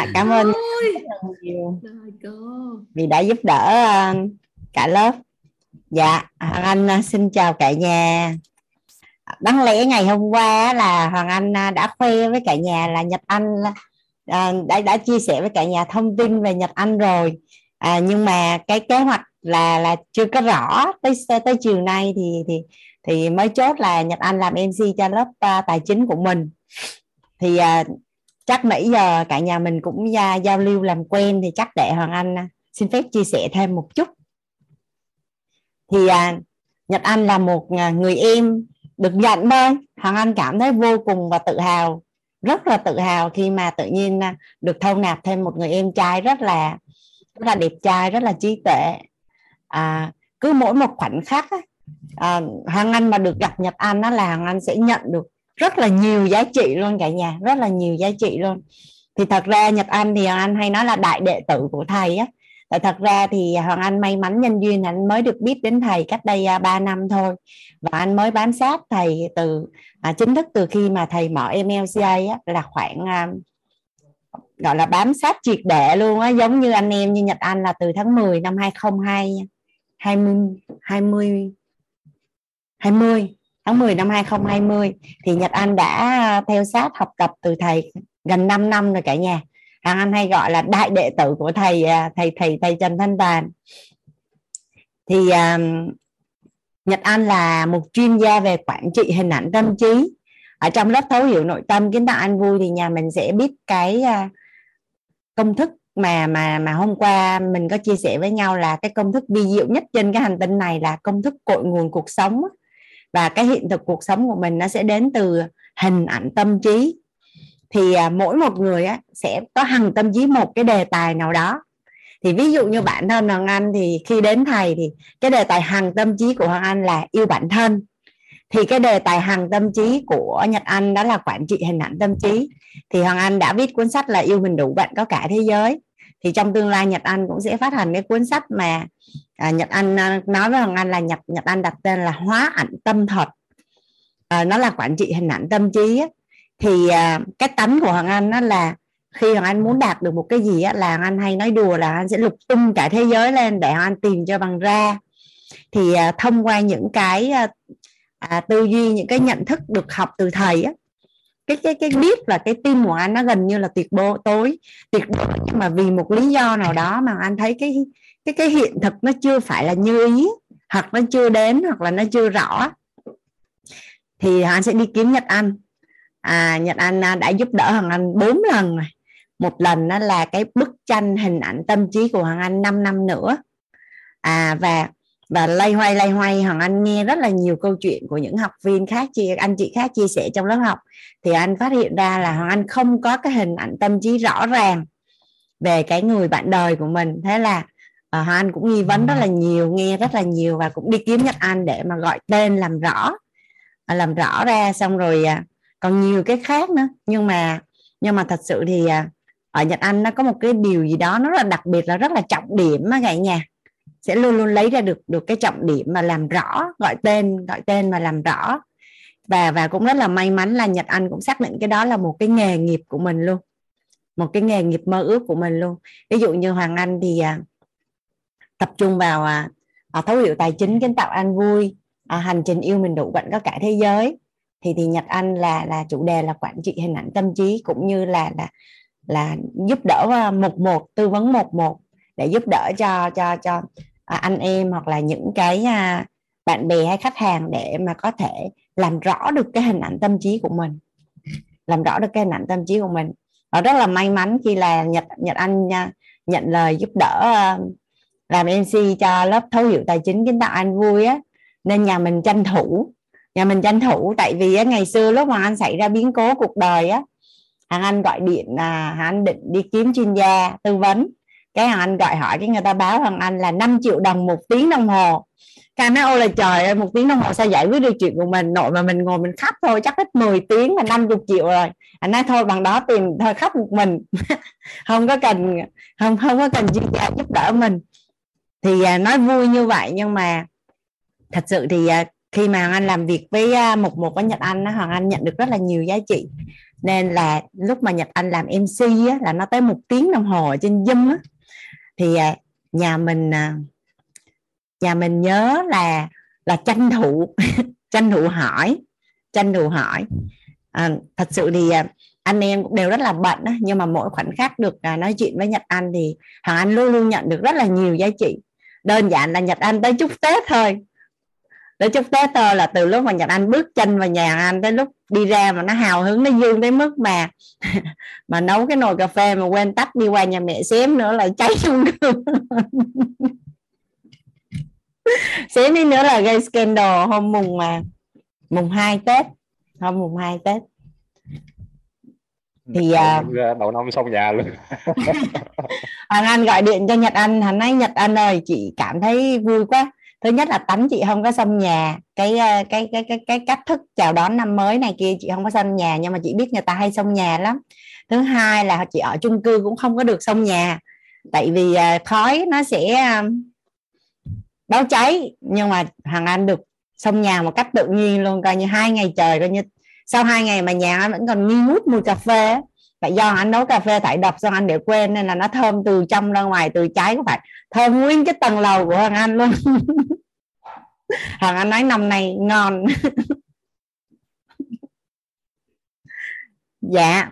à, cảm ơn nhiều. Vì đã giúp đỡ uh, cả lớp. Dạ hoàng anh uh, xin chào cả nhà. Đáng lẽ ngày hôm qua là hoàng anh uh, đã khoe với cả nhà là nhật anh đã đã chia sẻ với cả nhà thông tin về nhật anh rồi. À, nhưng mà cái kế hoạch là là chưa có rõ. Tới tới chiều nay thì thì thì mới chốt là nhật anh làm mc cho lớp uh, tài chính của mình. Thì uh, chắc nãy giờ cả nhà mình cũng gia, giao lưu làm quen thì chắc để hoàng anh à, xin phép chia sẻ thêm một chút. Thì à, nhật anh là một à, người em được nhận thôi. Hoàng anh cảm thấy vô cùng và tự hào rất là tự hào khi mà tự nhiên được thâu nạp thêm một người em trai rất là rất là đẹp trai rất là trí tuệ. À, cứ mỗi một khoảnh khắc á, à, Hoàng Anh mà được gặp Nhật Anh đó là Hoàng Anh sẽ nhận được rất là nhiều giá trị luôn cả nhà rất là nhiều giá trị luôn. Thì thật ra Nhật Anh thì Anh hay nói là đại đệ tử của thầy á. Tại thật ra thì Hoàng Anh may mắn nhân duyên anh mới được biết đến thầy cách đây à, 3 năm thôi. Và anh mới bám sát thầy từ à, chính thức từ khi mà thầy mở MLCA á, là khoảng à, gọi là bám sát triệt để luôn á. Giống như anh em như Nhật Anh là từ tháng 10 năm 2002 20 20 20 tháng 10 năm 2020 thì Nhật Anh đã à, theo sát học tập từ thầy gần 5 năm rồi cả nhà. Hàng Anh hay gọi là đại đệ tử của thầy à, thầy thầy thầy Trần Thanh Toàn thì um, Nhật Anh là một chuyên gia về quản trị hình ảnh tâm trí. Ở trong lớp thấu hiểu nội tâm kiến tạo anh vui thì nhà mình sẽ biết cái uh, công thức mà mà mà hôm qua mình có chia sẻ với nhau là cái công thức vi diệu nhất trên cái hành tinh này là công thức cội nguồn cuộc sống và cái hiện thực cuộc sống của mình nó sẽ đến từ hình ảnh tâm trí. Thì à, mỗi một người á, sẽ có hằng tâm trí một cái đề tài nào đó. Thì ví dụ như bản thân hoàng anh thì khi đến thầy thì cái đề tài hằng tâm trí của hoàng anh là yêu bản thân. Thì cái đề tài hằng tâm trí của nhật anh đó là quản trị hình ảnh tâm trí. Thì hoàng anh đã viết cuốn sách là yêu mình đủ bạn có cả thế giới thì trong tương lai nhật anh cũng sẽ phát hành cái cuốn sách mà à, nhật anh à, nói với hoàng anh là nhật nhật anh đặt tên là hóa ảnh tâm thật à, nó là quản trị hình ảnh tâm trí á. thì à, cái tánh của hoàng anh nó là khi hoàng anh muốn đạt được một cái gì á, là hoàng anh hay nói đùa là anh sẽ lục tung cả thế giới lên để hoàng anh tìm cho bằng ra thì à, thông qua những cái à, à, tư duy những cái nhận thức được học từ thầy á cái cái cái biết và cái tim của anh nó gần như là tuyệt bộ tối tuyệt đối nhưng mà vì một lý do nào đó mà anh thấy cái cái cái hiện thực nó chưa phải là như ý hoặc nó chưa đến hoặc là nó chưa rõ. Thì anh sẽ đi kiếm Nhật Anh. À, Nhật Anh à, đã giúp đỡ Hoàng Anh bốn lần rồi. Một lần đó là cái bức tranh hình ảnh tâm trí của Hoàng Anh 5 năm nữa. À và và lay hoay lay hoay. Hoàng anh nghe rất là nhiều câu chuyện của những học viên khác chia anh chị khác chia sẻ trong lớp học. Thì anh phát hiện ra là hoàng anh không có cái hình ảnh tâm trí rõ ràng về cái người bạn đời của mình. Thế là uh, hoàng anh cũng nghi vấn rất là nhiều nghe rất là nhiều và cũng đi kiếm nhật anh để mà gọi tên làm rõ uh, làm rõ ra. Xong rồi uh, còn nhiều cái khác nữa. Nhưng mà nhưng mà thật sự thì uh, ở nhật anh nó có một cái điều gì đó nó rất là đặc biệt là rất là trọng điểm á cả nhà sẽ luôn luôn lấy ra được được cái trọng điểm mà làm rõ gọi tên gọi tên mà làm rõ. Và và cũng rất là may mắn là Nhật Anh cũng xác định cái đó là một cái nghề nghiệp của mình luôn. Một cái nghề nghiệp mơ ước của mình luôn. Ví dụ như Hoàng Anh thì à, tập trung vào à, à, thấu hiểu tài chính kiến tạo an vui à, hành trình yêu mình đủ bạn có cả thế giới. Thì thì Nhật Anh là là chủ đề là quản trị hình ảnh tâm trí cũng như là là là giúp đỡ à, một một tư vấn một một để giúp đỡ cho cho cho À, anh em hoặc là những cái à, bạn bè hay khách hàng để mà có thể làm rõ được cái hình ảnh tâm trí của mình. Làm rõ được cái hình ảnh tâm trí của mình. Và rất là may mắn khi là nhật nhật anh à, nhận lời giúp đỡ làm mc cho lớp thấu hiểu tài chính kiến tạo anh vui á. Nên nhà mình tranh thủ nhà mình tranh thủ. Tại vì á, ngày xưa lúc mà anh xảy ra biến cố cuộc đời á hàng anh gọi điện à, anh định đi kiếm chuyên gia tư vấn cái hoàng anh gọi hỏi cái người ta báo hoàng anh là 5 triệu đồng một tiếng đồng hồ. Cái nói ôi là trời ơi một tiếng đồng hồ sao giải quyết được chuyện của mình. Nội mà mình ngồi mình khóc thôi chắc hết 10 tiếng là 50 triệu rồi. Anh nói thôi bằng đó tìm thôi khóc một mình. Không có cần không không có cần chuyên gia giúp đỡ mình. Thì à, nói vui như vậy nhưng mà thật sự thì à, khi mà Hoàng Anh làm việc với à, một một với Nhật Anh Hoàng Anh nhận được rất là nhiều giá trị. Nên là lúc mà nhật anh làm mc á, là nó tới một tiếng đồng hồ trên zoom á thì à, nhà mình à, nhà mình nhớ là là tranh thủ tranh thủ hỏi tranh thủ hỏi. À, thật sự thì à, anh em cũng đều rất là bận đó, nhưng mà mỗi khoảnh khắc được nói chuyện với Nhật Anh thì Hoàng Anh luôn luôn nhận được rất là nhiều giá trị. Đơn giản là Nhật Anh tới chúc Tết thôi tới chúc Tết thôi là từ lúc mà Nhật Anh bước chân vào nhà anh tới lúc đi ra mà nó hào hứng nó dương tới mức mà mà nấu cái nồi cà phê mà quên tắt đi qua nhà mẹ xém nữa là cháy chung xém đi nữa là gây scandal hôm mùng mà mùng 2 Tết hôm mùng 2 Tết. Thì à, đầu năm xong nhà luôn. Hoàng Anh gọi điện cho Nhật Anh hắn nói Nhật Anh ơi chị cảm thấy vui quá thứ nhất là tánh chị không có xông nhà. Cái ờ, cái cái cái cái cách thức chào đón năm mới này kia chị không có xông nhà, nhưng mà chị biết người ta hay xông nhà lắm. Thứ hai là chị ở chung cư cũng không có được xông nhà. Tại vì ờ, khói nó sẽ ờ, báo cháy, nhưng mà Hoàng Anh được xông nhà một cách tự nhiên luôn, coi như hai ngày trời, coi như sau hai ngày mà nhà anh vẫn còn nghi ngút mùi cà phê tại do anh nấu cà phê thải độc xong anh để quên nên là nó thơm từ trong ra ngoài từ trái cũng phải thơm nguyên cái tầng lầu của hoàng anh luôn. Hoàng anh nói năm nay ngon. Dạ.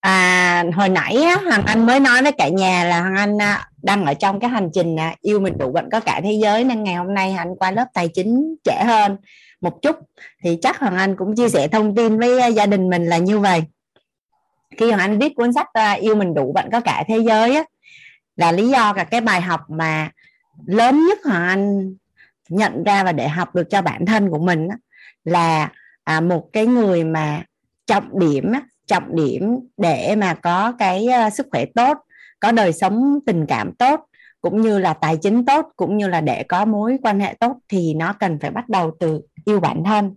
À, hồi nãy á, hoàng anh mới nói với cả nhà là hoàng anh à, đang ở trong cái hành trình à, yêu mình đủ vẫn có cả thế giới nên ngày hôm nay anh qua lớp tài chính trễ hơn một chút thì chắc hoàng anh cũng chia sẻ thông tin với à, gia đình mình là như vậy. Khi hoàng anh viết cuốn sách à, yêu mình đủ bạn có cả thế giới á, là lý do cả cái bài học mà lớn nhất hoàng anh nhận ra và để học được cho bản thân của mình á, là à, một cái người mà trọng điểm á, trọng điểm để mà có cái uh, sức khỏe tốt có đời sống tình cảm tốt cũng như là tài chính tốt cũng như là để có mối quan hệ tốt thì nó cần phải bắt đầu từ yêu bản thân.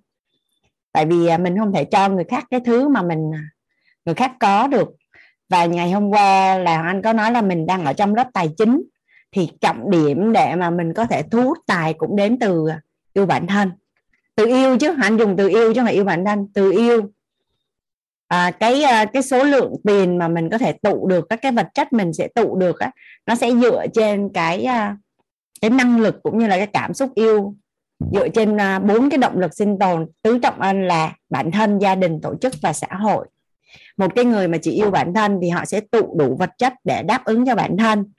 Tại vì à, mình không thể cho người khác cái thứ mà mình à, người khác có được. Và ngày hôm qua là anh có nói là mình đang ở trong lớp tài chính. Thì trọng điểm để mà mình có thể thu hút tài cũng đến từ à, yêu bản thân. Từ yêu chứ anh dùng từ yêu chứ không phải yêu bản thân từ yêu. À, cái cái số lượng tiền mà mình có thể tụ được các cái vật chất mình sẽ tụ được á nó sẽ dựa trên cái cái năng lực cũng như là cái cảm xúc yêu dựa trên à, bốn cái động lực sinh tồn, tứ trọng ân là bản thân, gia đình, tổ chức và xã hội. Một cái người mà chỉ yêu bản thân thì họ sẽ tụ đủ vật chất để đáp ứng cho bản thân.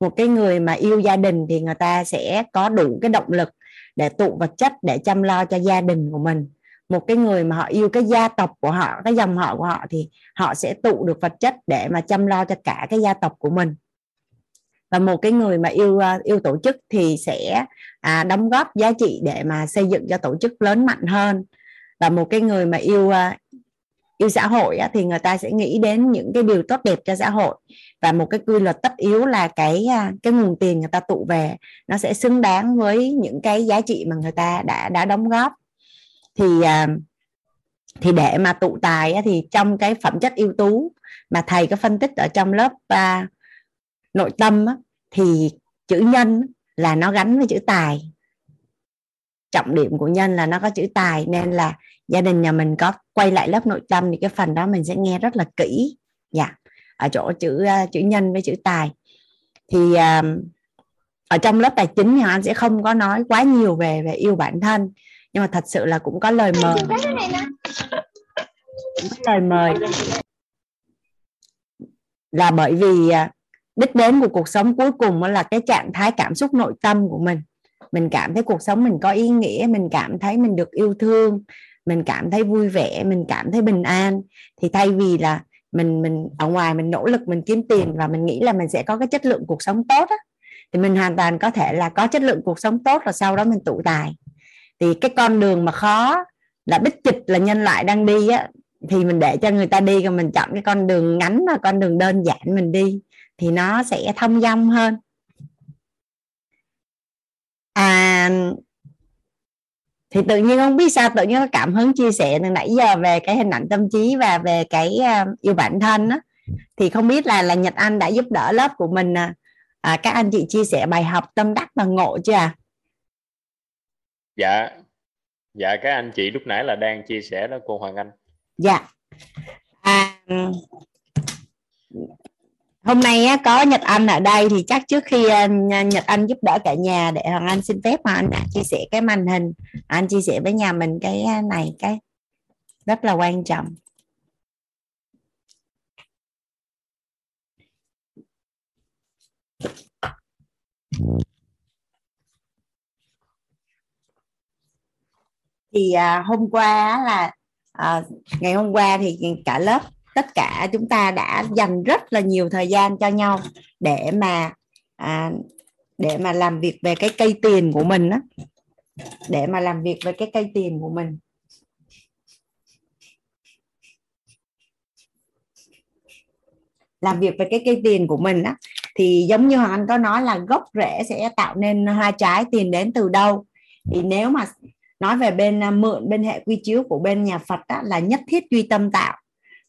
Một cái người mà yêu gia đình thì người ta sẽ có đủ cái động lực để tụ vật chất để chăm lo cho gia đình của mình. Một cái người mà họ yêu cái gia tộc của họ, cái dòng họ của họ thì họ sẽ tụ được vật chất để mà chăm lo cho cả cái gia tộc của mình và một cái người mà yêu à, yêu tổ chức thì sẽ à, đóng góp giá trị để mà xây dựng cho tổ chức lớn mạnh hơn. Và một cái người mà yêu à, yêu xã hội á, thì người ta sẽ nghĩ đến những cái điều tốt đẹp cho xã hội. Và một cái quy luật tất yếu là cái à, cái nguồn tiền người ta tụ về nó sẽ xứng đáng với những cái giá trị mà người ta đã đã đóng góp. Thì thì để mà tụ tài á, thì trong cái phẩm chất ưu tú mà thầy có phân tích ở trong lớp uh, nội tâm á, thì chữ nhân là nó gắn với chữ tài. Trọng điểm của nhân là nó có chữ tài nên là gia đình nhà mình có quay lại lớp nội tâm thì cái phần đó mình sẽ nghe rất là kỹ. Dạ. Ở chỗ chữ uh, chữ nhân với chữ tài. Thì uh, ở trong lớp tài chính thì anh sẽ không có nói quá nhiều về về yêu bản thân nhưng mà thật sự là cũng có lời mời. Lời mời. Là bởi vì uh, đích đến của cuộc sống cuối cùng là cái trạng thái cảm xúc nội tâm của mình. Mình cảm thấy cuộc sống mình có ý nghĩa, mình cảm thấy mình được yêu thương, mình cảm thấy vui vẻ, mình cảm thấy bình an. Thì thay vì là mình mình, ở ngoài mình nỗ lực mình kiếm tiền và mình nghĩ là mình sẽ có cái chất lượng cuộc sống tốt á, thì mình hoàn toàn có thể là có chất lượng cuộc sống tốt rồi sau đó mình tụ tài. Thì cái con đường mà khó là bích trịch là nhân loại đang đi á, thì mình để cho người ta đi rồi mình chọn cái con đường ngắn và con đường đơn giản mình đi thì nó sẽ thông dong hơn. À thì tự nhiên không biết sao tự nhiên có cảm hứng chia sẻ từ nãy giờ về cái hình ảnh tâm trí và về cái uh, yêu bản thân á. Thì không biết là là Nhật Anh đã giúp đỡ lớp của mình à, à các anh chị chia sẻ bài học tâm đắc và ngộ chưa à? dạ. Dạ các anh chị lúc nãy là đang chia sẻ đó cô Hoàng Anh. Dạ. À, hôm nay á, có Nhật Anh ở đây thì chắc trước khi ờ, Nhật Anh giúp đỡ cả nhà để Hoàng Anh xin phép mà anh chia sẻ cái màn hình anh chia sẻ với nhà mình cái ờ, này cái rất là quan trọng. Thì à, hôm qua là à, ngày hôm qua thì cả lớp tất cả chúng ta đã dành rất là nhiều thời gian cho nhau để mà à, để mà làm việc về cái cây tiền của mình đó để mà làm việc về cái cây tiền của mình. Làm việc về cái cây tiền của mình đó thì giống như hoàng anh có nói là gốc rễ sẽ tạo nên hoa trái tiền đến từ đâu. Thì nếu mà nói về bên à, mượn bên hệ quy chiếu của bên nhà Phật đó, là nhất thiết duy tâm tạo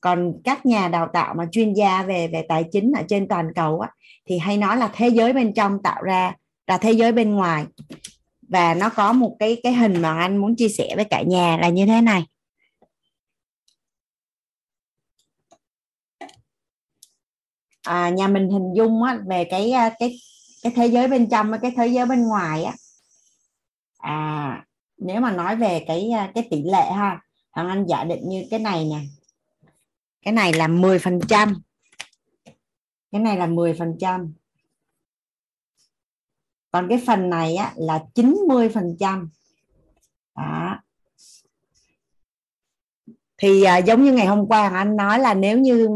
còn các nhà đào tạo mà chuyên gia về về tài chính ở trên toàn cầu á, thì hay nói là thế giới bên trong tạo ra là thế giới bên ngoài. Và nó có một cái cái hình mà anh muốn chia sẻ với cả nhà là như thế này. À, nhà mình hình dung á, về cái à, cái cái thế giới bên trong và cái thế giới bên ngoài á. À nếu mà nói về cái à, cái tỷ lệ ha thằng anh giả định như cái này nè cái này là 10 phần trăm. Cái này là 10 phần trăm. Còn cái phần này á, là 90 phần trăm. Đó. Thì à, giống như ngày hôm qua anh nói là nếu như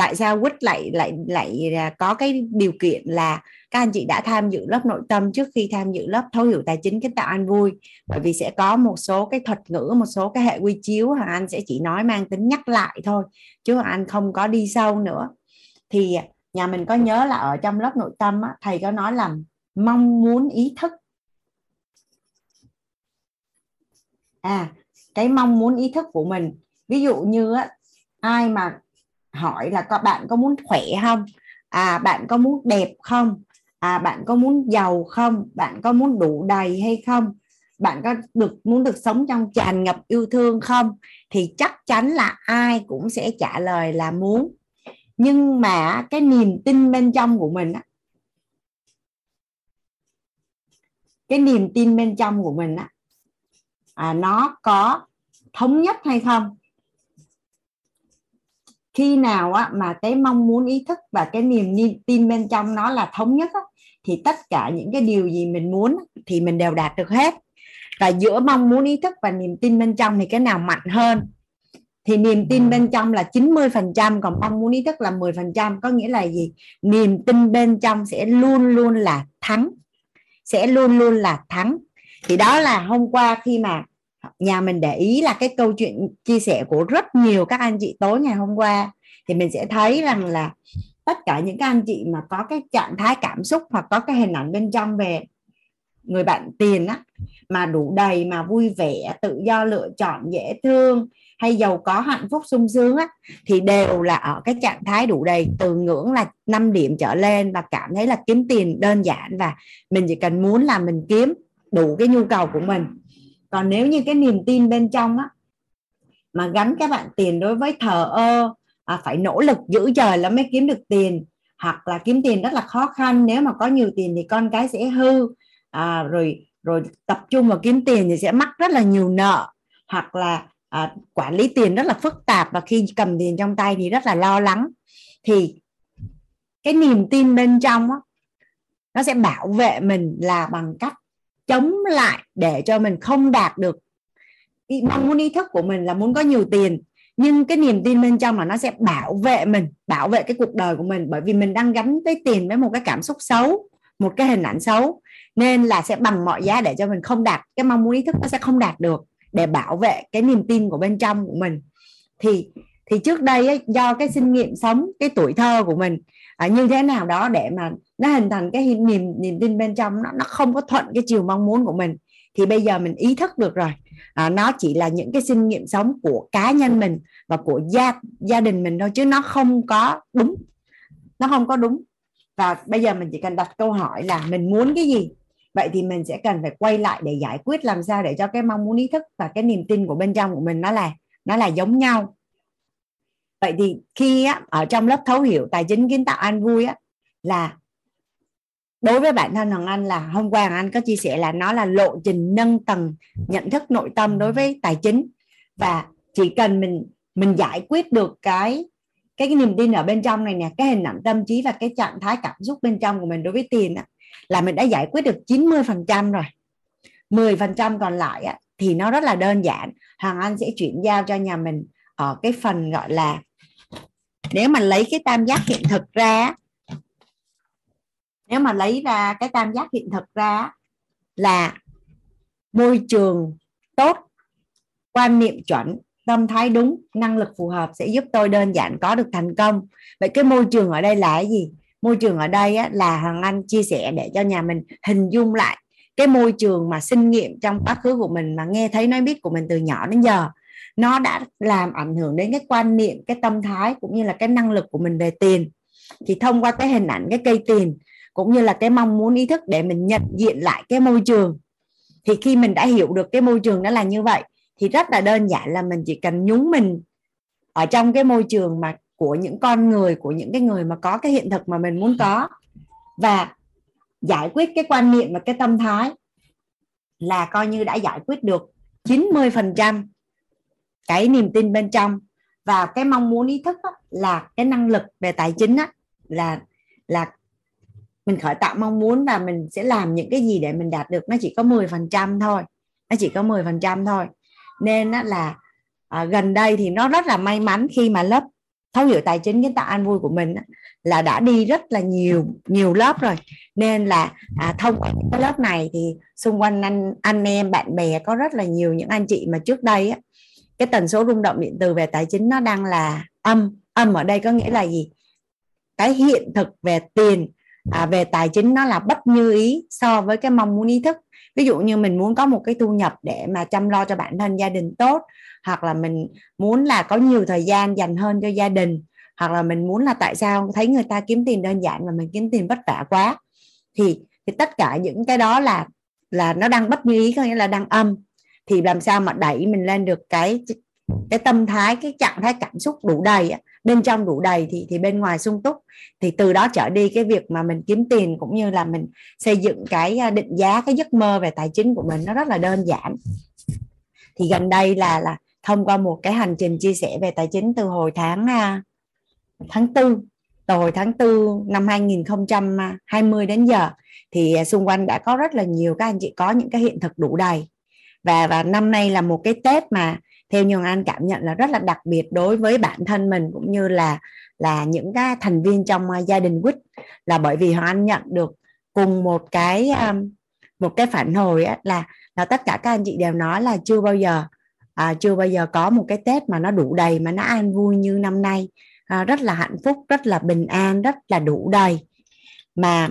tại sao quýt lại lại lại à, có cái điều kiện là các anh chị đã tham dự lớp nội tâm trước khi tham dự lớp thấu hiểu tài chính kiến tạo an vui? Bởi vì sẽ có một số cái thuật ngữ một số cái hệ quy chiếu hoàng anh sẽ chỉ nói mang tính nhắc lại thôi chứ hoàng anh không có đi sâu nữa. Thì nhà mình có nhớ là ở trong lớp nội tâm á, thầy có nói là mong muốn ý thức. À cái mong muốn ý thức của mình ví dụ như á, ai mà hỏi là có bạn có muốn khỏe không? À bạn có muốn đẹp không? À bạn có muốn giàu không? Bạn có muốn đủ đầy hay không? Bạn có được muốn được sống trong tràn ngập yêu thương không? Thì chắc chắn là ai cũng sẽ trả lời là muốn. Nhưng mà cái niềm tin bên trong của mình á cái niềm tin bên trong của mình á à, nó có thống nhất hay không? Khi nào á, mà cái mong muốn ý thức và cái niềm tin bên trong nó là thống nhất á, thì tất cả những cái điều gì mình muốn thì mình đều đạt được hết. Và giữa mong muốn ý thức và niềm tin bên trong thì cái nào mạnh hơn? Thì niềm tin bên trong là 90% còn mong muốn ý thức là 10% có nghĩa là gì? Niềm tin bên trong sẽ luôn luôn là thắng. Sẽ luôn luôn là thắng. Thì đó là hôm qua khi mà nhà mình để ý là cái câu chuyện chia sẻ của rất nhiều các anh chị tối ngày hôm qua. Thì mình sẽ thấy rằng là tất cả những các anh chị mà có cái trạng thái cảm xúc hoặc có cái hình ảnh bên trong về người bạn tiền á, mà đủ đầy, mà vui vẻ, tự do lựa chọn, dễ thương hay giàu có, hạnh phúc, sung sướng á, thì đều là ở cái trạng thái đủ đầy, từ ngưỡng là 5 điểm trở lên và cảm thấy là kiếm tiền đơn giản và mình chỉ cần muốn là mình kiếm đủ cái nhu cầu của mình còn nếu như cái niềm tin bên trong á mà gắn các bạn tiền đối với thờ ơ à, phải nỗ lực giữ trời là mới kiếm được tiền hoặc là kiếm tiền rất là khó khăn nếu mà có nhiều tiền thì con cái sẽ hư à, rồi rồi tập trung vào kiếm tiền thì sẽ mắc rất là nhiều nợ hoặc là à, quản lý tiền rất là phức tạp và khi cầm tiền trong tay thì rất là lo lắng. Thì cái niềm tin bên trong á, nó sẽ bảo vệ mình là bằng cách chống lại để cho mình không đạt được. Mong muốn ý thức của mình là muốn có nhiều tiền nhưng cái niềm tin bên trong là nó sẽ bảo vệ mình bảo vệ cái cuộc đời của mình bởi vì mình đang gắn tới tiền với một cái cảm xúc xấu một cái hình ảnh xấu nên là sẽ bằng mọi giá để cho mình không đạt cái mong muốn ý thức nó sẽ không đạt được để bảo vệ cái niềm tin của bên trong của mình. Thì thì trước đây ấy, do cái kinh nghiệm sống cái tuổi thơ của mình à, như thế nào đó để mà nó hình thành cái niềm niềm tin bên trong nó nó không có thuận cái chiều mong muốn của mình thì bây giờ mình ý thức được rồi. À, nó chỉ là những cái kinh nghiệm sống của cá nhân mình và của gia gia đình mình thôi chứ nó không có đúng. Nó không có đúng. Và bây giờ mình chỉ cần đặt câu hỏi là mình muốn cái gì? Vậy thì mình sẽ cần phải quay lại để giải quyết làm sao để cho cái mong muốn ý thức và cái niềm tin của bên trong của mình nó là nó là giống nhau vậy thì khi á, ở trong lớp thấu hiểu tài chính kiến tạo an vui á, là đối với bản thân Hoàng Anh là hôm qua Hoàng Anh có chia sẻ là nó là lộ trình nâng tầng nhận thức nội tâm đối với tài chính. Và chỉ cần mình mình giải quyết được cái cái, cái niềm tin ở bên trong này nè cái hình ảnh tâm trí và cái trạng thái cảm xúc bên trong của mình đối với tiền á, là mình đã giải quyết được 90 phần trăm rồi. 10 phần trăm còn lại á, thì nó rất là đơn giản. Hoàng Anh sẽ chuyển giao cho nhà mình ở cái phần gọi là nếu mà lấy cái tam giác hiện thực ra nếu mà lấy ra cái tam giác hiện thực ra là môi trường tốt quan niệm chuẩn tâm thái đúng năng lực phù hợp sẽ giúp tôi đơn giản có được thành công. Vậy cái môi trường ở đây là cái gì? Môi trường ở đây á, là hằng anh chia sẻ để cho nhà mình hình dung lại cái môi trường mà sinh nghiệm trong quá khứ của mình mà nghe thấy nói biết của mình từ nhỏ đến giờ nó đã làm ảnh hưởng đến cái quan niệm, cái tâm thái cũng như là cái năng lực của mình về tiền. Thì thông qua cái hình ảnh, cái cây tiền cũng như là cái mong muốn, ý thức để mình nhận diện lại cái môi trường. Thì khi mình đã hiểu được cái môi trường đó là như vậy, thì rất là đơn giản là mình chỉ cần nhúng mình ở trong cái môi trường mà của những con người, của những cái người mà có cái hiện thực mà mình muốn có và giải quyết cái quan niệm và cái tâm thái là coi như đã giải quyết được 90% cái niềm tin bên trong và cái mong muốn ý thức đó, là cái năng lực về tài chính đó, là là mình khởi tạo mong muốn và mình sẽ làm những cái gì để mình đạt được. Nó chỉ có 10% thôi nó chỉ có 10% thôi. Nên là à, gần đây thì nó rất là may mắn khi mà lớp thấu hiểu tài chính kiến tạo an vui của mình là đã đi rất là nhiều nhiều lớp rồi. Nên là à, thông qua những cái lớp này thì xung quanh anh anh em bạn bè có rất là nhiều những anh chị mà trước đây á, cái tần số rung động điện từ về tài chính nó đang là âm. Âm ở đây có nghĩa là gì? Cái hiện thực về tiền à, về tài chính nó là bất như ý so với cái mong muốn ý thức. Ví dụ như mình muốn có một cái thu nhập để mà chăm lo cho bản thân gia đình tốt hoặc là mình muốn là có nhiều thời gian dành hơn cho gia đình hoặc là mình muốn là tại sao thấy người ta kiếm tiền đơn giản mà mình kiếm tiền vất vả quá. Thì thì tất cả những cái đó là là nó đang bất như ý có nghĩa là đang âm thì làm sao mà đẩy mình lên được cái cái tâm thái, cái trạng thái cảm xúc đủ đầy bên trong đủ đầy thì thì bên ngoài sung túc. Thì từ đó trở đi cái việc mà mình kiếm tiền cũng như là mình xây dựng cái định giá, cái giấc mơ về tài chính của mình nó rất là đơn giản. Thì gần đây là là thông qua một cái hành trình chia sẻ về tài chính từ hồi tháng tháng tư, từ hồi tháng tư năm 2020 đến giờ, thì à, xung quanh đã có rất là nhiều các anh chị có những cái hiện thực đủ đầy và và năm nay là một cái Tết mà theo như anh cảm nhận là rất là đặc biệt đối với bản thân mình cũng như là là những cái thành viên trong à, gia đình quýt. Là bởi vì hoàng anh nhận được cùng một cái à, một cái phản hồi là là tất cả các anh chị đều nói là chưa bao giờ à, chưa bao giờ có một cái tết mà nó đủ đầy mà nó an vui như năm nay. À, rất là hạnh phúc rất là bình an rất là đủ đầy. Mà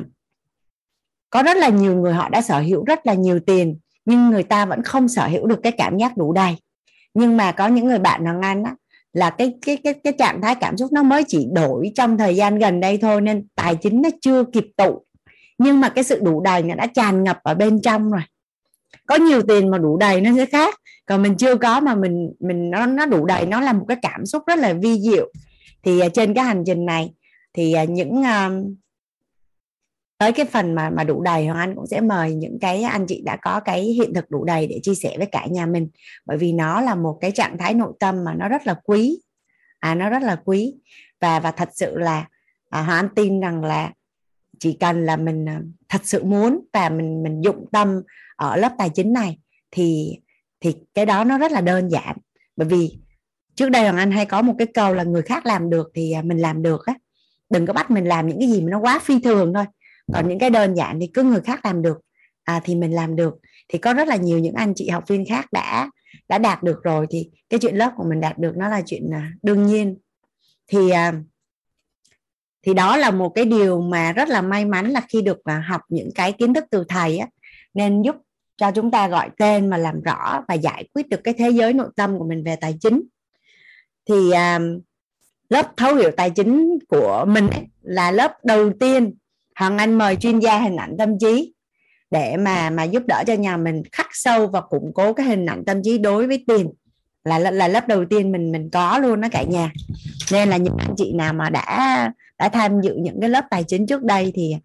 có rất là nhiều người họ đã sở hữu rất là nhiều tiền nhưng người ta vẫn không sở hữu được cái cảm giác đủ đầy. Nhưng mà có những người bạn hoàng anh á, là cái cái cái cái trạng thái cảm xúc nó mới chỉ đổi trong thời gian gần đây thôi nên tài chính nó chưa kịp tụ. Nhưng mà cái sự đủ đầy nó đã tràn ngập ở bên trong rồi. Có nhiều tiền mà đủ đầy nó sẽ khác. Còn mình chưa có mà mình mình nó nó đủ đầy, nó là một cái cảm xúc rất là vi diệu. Thì à, trên cái hành trình này, thì à, những à, tới cái phần mà mà đủ đầy hoàng anh cũng sẽ mời những cái anh chị đã có cái hiện thực đủ đầy để chia sẻ với cả nhà mình. Bởi vì nó là một cái trạng thái nội tâm mà nó rất là quý. À nó rất là quý. Và và thật sự là à, hoàng anh tin rằng là chỉ cần là mình à, thật sự muốn và mình mình dụng tâm ở lớp tài chính này thì thì cái đó nó rất là đơn giản. Bởi vì trước đây hoàng anh hay có một cái câu là người khác làm được thì à, mình làm được á. Đừng có bắt mình làm những cái gì mà nó quá phi thường thôi còn những cái đơn giản thì cứ người khác làm được à, thì mình làm được. Thì có rất là nhiều những anh chị học viên khác đã đã đạt được rồi thì cái chuyện lớp của mình đạt được nó là chuyện à, đương nhiên. Thì à, thì đó là một cái điều mà rất là may mắn là khi được à, học những cái kiến thức từ thầy á nên giúp cho chúng ta gọi tên mà làm rõ và giải quyết được cái thế giới nội tâm của mình về tài chính. Thì à, lớp thấu hiểu tài chính của mình ấy, là lớp đầu tiên Hoàng Anh mời chuyên gia hình ảnh tâm trí để mà mà giúp đỡ cho nhà mình khắc sâu và củng cố cái hình ảnh tâm trí đối với tiền. Là là lớp đầu tiên mình mình có luôn đó cả nhà. Nên là những anh chị nào mà đã đã tham dự những cái lớp tài chính trước đây thì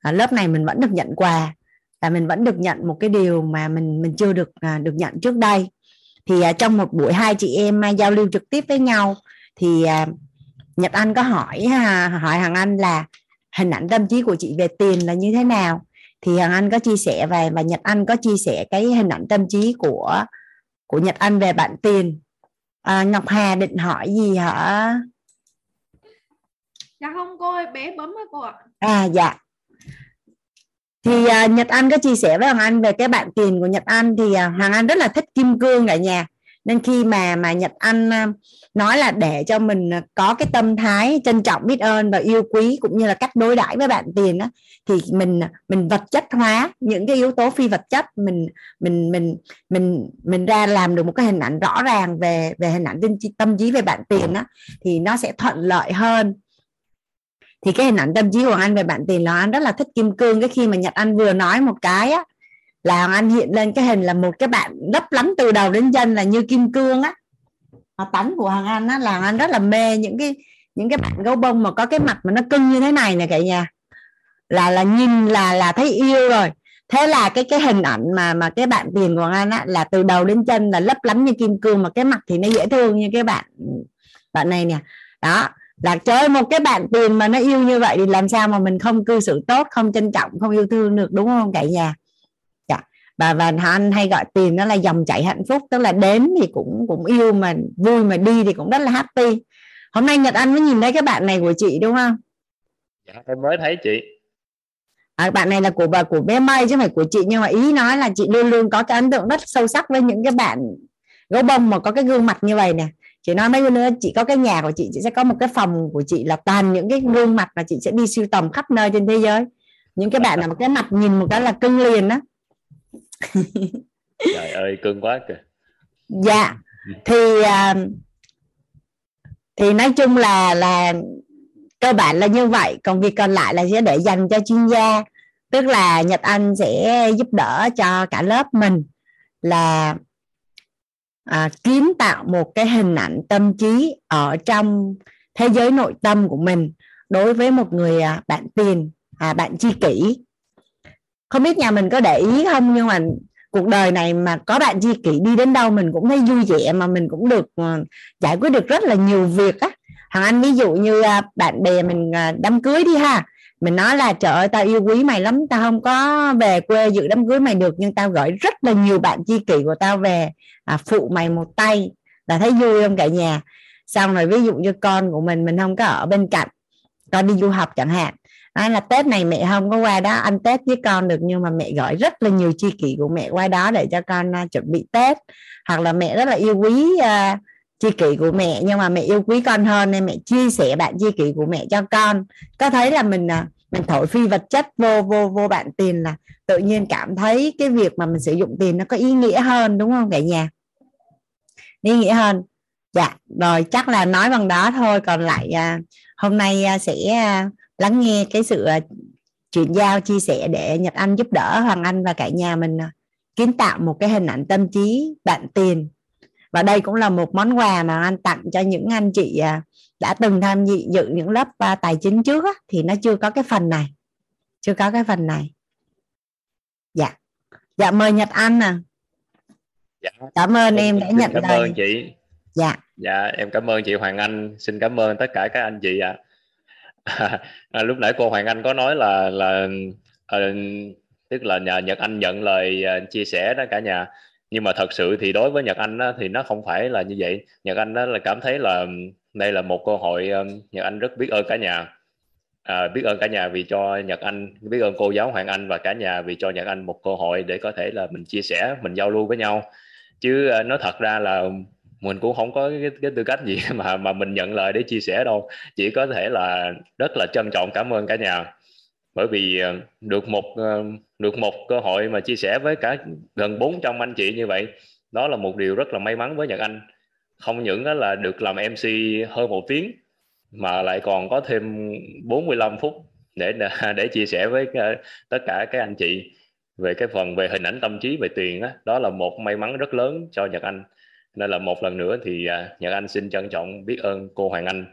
à, lớp này mình vẫn được nhận quà. Là mình vẫn được nhận một cái điều mà mình mình chưa được à, được nhận trước đây. Thì à, trong một buổi hai chị em giao lưu trực tiếp với nhau thì Nhật Anh có hỏi hỏi Hằng Anh là hình ảnh tâm trí của chị về tiền là như thế nào? Thì Hằng Anh có chia sẻ và và Nhật Anh có chia sẻ cái hình ảnh tâm trí của của Nhật Anh về bạn tiền. À, Ngọc Hà định hỏi gì hả? Dạ không cô ơi bé bấm á cô ạ. À dạ. Thì uh, Nhật Anh có chia sẻ với Hoàng Anh về cái bạn tiền của Nhật Anh. Thì uh, Hoàng Anh rất là thích kim cương cả nhà nên khi mà mà Nhật Anh nói là để cho mình à, có cái tâm thái trân trọng biết ơn và yêu quý cũng như là cách đối đãi với bạn tiền đó thì mình à, mình vật chất hóa những cái yếu tố phi vật chất. Mình mình mình mình mình ra làm được một cái hình ảnh rõ ràng về về hình ảnh tâm trí về bạn tiền đó thì nó sẽ thuận lợi hơn. Thì cái hình ảnh tâm trí của anh về bạn tiền là anh rất là thích kim cương. Cái khi mà nhật anh vừa nói một cái á là anh hiện lên cái hình là một cái bạn lấp lánh từ đầu đến chân là như kim cương á. Mà tánh của hoàng anh á, là anh rất là mê những cái những cái bạn gấu bông mà có cái mặt mà nó cưng như thế này nè cả nhà. Là là nhìn là là thấy yêu rồi. Thế là cái cái hình ảnh mà mà cái bạn tiền của anh á, là từ đầu đến chân là lấp lánh như kim cương mà cái mặt thì nó dễ thương như cái bạn bạn này nè. Đó, là chơi một cái bạn tiền mà nó yêu như vậy thì làm sao mà mình không cư xử tốt, không trân trọng, không yêu thương được, đúng không cả nhà và và anh hay gọi tiền nó là dòng chảy hạnh phúc tức là đến thì cũng cũng yêu mà vui mà đi thì cũng rất là happy. Hôm nay nhật anh mới nhìn thấy cái bạn này của chị đúng không? Dạ em mới thấy chị. À, bạn này là của bà của bé mây chứ không phải của chị nhưng mà ý nói là chị luôn luôn có cái ấn tượng rất sâu sắc với những cái bạn gấu bông mà có cái gương mặt như vậy nè. Chị nói mấy bữa nữa chị có cái nhà của chị chị sẽ có một cái phòng của chị là toàn những cái gương mặt mà chị sẽ đi sưu tầm khắp nơi trên thế giới. Những cái bạn nào mà cái mặt nhìn một cái là cưng liền đó trời ơi cưng quá kìa. Dạ. Thì à, thì nói chung là là cơ bản là như vậy. Còn việc còn lại là sẽ để dành cho chuyên gia. Tức là nhật anh sẽ giúp đỡ cho cả lớp mình là à, kiến tạo một cái hình ảnh tâm trí ở trong thế giới nội tâm của mình đối với một người à, bạn tiền à, bạn chi kỷ không biết nhà mình có để ý không nhưng mà cuộc đời này mà có bạn chi kỷ đi đến đâu mình cũng thấy vui vẻ mà mình cũng được ờ, giải quyết được rất là nhiều việc á. Thằng anh ví dụ như à, bạn bè mình à, đám cưới đi ha. Mình nói là trời ơi tao yêu quý mày lắm tao không có về quê dự đám cưới mày được nhưng tao gửi rất là nhiều bạn chi kỷ của tao về à, phụ mày một tay. Là thấy vui không cả nhà? Xong rồi ví dụ như con của mình mình không có ở bên cạnh con đi du học chẳng hạn nói là tết này mẹ không có qua đó ăn tết với con được nhưng mà mẹ gọi rất là nhiều chi kỷ của mẹ qua đó để cho con uh, chuẩn bị tết. Hoặc là mẹ rất là yêu quý uh, chi kỷ của mẹ nhưng mà mẹ yêu quý con hơn nên mẹ chia sẻ bạn chi kỷ của mẹ cho con. Có thấy là mình uh, mình thổi phi vật chất vô vô vô bạn tiền là tự nhiên cảm thấy cái việc mà mình sử dụng tiền nó có ý nghĩa hơn đúng không cả nhà? Ý nghĩa hơn. Dạ rồi chắc là nói bằng đó thôi. Còn lại à, hôm nay à, sẽ à, lắng nghe cái sự à, chuyển giao chia sẻ để nhật anh giúp đỡ hoàng anh và cả nhà mình à, kiến tạo một cái hình ảnh tâm trí bạn tiền. Và đây cũng là một món quà mà anh tặng cho những anh chị à, đã từng tham dự dự những lớp tài chính trước thì nó chưa có cái phần này chưa có cái phần này. Dạ. Dạ mời nhật anh nè dạ. cảm ơn em, em đã nhận cảm lời. ơn chị. Dạ. Dạ em cảm ơn chị Hoàng Anh. Xin cảm ơn tất cả các anh chị ạ. à. à, lúc nãy cô Hoàng Anh có nói là là à, tức là nhà Nhật Anh nhận lời ờ, chia sẻ đó cả nhà. Nhưng mà thật sự thì đối với Nhật Anh á, thì nó không phải là như vậy. Nhật Anh đó là cảm thấy là đây là một cơ hội ờ, Nhật Anh rất biết ơn cả nhà. À, biết ơn cả nhà vì cho Nhật Anh biết ơn cô giáo Hoàng Anh và cả nhà vì cho Nhật Anh một cơ hội để có thể là mình chia sẻ mình giao lưu với nhau. Chứ nói thật ra là mình cũng không có cái, cái tư cách gì mà mà mình nhận lời để chia sẻ đâu. Chỉ có thể là rất là trân trọng cảm ơn cả nhà. Bởi vì ờ, được một ờ, được một cơ hội mà chia sẻ với cả gần 400 anh chị như vậy đó là một điều rất là may mắn với Nhật Anh. Không những là được làm MC hơn một tiếng mà lại còn có thêm 45 phút để để chia sẻ với ờ, tất cả các anh chị về cái phần về hình ảnh tâm trí về tiền đó, đó là một may mắn rất lớn cho Nhật Anh nên là một lần nữa thì uh, Nhật Anh xin trân trọng biết ơn cô Hoàng Anh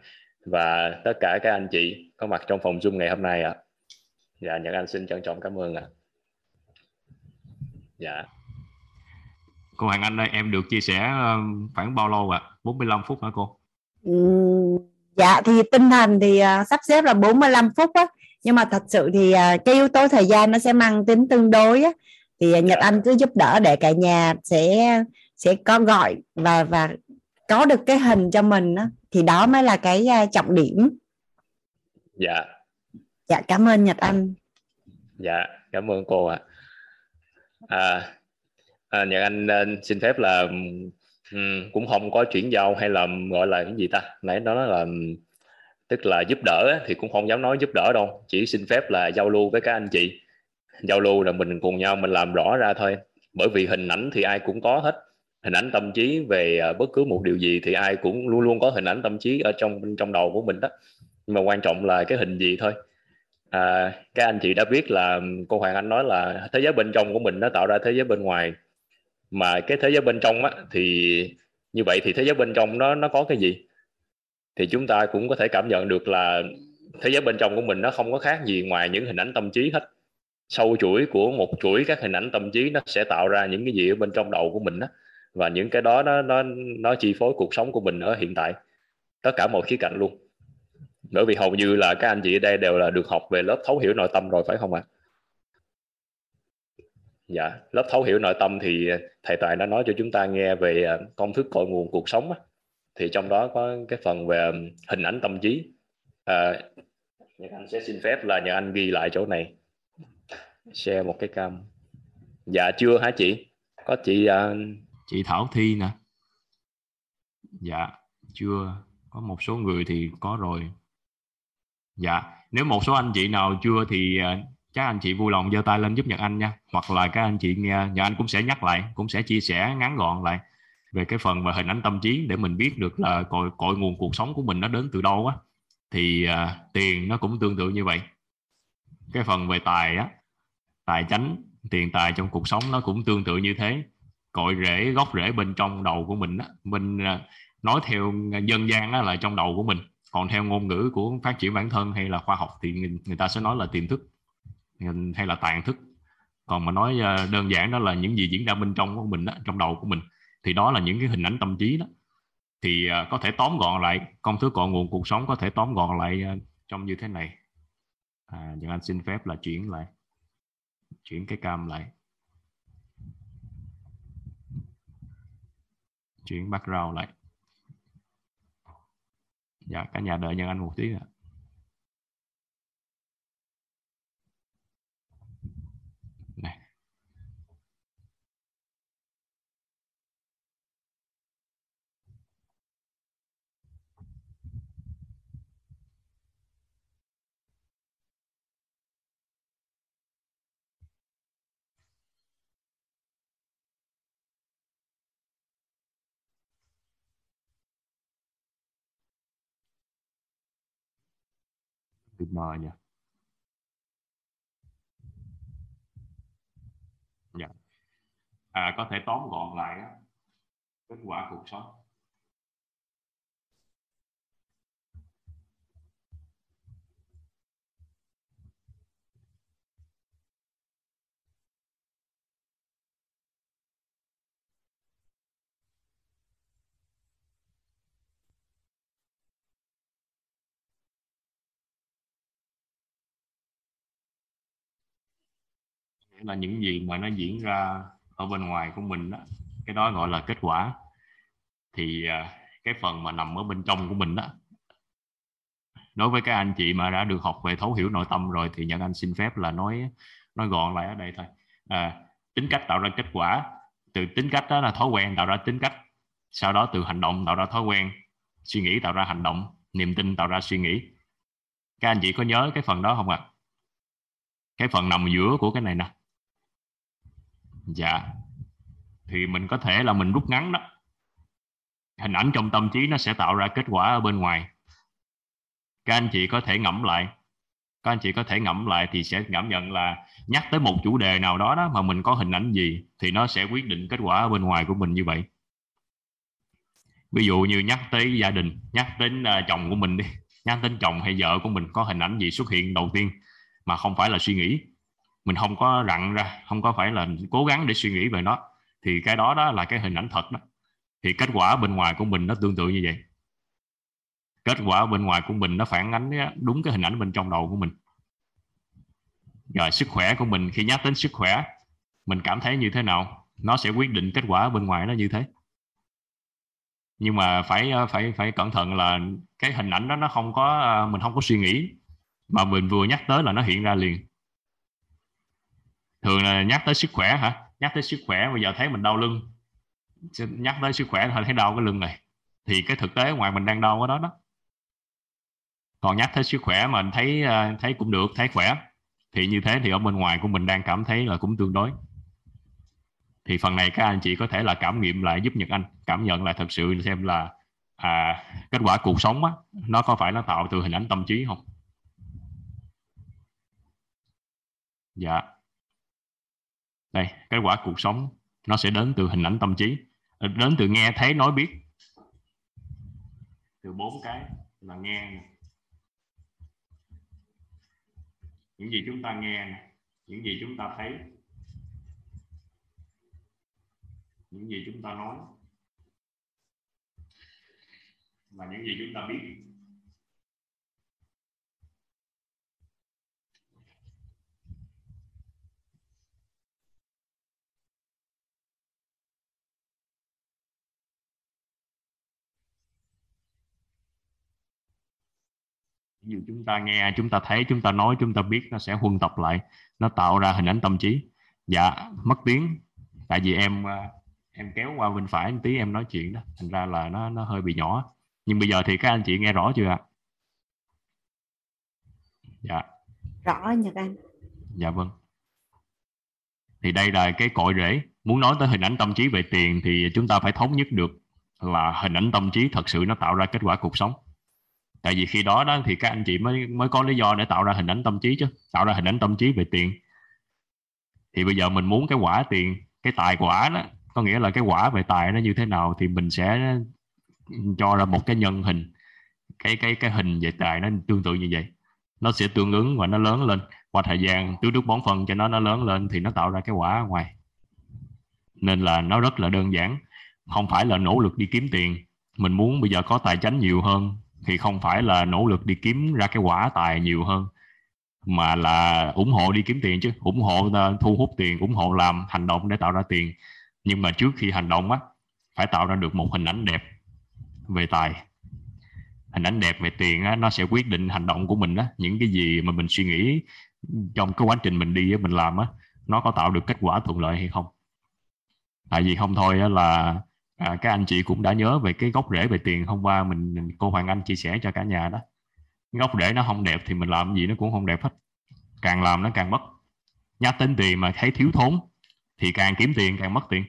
và tất cả các anh chị có mặt trong phòng Zoom ngày hôm nay ạ. À. Dạ Nhật Anh xin trân trọng cảm ơn ạ. À. Dạ. Cô Hoàng Anh ơi, em được chia sẻ khoảng bao lâu ạ? À? 45 phút hả cô? Ừ, dạ thì tinh thần thì uh, sắp xếp là 45 phút á nhưng mà thật sự thì uh, cái yếu tố thời gian nó sẽ mang tính tương đối á thì Nhật dạ. Anh cứ giúp đỡ để cả nhà sẽ sẽ có gọi và và có được cái hình cho mình á thì đó mới là cái uh, trọng điểm. Dạ. Dạ cảm ơn Nhật Anh. Dạ cảm ơn cô ạ. À. à, à, Nhật Anh uh, xin phép là um, cũng không có chuyển giao hay là gọi là cái gì ta? Nãy đó là tức là giúp đỡ thì cũng không dám nói giúp đỡ đâu. Chỉ xin phép là giao lưu với các anh chị. Giao lưu là mình cùng nhau mình làm rõ ra thôi. Bởi vì hình ảnh thì ai cũng có hết hình ảnh tâm trí về ờ, bất cứ một điều gì thì ai cũng luôn luôn có hình ảnh tâm trí ở trong trong đầu của mình đó. Nhưng mà quan trọng là cái hình gì thôi. À, các anh chị đã biết là cô Hoàng Anh nói là thế giới bên trong của mình nó tạo ra thế giới bên ngoài. Mà cái thế giới bên trong á thì như vậy thì thế giới bên trong nó nó có cái gì? Thì chúng ta cũng có thể cảm nhận được là thế giới bên trong của mình nó không có khác gì ngoài những hình ảnh tâm trí hết. Sâu chuỗi của một chuỗi các hình ảnh tâm trí nó sẽ tạo ra những cái gì ở bên trong đầu của mình đó và những cái đó nó nó nó chi phối cuộc sống của mình ở hiện tại. Tất cả mọi khía cạnh luôn. Bởi vì hầu như là các anh chị ở đây đều là được học về lớp thấu hiểu nội tâm rồi phải không ạ? À? dạ lớp thấu hiểu nội tâm thì thầy toàn đã nói cho chúng ta nghe về à, công thức cội nguồn cuộc sống á. Thì trong đó có cái phần về à, hình ảnh tâm trí. À, Nhật Anh sẽ xin phép là nhờ anh ghi lại chỗ này. Share một cái cam. Dạ chưa hả chị? Có chị uh chị Thảo Thi nè. Dạ chưa. Có một số người thì có rồi. Dạ nếu một số anh chị nào chưa thì à, các anh chị vui lòng giơ tay lên giúp Nhật Anh nha. Hoặc là các anh chị nghe Nhật Anh cũng sẽ nhắc lại cũng sẽ chia sẻ ngắn gọn lại về cái phần mà hình ảnh tâm trí để mình biết được là cội cội nguồn cuộc sống của mình nó đến từ đâu á. Thì à, tiền nó cũng tương tự như vậy. Cái phần về tài á tài chánh tiền tài trong cuộc sống nó cũng tương tự như thế cội rễ gốc rễ bên trong đầu của mình đó mình à, nói theo dân gian đó là trong đầu của mình. Còn theo ngôn ngữ của phát triển bản thân hay là khoa học thì người, ta sẽ nói là tiềm thức hay là tàn thức. Còn mà nói à, đơn giản đó là những gì diễn ra bên trong của mình đó, trong đầu của mình thì đó là những cái hình ảnh tâm trí đó. Thì à, có thể tóm gọn lại công thức cội nguồn cuộc sống có thể tóm gọn lại trong như thế này. À, nhưng anh xin phép là chuyển lại chuyển cái cam lại. Chuyển background lại. Dạ cả nhà đợi nhân anh một tí ạ. Bị mờ nha. Dạ. À, có thể tóm gọn lại kết quả cuộc sống. Là những gì mà nó diễn ra ở bên ngoài của mình đó. Cái đó gọi là kết quả. Thì à, cái phần mà nằm ở bên trong của mình đó đối với các anh chị mà đã được học về thấu hiểu nội tâm rồi thì nhận anh xin phép là nói nói gọn lại ở đây thôi. À, tính cách tạo ra kết quả. Từ tính cách đó là thói quen tạo ra tính cách. Sau đó từ hành động tạo ra thói quen. Suy nghĩ tạo ra hành động. Niềm tin tạo ra suy nghĩ. Các anh chị có nhớ cái phần đó không ạ? À? cái phần nằm giữa của cái này nè dạ. Thì mình có thể là mình rút ngắn đó. Hình ảnh trong tâm trí nó sẽ tạo ra kết quả ở bên ngoài. Các anh chị có thể ngẫm lại. Các anh chị có thể ngẫm lại thì sẽ cảm nhận là nhắc tới một chủ đề nào đó đó mà mình có hình ảnh gì thì nó sẽ quyết định kết quả ở bên ngoài của mình như vậy. Ví dụ như nhắc tới gia đình nhắc đến uh, chồng của mình đi nhắc đến chồng hay vợ của mình có hình ảnh gì xuất hiện đầu tiên mà không phải là suy nghĩ? Mình không có rặn ra, không có phải là cố gắng để suy nghĩ về nó, thì cái đó đó là cái hình ảnh thật đó. Thì kết quả bên ngoài của mình nó tương tự như vậy. Kết quả bên ngoài của mình nó phản ánh đúng cái hình ảnh bên trong đầu của mình. Rồi sức khỏe của mình, khi nhắc đến sức khỏe, mình cảm thấy như thế nào? Nó sẽ quyết định kết quả bên ngoài nó như thế. Nhưng mà phải phải phải cẩn thận là cái hình ảnh đó nó không có à, mình không có suy nghĩ. Mà mình vừa nhắc tới là nó hiện ra liền thường là nhắc tới sức khỏe hả? Nhắc tới sức khỏe bây giờ thấy mình đau lưng. Nhắc tới sức khỏe thôi thấy đau cái lưng này. Thì cái thực tế ngoài mình đang đau cái đó đó. Còn nhắc tới sức khỏe mà thấy ờ, thấy cũng được thấy khỏe. Thì như thế thì ở bên ngoài của mình đang cảm thấy là cũng tương đối. Thì phần này các anh chị có thể là cảm nghiệm lại giúp Nhật Anh cảm nhận lại thật sự xem là à, kết quả cuộc sống á, nó có phải nó tạo từ hình ảnh tâm trí không? Dạ đây kết quả cuộc sống, nó sẽ đến từ hình ảnh tâm trí ờ, đến từ nghe thấy nói biết. Từ bốn cái là nghe những gì chúng ta nghe những gì chúng ta thấy, những gì chúng ta nói, và những gì chúng ta biết. Những gì chúng ta nghe chúng ta thấy chúng ta nói chúng ta biết nó sẽ huân tập lại nó tạo ra hình ảnh tâm trí. Dạ mất tiếng. Tại vì em à, em kéo qua bên phải một tí em nói chuyện đó. Thành ra là nó nó hơi bị nhỏ. Nhưng bây giờ thì các anh chị nghe rõ chưa ạ? Dạ. Rõ nhật anh. Dạ vâng. Thì đây là cái cội rễ. Muốn nói tới hình ảnh tâm trí về tiền thì chúng ta phải thống nhất được là hình ảnh tâm trí thật sự nó tạo ra kết quả cuộc sống tại vì khi đó đó thì các anh chị mới mới có lý do để tạo ra hình ảnh tâm trí chứ, tạo ra hình ảnh tâm trí về tiền. Thì bây giờ mình muốn cái quả tiền, cái tài quả đó, có nghĩa là cái quả về tài nó như thế nào thì mình sẽ cho ra một cái nhân hình. Cái cái cái hình về tài nó tương tự như vậy. Nó sẽ tương ứng và nó lớn lên. Qua thời gian tưới nước bón phân cho nó nó lớn lên thì nó tạo ra cái quả ở ngoài. Nên là nó rất là đơn giản. Không phải là nỗ lực đi kiếm tiền. Mình muốn bây giờ có tài chánh nhiều hơn thì không phải là nỗ lực đi kiếm ra cái quả tài nhiều hơn mà là ủng hộ đi kiếm tiền chứ. Ủng hộ ờ, thu hút tiền ủng hộ làm hành động để tạo ra tiền. Nhưng mà trước khi hành động á phải tạo ra được một hình ảnh đẹp về tài. Hình ảnh đẹp về tiền á, nó sẽ quyết định hành động của mình á. Những cái gì mà mình suy nghĩ trong cái quá trình mình đi mình làm á nó có tạo được kết quả thuận lợi hay không? Tại vì không thôi á, là à, các anh chị cũng đã nhớ về cái gốc rễ về tiền hôm qua mình cô Hoàng Anh chia sẻ cho cả nhà đó. Gốc rễ nó không đẹp thì mình làm gì nó cũng không đẹp hết. Càng làm nó càng mất. Nhắc đến tiền mà thấy thiếu thốn thì càng kiếm tiền càng mất tiền.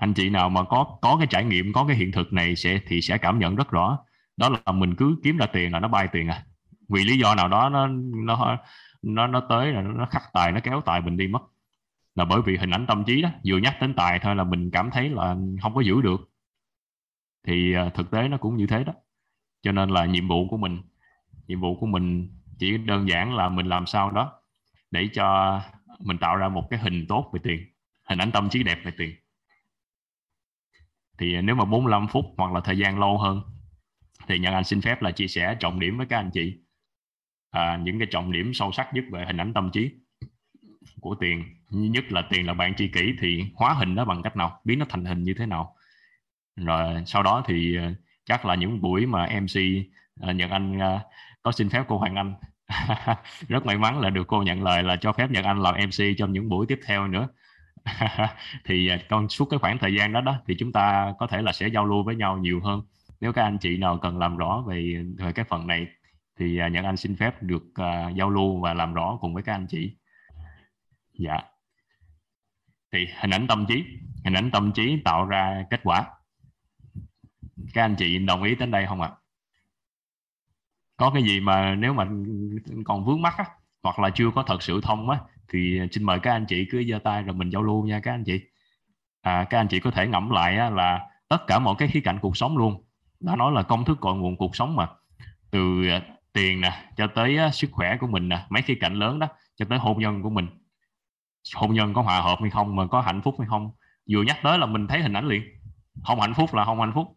Anh chị nào mà có có cái trải nghiệm có cái hiện thực này sẽ thì sẽ cảm nhận rất rõ. Đó là mình cứ kiếm ra tiền là nó bay tiền à. Vì lý do nào đó nó nó nó nó tới là nó khắc tài nó kéo tài mình đi mất là bởi vì hình ảnh tâm trí đó vừa nhắc đến tài thôi là mình cảm thấy là không có giữ được. Thì à, thực tế nó cũng như thế đó. Cho nên là nhiệm vụ của mình nhiệm vụ của mình chỉ đơn giản là mình làm sao đó để cho mình tạo ra một cái hình tốt về tiền hình ảnh tâm trí đẹp về tiền. Thì nếu mà 45 phút hoặc là thời gian lâu hơn thì nhân anh xin phép là chia sẻ trọng điểm với các anh chị à, những cái trọng điểm sâu sắc nhất về hình ảnh tâm trí của tiền nhất là tiền là bạn tri kỷ thì hóa hình nó bằng cách nào? Biến nó thành hình như thế nào? Rồi sau đó thì ờ, chắc là những buổi mà MC uh, ờ, Nhật Anh ờ, có xin phép cô Hoàng Anh. Rất may mắn là được cô nhận lời là cho phép Nhật Anh làm MC trong những buổi tiếp theo nữa. Thì con suốt cái khoảng thời gian đó đó thì chúng ta có thể là sẽ giao lưu với nhau nhiều hơn. Nếu các anh chị nào cần làm rõ về về cái phần này thì Nhật Anh xin phép được uh, giao lưu và làm rõ cùng với các anh chị. Dạ thì hình ảnh tâm trí hình ảnh tâm trí tạo ra kết quả. Các anh chị đồng ý đến đây không ạ? Có cái gì mà nếu mà còn vướng mắc á, hoặc là chưa có thật sự thông á thì xin mời các anh chị cứ giơ tay rồi mình giao lưu nha các anh chị. À, các anh chị có thể ngẫm lại á, là tất cả mọi cái khía cạnh cuộc sống luôn. Đã nói là công thức cội nguồn cuộc sống mà. Từ à, tiền nè cho tới á, sức khỏe của mình nè mấy khía cạnh lớn đó cho tới hôn nhân của mình hôn nhân có hòa hợp hay không mà có hạnh phúc hay không. Vừa nhắc tới là mình thấy hình ảnh liền. Không hạnh phúc là không hạnh phúc.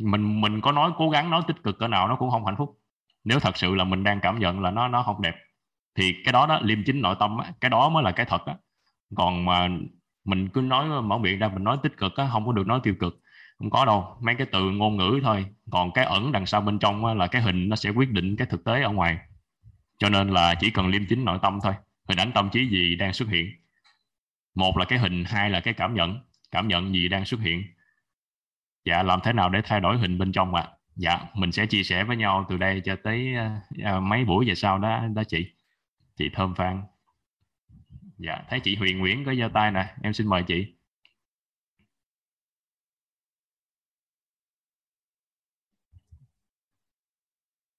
Mình mình có nói cố gắng nói tích cực cỡ nào nó cũng không hạnh phúc. Nếu thật sự là mình đang cảm nhận là nó nó không đẹp thì cái đó đó liêm chính nội tâm á, cái đó mới là cái thật á. Còn mà mình cứ nói mở miệng ra mình nói tích cực á, không có được nói tiêu cực. Không có đâu mấy cái từ ngôn ngữ thôi. Còn cái ẩn đằng sau bên trong á, là cái hình nó sẽ quyết định cái thực tế ở ngoài. Cho nên là chỉ cần liêm chính nội tâm thôi. Hình ảnh tâm trí gì đang xuất hiện một là cái hình hai là cái cảm nhận. Cảm nhận gì đang xuất hiện? Dạ làm thế nào để thay đổi hình bên trong ạ? À? dạ mình sẽ chia sẻ với nhau từ đây cho tới uh, mấy buổi về sau đó đó chị. Chị thơm phan. Dạ thấy chị huyền nguyễn có giơ tay nè. Em xin mời chị.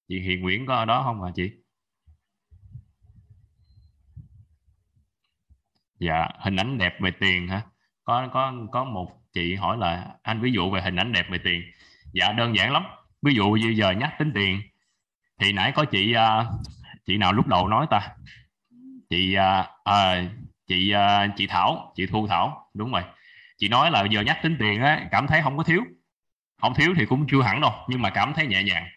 Chị Huyền Nguyễn có ở đó không à chị? Dạ, hình ảnh đẹp về tiền hả? Có có có một chị hỏi là anh ví dụ về hình ảnh đẹp về tiền. Dạ đơn giản lắm. Ví dụ như giờ nhắc tính tiền thì nãy có chị uh, chị nào lúc đầu nói ta? Chị uh, uh, chị uh, chị Thảo, chị Thu Thảo, đúng rồi. Chị nói là giờ nhắc tính tiền á cảm thấy không có thiếu. Không thiếu thì cũng chưa hẳn đâu, nhưng mà cảm thấy nhẹ nhàng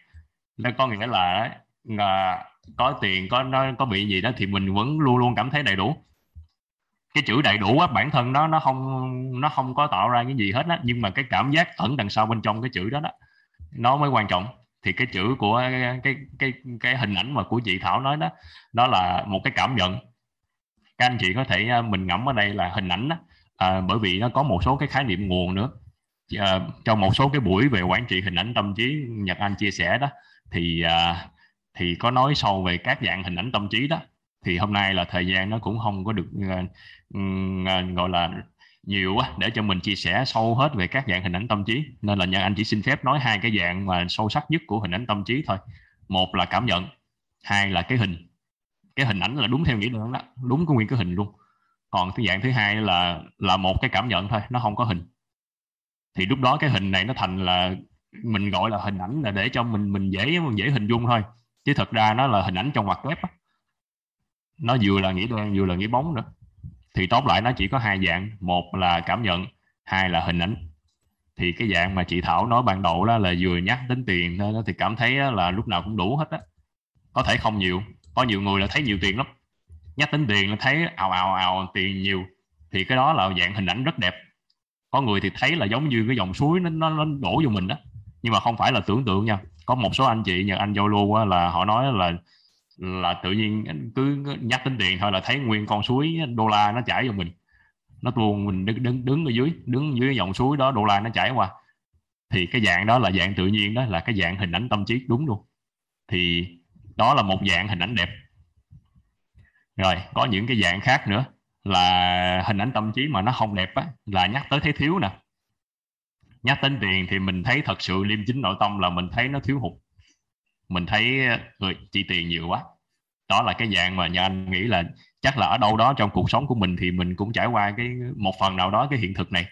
nó có nghĩa là là có tiền có nó có bị gì đó thì mình vẫn luôn luôn cảm thấy đầy đủ cái chữ đầy đủ á bản thân nó nó không nó không có tạo ra cái gì hết á. Nhưng mà cái cảm giác ẩn đằng sau bên trong cái chữ đó đó nó mới quan trọng. Thì cái chữ của cái cái cái, cái hình ảnh mà của chị Thảo nói đó đó là một cái cảm nhận. Các anh chị có thể à, mình ngẫm ở đây là hình ảnh đó, à, bởi vì nó có một số cái khái niệm nguồn nữa. À, trong một số cái buổi về quản trị hình ảnh tâm trí Nhật Anh chia sẻ đó thì à, thì có nói sâu về các dạng hình ảnh tâm trí đó. Thì hôm nay là thời gian nó cũng không có được à, À, gọi là nhiều quá, để cho mình chia sẻ sâu hết về các dạng hình ảnh tâm trí. Nên là nhà anh chỉ xin phép nói hai cái dạng mà sâu sắc nhất của hình ảnh tâm trí thôi. Một là cảm nhận, hai là cái hình. Cái hình ảnh là đúng theo nghĩa đơn đó, đúng cái nguyên cái hình luôn. Còn cái dạng thứ hai là là một cái cảm nhận thôi, nó không có hình. Thì lúc đó cái hình này nó thành là mình gọi là hình ảnh là để cho mình mình dễ mình dễ hình dung thôi. Chứ thật ra nó là hình ảnh trong mặt web đó. nó vừa là nghĩa đen vừa là nghĩa bóng nữa thì tóm lại nó chỉ có hai dạng. Một là cảm nhận hai là hình ảnh. Thì cái dạng mà chị Thảo nói ban đầu đó là vừa nhắc đến tiền thôi thì cảm thấy là lúc nào cũng đủ hết á. Có thể không nhiều có nhiều người là thấy nhiều tiền lắm. Nhắc đến tiền là thấy ào ào ào tiền nhiều. Thì cái đó là dạng hình ảnh rất đẹp. Có người thì thấy là giống như cái dòng suối nó nó, nó đổ vô mình đó. Nhưng mà không phải là tưởng tượng nha. Có một số anh chị nhờ anh giao lưu là họ nói là là tự nhiên cứ nhắc đến tiền thôi là thấy nguyên con suối, đô la nó chảy vào mình. Nó tuôn mình đứng đứng đứng ở dưới, đứng dưới dòng suối đó, đô la nó chảy qua. Thì cái dạng đó là dạng tự nhiên đó, là cái dạng hình ảnh tâm trí đúng luôn. Thì đó là một dạng hình ảnh đẹp. Rồi, có những cái dạng khác nữa là hình ảnh tâm trí mà nó không đẹp á, là nhắc tới thấy thiếu nè. Nhắc đến tiền thì mình thấy thật sự liêm chính nội tâm là mình thấy nó thiếu hụt mình thấy ờ, người chi tiền nhiều quá. Đó là cái dạng mà nhà anh nghĩ là chắc là ở đâu đó trong cuộc sống của mình thì mình cũng trải qua cái một phần nào đó cái hiện thực này.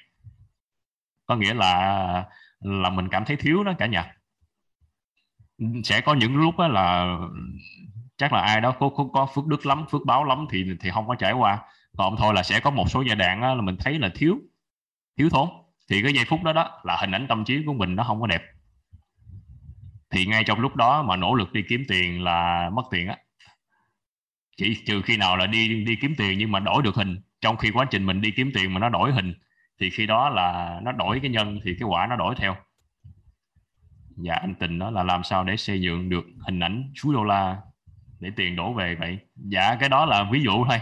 Có nghĩa là là mình cảm thấy thiếu đó cả nhà. Sẽ có những lúc đó là chắc là ai đó có, có có phước đức lắm phước báo lắm thì thì không có trải qua. Còn thôi là sẽ có một số giai đoạn là mình thấy là thiếu thiếu thốn. Thì cái giây phút đó đó là hình ảnh tâm trí của mình nó không có đẹp thì ngay trong lúc đó mà nỗ lực đi kiếm tiền là mất tiền á. Chỉ trừ khi nào là đi đi kiếm tiền nhưng mà đổi được hình. Trong khi quá trình mình đi kiếm tiền mà nó đổi hình thì khi đó là nó đổi cái nhân thì cái quả nó đổi theo. Dạ anh tình đó là làm sao để xây dựng được hình ảnh suối đô la để tiền đổ về vậy? Dạ cái đó là ví dụ thôi.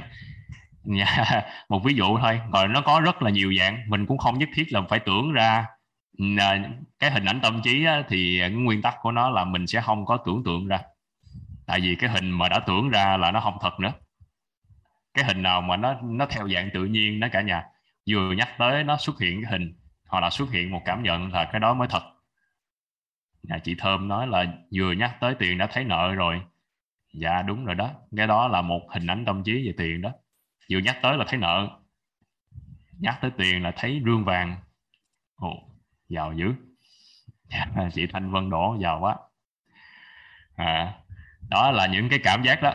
Dạ, một ví dụ thôi. Rồi nó có rất là nhiều dạng. Mình cũng không nhất thiết là phải tưởng ra cái hình ảnh tâm trí á, thì nguyên tắc của nó là mình sẽ không có tưởng tượng ra. Tại vì cái hình mà đã tưởng ra là nó không thật nữa. Cái hình nào mà nó nó theo dạng tự nhiên đó cả nhà. Vừa nhắc tới nó xuất hiện cái hình hoặc là xuất hiện một cảm nhận là cái đó mới thật. Nhà chị thơm nói là vừa nhắc tới tiền đã thấy nợ rồi. Dạ đúng rồi đó. Cái đó là một hình ảnh tâm trí về tiền đó. Vừa nhắc tới là thấy nợ. Nhắc tới tiền là thấy rương vàng. Ồ giàu dữ. Chị thanh vân đổ giàu quá. À, đó là những cái cảm giác đó.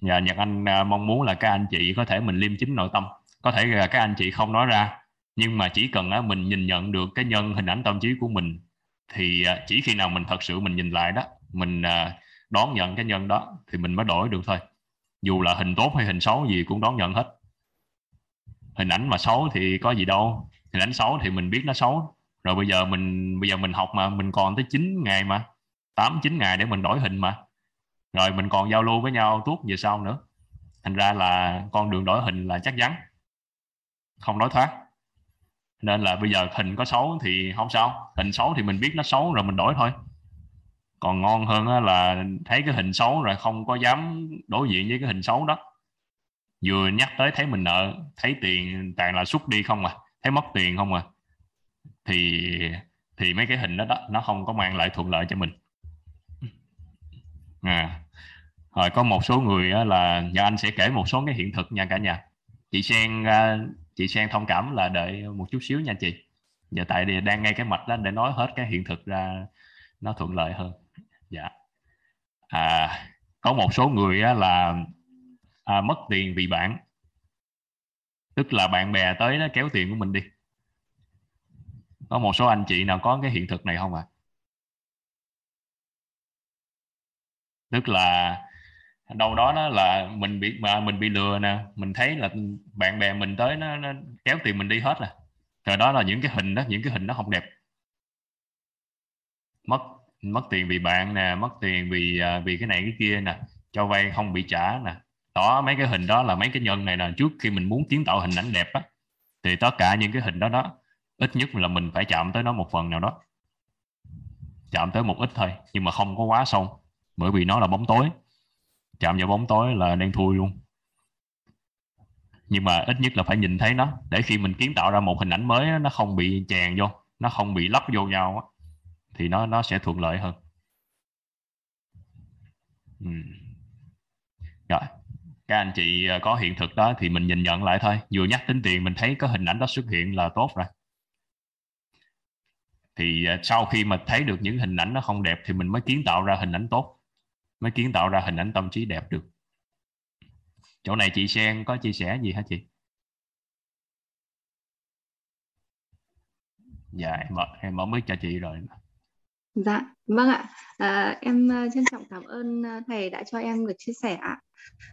Và nhật anh à, mong muốn là các anh chị có thể mình liêm chính nội tâm. Có thể là các anh chị không nói ra nhưng mà chỉ cần à, mình nhìn nhận được cái nhân hình ảnh tâm trí của mình thì à, chỉ khi nào mình thật sự mình nhìn lại đó mình đón nhận cái nhân đó thì mình mới đổi được thôi. Dù là hình tốt hay hình xấu gì cũng đón nhận hết. Hình ảnh mà xấu thì có gì đâu. Hình ảnh xấu thì mình biết nó xấu rồi bây giờ mình, bây giờ mình học mà, mình còn tới 9 ngày mà 8 9 ngày để mình đổi hình mà. Rồi mình còn giao lưu với nhau tuốt về sau nữa. Thành ra là con đường đổi hình là chắc chắn. Không nói thoát. Nên là bây giờ hình có xấu thì không sao. Hình xấu thì mình biết nó xấu rồi mình đổi thôi. Còn ngon hơn là thấy cái hình xấu rồi không có dám đối diện với cái hình xấu đó. Vừa nhắc tới thấy mình nợ, thấy tiền toàn là xúc đi không à thấy mất tiền không à thì thì mấy cái hình đó, đó nó không có mang lại thuận lợi cho mình. À rồi có một số người là nhà anh sẽ kể một số cái hiện thực nha cả nhà. Chị sen à, chị sen thông cảm là đợi một chút xíu nha chị. Giờ tại vì đang ngay cái mạch đó để nói hết cái hiện thực ra nó thuận lợi hơn. Dạ. À, có một số người là à, mất tiền vì bạn. Tức là bạn bè tới nó kéo tiền của mình đi có một số anh chị nào có cái hiện thực này không ạ? À? tức là đâu đó nó là mình bị mà mình bị lừa nè mình thấy là bạn bè mình tới nó, nó kéo tiền mình đi hết rồi rồi đó là những cái hình đó những cái hình nó không đẹp. Mất mất tiền vì bạn nè mất tiền vì à, vì cái này cái kia nè cho vay không bị trả nè. Đó mấy cái hình đó là mấy cái nhân này là trước khi mình muốn kiến tạo hình ảnh đẹp á thì tất cả những cái hình đó đó ít nhất là mình phải chạm tới nó một phần nào đó. Chạm tới một ít thôi, nhưng mà không có quá sâu, bởi vì nó là bóng tối. Chạm vào bóng tối là đen thui luôn. Nhưng mà ít nhất là phải nhìn thấy nó, để khi mình kiến tạo ra một hình ảnh mới nó không bị chèn vô, nó không bị lắp vô nhau thì nó nó sẽ thuận lợi hơn. Ừ. rồi, các anh chị à, có hiện thực đó thì mình nhìn nhận lại thôi. Vừa nhắc tính tiền, mình thấy có hình ảnh đó xuất hiện là tốt rồi thì à, sau khi mà thấy được những hình ảnh nó không đẹp thì mình mới kiến tạo ra hình ảnh tốt mới kiến tạo ra hình ảnh tâm trí đẹp được. Chỗ này chị Sen có chia sẻ gì hả chị? Dạ em mở, em mở mic cho chị rồi. Dạ vâng ạ. À, em à, trân trọng cảm ơn à, thầy đã cho em được chia sẻ ạ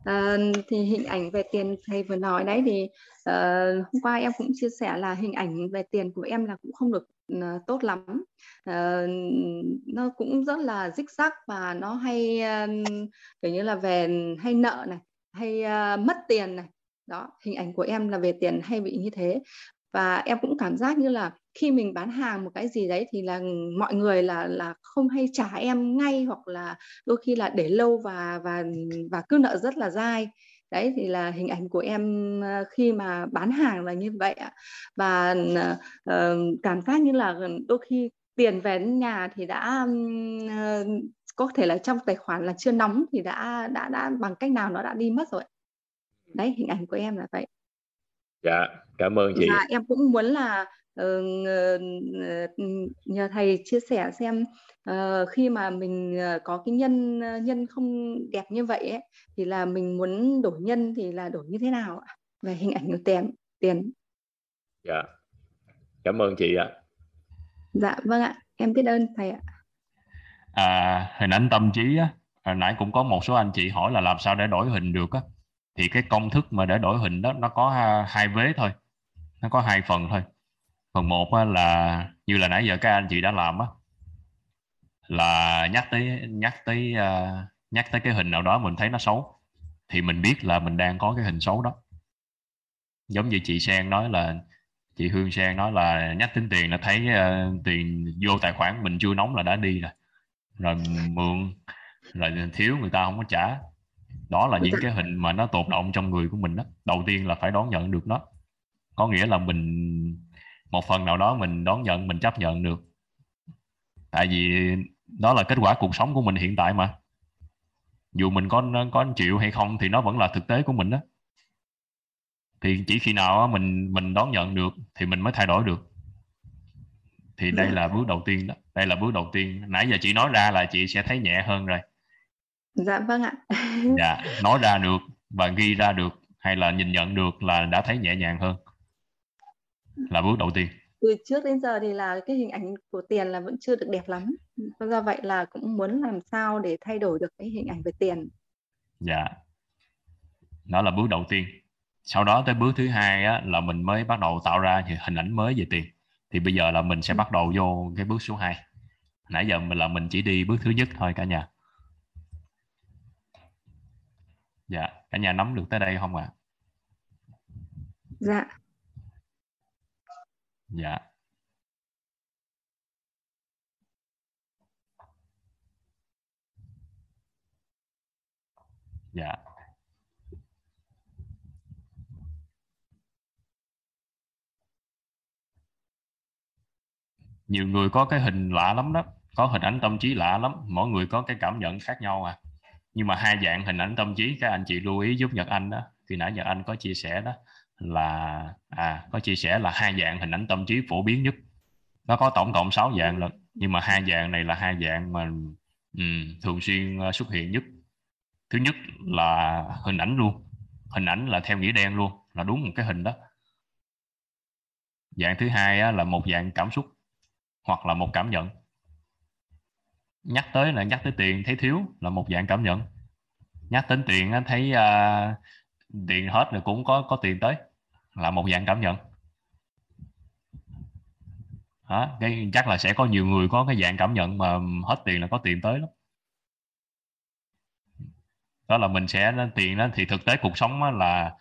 à, thì hình ảnh về tiền thầy vừa nói đấy thì uh, hôm qua em cũng chia sẻ là hình ảnh về tiền của em là cũng không được uh, tốt lắm. Uh, nó cũng rất là rích rắc và nó hay kiểu như là về hay nợ này hay uh, mất tiền này. Đó hình ảnh của em là về tiền hay bị như thế và em cũng cảm giác như là khi mình bán hàng một cái gì đấy thì là mọi người là là không hay trả em ngay hoặc là đôi khi là để lâu và và và cứ nợ rất là dai. Đấy thì là hình ảnh của em ờ, khi mà bán hàng là như vậy ạ. Và uh, cảm giác như là đôi khi tiền về đến nhà thì đã uh, có thể là trong tài khoản là chưa nóng thì đã đã đã bằng cách nào nó đã đi mất rồi đấy hình ảnh của em là vậy dạ cảm ơn chị. Và em cũng muốn là uh, nhờ thầy chia sẻ xem uh, khi mà mình có cái nhân nhân không đẹp như vậy ấy, thì là mình muốn đổi nhân thì là đổi như thế nào ạ? Về hình ảnh của tiền tiền dạ cảm ơn chị ạ. Dạ vâng ạ. Em biết ơn thầy ạ. À, hình ảnh tâm trí á hồi nãy cũng có một số anh chị hỏi là làm sao để đổi hình được á thì cái công thức mà để đổi hình đó nó có à, hai vế thôi. Nó có hai phần thôi. Phần một là như là nãy giờ các anh chị đã làm á là nhắc tới nhắc tới uh, nhắc tới cái hình nào đó mình thấy nó xấu thì mình biết là mình đang có cái hình xấu đó. Giống như chị Sen nói là chị Hương Sen nói là nhắc tính tiền là thấy uh, tiền vô tài khoản mình chưa nóng là đã đi rồi. Rồi mượn rồi thiếu người ta không có trả đó là những cái hình mà nó tồn động trong người của mình đó. Đầu tiên là phải đón nhận được nó. Có nghĩa là mình một phần nào đó mình đón nhận mình chấp nhận được. Tại vì đó là kết quả cuộc sống của mình hiện tại mà. Dù mình có có chịu hay không thì nó vẫn là thực tế của mình đó. Thì chỉ khi nào mình mình đón nhận được thì mình mới thay đổi được. Thì đây là bước đầu tiên đó. Đây là bước đầu tiên. Nãy giờ chị nói ra là chị sẽ thấy nhẹ hơn rồi dạ vâng ạ. Dạ nói ra được và ghi ra được hay là nhìn nhận được là đã thấy nhẹ nhàng hơn. Là bước đầu tiên. Từ trước đến giờ thì là cái hình ảnh của tiền là vẫn chưa được đẹp lắm. Do vậy là cũng muốn làm sao để thay đổi được cái hình ảnh về tiền. Dạ. Đó là bước đầu tiên. Sau đó tới bước thứ hai á, là mình mới bắt đầu tạo ra hình ảnh mới về tiền. Thì bây giờ là mình sẽ bắt đầu vô cái bước số 2 nãy giờ mình là mình chỉ đi bước thứ nhất thôi cả nhà dạ cả nhà nắm được tới đây không ạ? À? dạ. Dạ. Dạ. Nhiều người có cái hình lạ lắm đó có hình ảnh tâm trí lạ lắm mỗi người có cái cảm nhận khác nhau à nhưng mà hai dạng hình ảnh tâm trí các anh chị lưu ý giúp Nhật Anh đó. Khi nãy Nhật Anh có chia sẻ đó là à có chia sẻ là hai dạng hình ảnh tâm trí phổ biến nhất. Nó có tổng cộng 6 dạng lần nhưng mà hai dạng này là hai dạng mà um, thường xuyên ờ, xuất hiện nhất. Thứ nhất là hình ảnh luôn. Hình ảnh là theo nghĩa đen luôn là đúng một cái hình đó. Dạng thứ hai á, là một dạng cảm xúc hoặc là một cảm nhận nhắc tới là nhắc tới tiền thấy thiếu là một dạng cảm nhận. Nhắc đến tiền thấy uh, tiền hết rồi cũng có có tiền tới là một dạng cảm nhận. Đó, cái chắc là sẽ có nhiều người có cái dạng cảm nhận mà hết tiền là có tiền tới lắm. Đó là mình sẽ tiền đó thì thực tế cuộc sống là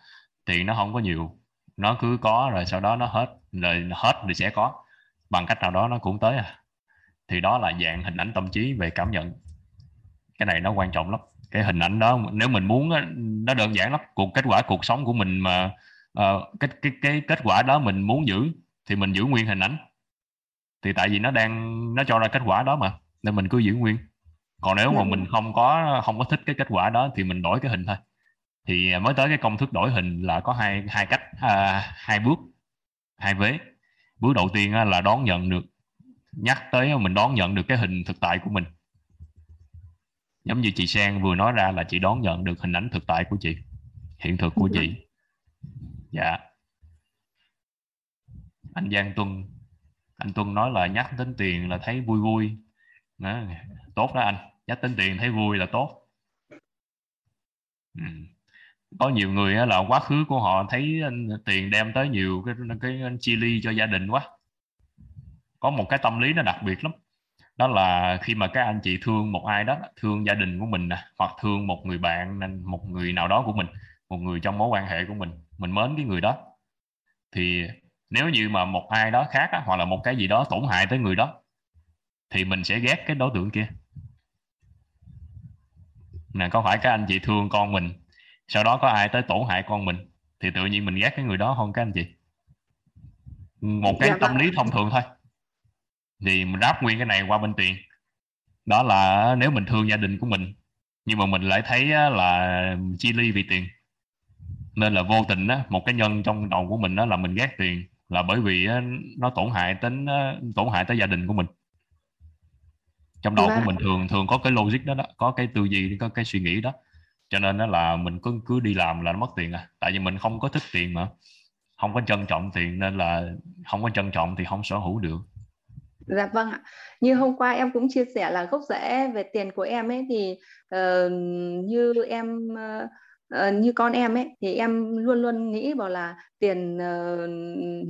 tiền nó không có nhiều. Nó cứ có rồi sau đó nó hết rồi hết thì sẽ có. Bằng cách nào đó nó cũng tới à thì đó là dạng hình ảnh tâm trí về cảm nhận. Cái này nó quan trọng lắm. Cái hình ảnh đó nếu mình muốn nó đơn giản lắm. Cuộc kết quả cuộc sống của mình mà uh, cái cái cái kết quả đó mình muốn giữ thì mình giữ nguyên hình ảnh. Thì tại vì nó đang nó cho ra kết quả đó mà nên mình cứ giữ nguyên. Còn nếu mà mình không có không có thích cái kết quả đó thì mình đổi cái hình thôi. Thì mới tới cái công thức đổi hình là có hai hai cách à, hai bước hai vế. Bước đầu tiên là đón nhận được nhắc tới mình đón nhận được cái hình thực tại của mình. Giống như chị Sang vừa nói ra là chị đón nhận được hình ảnh thực tại của chị hiện thực của chị. Dạ. Anh Giang Tuân anh Tuân nói là nhắc đến tiền là thấy vui vui. Đó, tốt đó anh nhắc đến tiền thấy vui là tốt. Ừ. có nhiều người là quá khứ của họ thấy ờ, tiền đem tới nhiều cái cái chi ly cho gia đình quá có một cái tâm lý nó đặc biệt lắm. Đó là khi mà các anh chị thương một ai đó thương gia đình của mình nè hoặc thương một người bạn nên một người nào đó của mình một người trong mối quan hệ của mình mình mến cái người đó thì nếu như mà một ai đó khác á, hoặc là một cái gì đó tổn hại tới người đó thì mình sẽ ghét cái đối tượng kia. Nè có phải các anh chị thương con mình sau đó có ai tới tổn hại con mình thì tự nhiên mình ghét cái người đó không các anh chị? Một cái dạ tâm vâng. lý thông thường thôi thì mình ráp nguyên cái này qua bên tiền. Đó là nếu mình thương gia đình của mình nhưng mà mình lại thấy là chi ly vì tiền. Nên là vô tình á, một cái nhân trong đầu của mình đó là mình ghét tiền là bởi vì nó tổn hại đến tổn hại tới gia đình của mình. Trong đầu của vâng. mình thường thường có cái logic đó, đó có cái tư duy có cái suy nghĩ đó. Cho nên đó là mình cứ cứ đi làm là nó mất tiền à. Tại vì mình không có thích tiền mà không có trân trọng tiền nên là không có trân trọng thì không sở hữu được Dạ vâng ạ. Như hôm qua em cũng chia sẻ là gốc rễ về tiền của em ấy thì uh, như em uh, uh, như con em ấy thì em luôn luôn nghĩ bảo là tiền uh,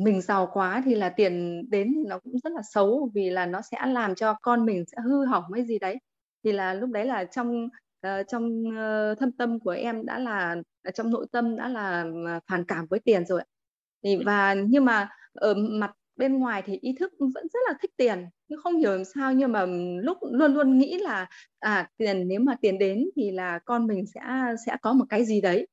mình giàu quá thì là tiền đến thì nó cũng rất là xấu vì là nó sẽ làm cho con mình sẽ hư hỏng cái gì đấy. Thì là lúc đấy là trong uh, trong uh, thâm tâm của em đã là trong nội tâm đã là phản cảm với tiền rồi. Thì và nhưng mà ở mặt bên ngoài thì ý thức vẫn rất là thích tiền, nhưng không hiểu làm sao, nhưng mà lúc luôn luôn nghĩ là à tiền nếu mà tiền đến thì là con mình sẽ sẽ có một cái gì đấy.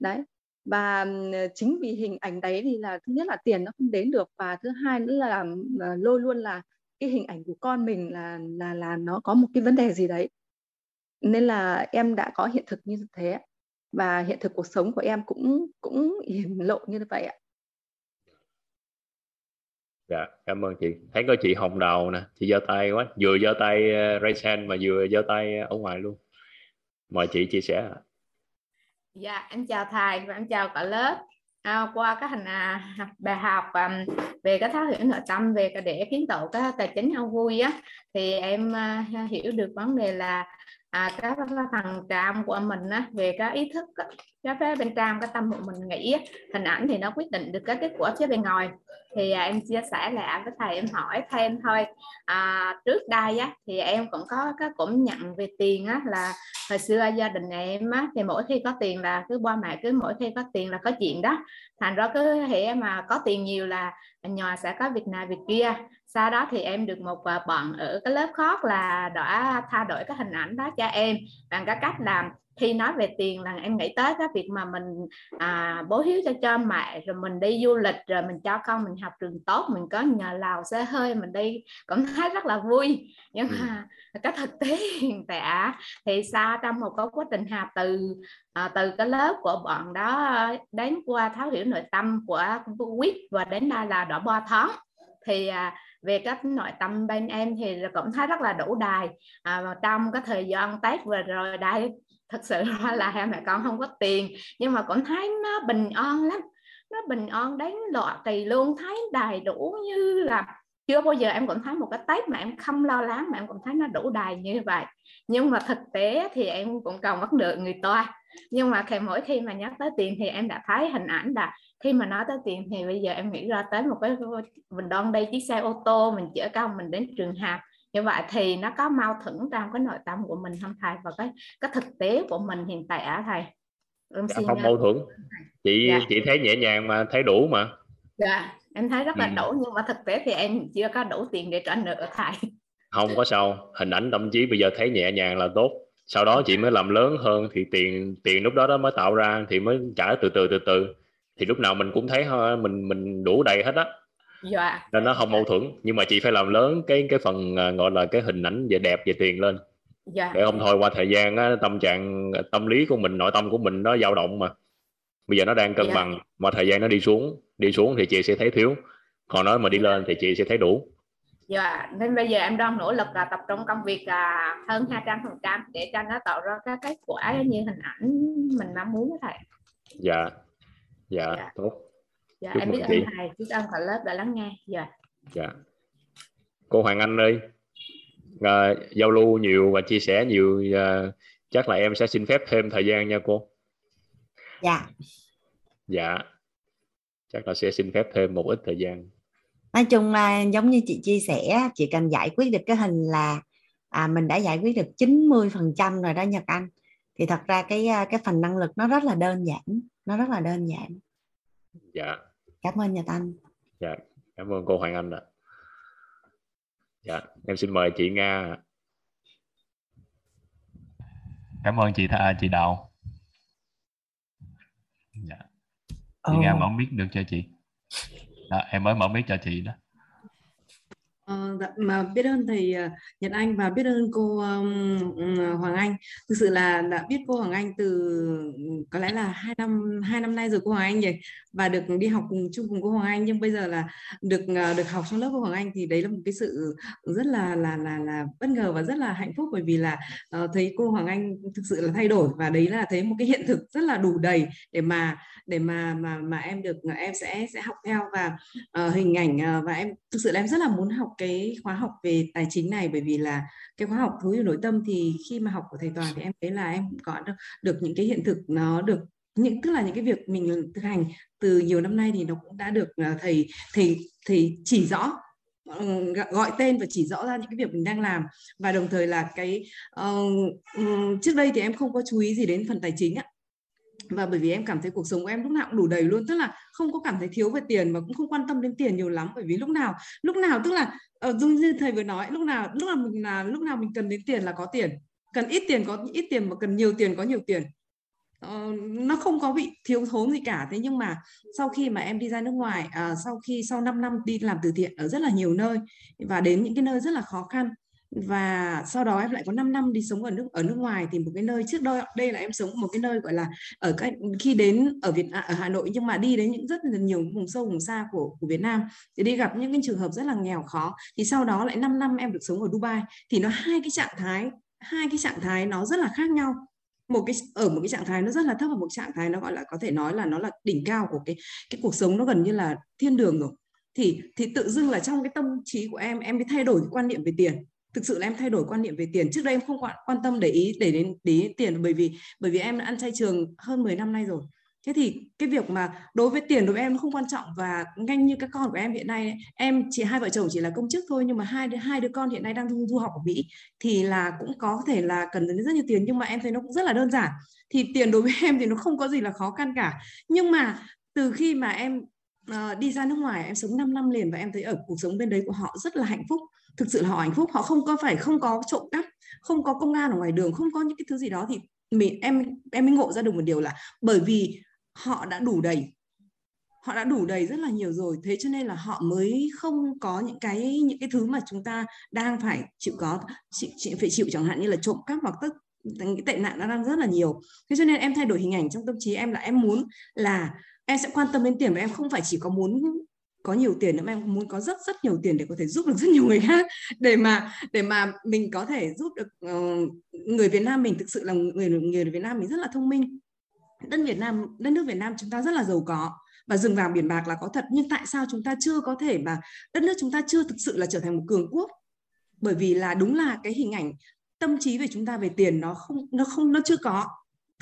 Đấy, và ừ, chính vì hình ảnh đấy thì là thứ nhất là tiền nó không đến được, và thứ hai nữa là à, lôi luôn là cái hình ảnh của con mình là là là nó có một cái vấn đề gì đấy. Nên là em đã có hiện thực như thế và hiện thực cuộc sống của em cũng cũng hiển lộ như vậy ạ dạ cảm ơn chị. Thấy có chị hồng đầu nè chị giơ tay quá. Vừa giơ tay ờ, uh, raise hand mà vừa giơ tay ở ngoài luôn. Mời chị chia sẻ dạ em chào thầy và em chào cả lớp. À, qua cái hành à, bài học um, về cái thấu hiểu nội tâm về cái để kiến tạo cái tài chính ao vui á thì em uh, hiểu được vấn đề là à, cái, phần trạm của mình á, về cái ý thức á, cái phía bên trong cái tâm của mình nghĩ hình ảnh thì nó quyết định được cái kết quả phía bên ngoài. Thì à, em chia sẻ lại với thầy em hỏi thêm thôi. À, trước đây á thì em cũng có cái cũng nhận về tiền á là hồi xưa gia đình em á thì mỗi khi có tiền là cứ ba mẹ cứ mỗi khi có tiền là có chuyện đó. Thành ra cứ hệ mà có tiền nhiều là à, nhà sẽ có việc này việc kia sau đó thì em được một à, bạn ở cái lớp khác là đã thay đổi cái hình ảnh đó cho em bằng cái cách làm khi nói về tiền là em nghĩ tới cái việc mà mình à, bố hiếu cho cho mẹ rồi mình đi du lịch rồi mình cho con mình học trường tốt mình có nhờ lào xe hơi mình đi cũng thấy rất là vui nhưng ừ. mà cái thực tế hiện tại thì sau trong một cái quá trình học từ à, từ cái lớp của bọn đó đến qua tháo hiểu nội tâm của quýt và đến đây là đã ba tháng thì à, về các nội tâm bên em thì cũng thấy rất là đủ đài. À, trong cái thời gian tết vừa rồi đây thật sự là hai mẹ con không có tiền nhưng mà cũng thấy nó bình an lắm. Nó bình an đến lọ kỳ luôn thấy đầy đủ như là chưa bao giờ em cũng thấy một cái tết mà em không lo lắng mà em cũng thấy nó đủ đầy như vậy. Nhưng mà thực tế thì em cũng còn mất được người toa nhưng mà khi mỗi khi mà nhắc tới tiền thì em đã thấy hình ảnh là khi mà nói tới tiền thì bây giờ em nghĩ ra tới một cái mình đoan đây chiếc xe ô tô mình chở con mình đến trường học. Như vậy thì nó có mâu thuẫn trong cái nội tâm của mình không thầy? Và cái cái thực tế của mình hiện tại á thầy? Em dạ, không mâu thuẫn chị dạ. chị thấy nhẹ nhàng mà thấy đủ mà. Dạ em thấy rất là ừ. đủ nhưng mà thực tế thì em chưa có đủ tiền để trả nợ thầy. Không có sao. Hình ảnh tâm trí bây giờ thấy nhẹ nhàng là tốt. Sau đó chị mới làm lớn hơn thì tiền tiền lúc đó đó mới tạo ra thì mới trả từ từ từ từ thì lúc nào mình cũng thấy mình mình đủ đầy hết á. Dạ. nên nó không mâu thuẫn nhưng mà chị phải làm lớn cái cái phần à, gọi là cái hình ảnh về đẹp về tiền lên. Dạ. để không thôi qua thời gian á, tâm trạng tâm lý của mình nội tâm của mình nó dao động mà. Bây giờ nó đang cân dạ. bằng mà thời gian nó đi xuống đi xuống thì chị sẽ thấy thiếu. Còn nói mà đi lên thì chị sẽ thấy đủ. Dạ nên bây giờ em đang nỗ lực là tập trung công việc là hơn 200 phần trăm để cho nó tạo ra cái kết quả như hình ảnh mình mong muốn thầy. Dạ dạ, dạ. tốt. Dạ Chúc em biết ơn thầy biết ơn cả lớp đã lắng nghe. Dạ. Dạ. Cô Hoàng Anh ơi à, giao lưu nhiều và chia sẻ nhiều à, chắc là em sẽ xin phép thêm thời gian nha cô. Dạ. Dạ. Chắc là sẽ xin phép thêm một ít thời gian. Nói chung là giống như chị chia sẻ chị cần giải quyết được cái hình là à, mình đã giải quyết được 90 phần trăm rồi đó Nhật Anh. Thì thật ra cái à, cái phần năng lực nó rất là đơn giản nó rất là đơn giản. Dạ. Cảm ơn Nhật Anh dạ cảm ơn cô Hoàng Anh ạ. Dạ em xin mời chị Nga cảm ơn chị Tha chị Đào. Dạ. Chị oh. Nga mở mic được cho chị. Đó, em mới mở mic cho chị đó Ờ, dạ, mà biết ơn thầy uh, Nhật Anh và biết ơn cô um, Hoàng Anh. Thực sự là đã biết cô Hoàng Anh từ có lẽ là hai năm hai năm nay rồi cô Hoàng Anh vậy và được đi học cùng chung cùng cô Hoàng Anh. Nhưng bây giờ là được uh, được học trong lớp cô Hoàng Anh thì đấy là một cái sự rất là là là là bất ngờ và rất là hạnh phúc. Bởi vì là uh, thấy cô Hoàng Anh thực sự là thay đổi và đấy là thấy một cái hiện thực rất là đủ đầy để mà để mà mà mà em được em sẽ sẽ học theo. Và uh, hình ảnh uh, và em thực sự là em rất là muốn học cái khóa học về tài chính này bởi vì là cái khóa học thú hiểu nội tâm thì khi mà học của thầy toàn thì em thấy là em có được, được những cái hiện thực nó được những tức là những cái việc mình thực hành từ nhiều năm nay thì nó cũng đã được à, thầy thầy thầy chỉ rõ gọi tên và chỉ rõ ra những cái việc mình đang làm. Và đồng thời là cái uh, trước đây thì em không có chú ý gì đến phần tài chính ạ. Và bởi vì em cảm thấy cuộc sống của em lúc nào cũng đủ đầy luôn tức là không có cảm thấy thiếu về tiền mà cũng không quan tâm đến tiền nhiều lắm bởi vì lúc nào lúc nào tức là Ờ, như, như thầy vừa nói lúc nào lúc nào mình là lúc nào mình cần đến tiền là có tiền. Cần ít tiền có ít tiền mà cần nhiều tiền có nhiều tiền. Uh, nó không có bị thiếu thốn gì cả. Thế nhưng mà sau khi mà em đi ra nước ngoài uh, sau khi sau 5 năm đi làm từ thiện ở rất là nhiều nơi và đến những cái nơi rất là khó khăn và sau đó em lại có 5 năm đi sống ở nước ở nước ngoài thì một cái nơi. Trước đây đây là em sống một cái nơi, gọi là, ở cái khi đến ở Việt ở Hà Nội, nhưng mà đi đến những rất là nhiều vùng sâu, vùng xa của của Việt Nam thì đi gặp những cái trường hợp rất là nghèo khó. Thì sau đó lại 5 năm em được sống ở Dubai. Thì nó hai cái trạng thái, hai cái trạng thái nó rất là khác nhau. Một cái, ở một cái trạng thái nó rất là thấp và một trạng thái nó, gọi là, có thể nói là nó là đỉnh cao của cái cái cuộc sống nó gần như là thiên đường rồi. Thì thì tự dưng là trong cái tâm trí của em em mới thay đổi cái quan niệm về tiền thực sự là em thay đổi quan niệm về tiền. Trước đây em không quan, quan tâm để ý để đến để ý tiền bởi vì bởi vì em đã ăn chay trường hơn 10 năm nay rồi. Thế thì cái việc mà đối với tiền đối với em nó không quan trọng và nhanh như các con của em hiện nay em chỉ hai vợ chồng chỉ là công chức thôi nhưng mà hai hai đứa con hiện nay đang du, du học ở Mỹ thì là cũng có thể là cần đến rất nhiều tiền nhưng mà em thấy nó cũng rất là đơn giản. Thì tiền đối với em thì nó không có gì là khó khăn cả. Nhưng mà từ khi mà em uh, đi ra nước ngoài em sống 5 năm liền và em thấy ở cuộc sống bên đấy của họ rất là hạnh phúc thực sự là họ hạnh phúc họ không có phải không có trộm cắp không có công an ở ngoài đường không có những cái thứ gì đó thì mình em em mới ngộ ra được một điều là bởi vì họ đã đủ đầy họ đã đủ đầy rất là nhiều rồi. Thế cho nên là họ mới không có những cái những cái thứ mà chúng ta đang phải chịu có chịu, chịu phải chịu chẳng hạn như là trộm cắp hoặc tất cái tệ nạn nó đang rất là nhiều. Thế cho nên em thay đổi hình ảnh trong tâm trí em là em muốn là em sẽ quan tâm đến tiền và em không phải chỉ có muốn có nhiều tiền nữa mà em muốn có rất rất nhiều tiền để có thể giúp được rất nhiều người khác. Để mà để mà mình có thể giúp được uh, người Việt Nam mình thực sự là người người Việt Nam mình rất là thông minh. Đất Việt Nam đất nước Việt Nam chúng ta rất là giàu có. Và rừng vàng biển bạc là có thật nhưng tại sao chúng ta chưa có thể mà đất nước chúng ta chưa thực sự là trở thành một cường quốc? Bởi vì là đúng là cái hình ảnh tâm trí về chúng ta về tiền nó không nó không nó chưa có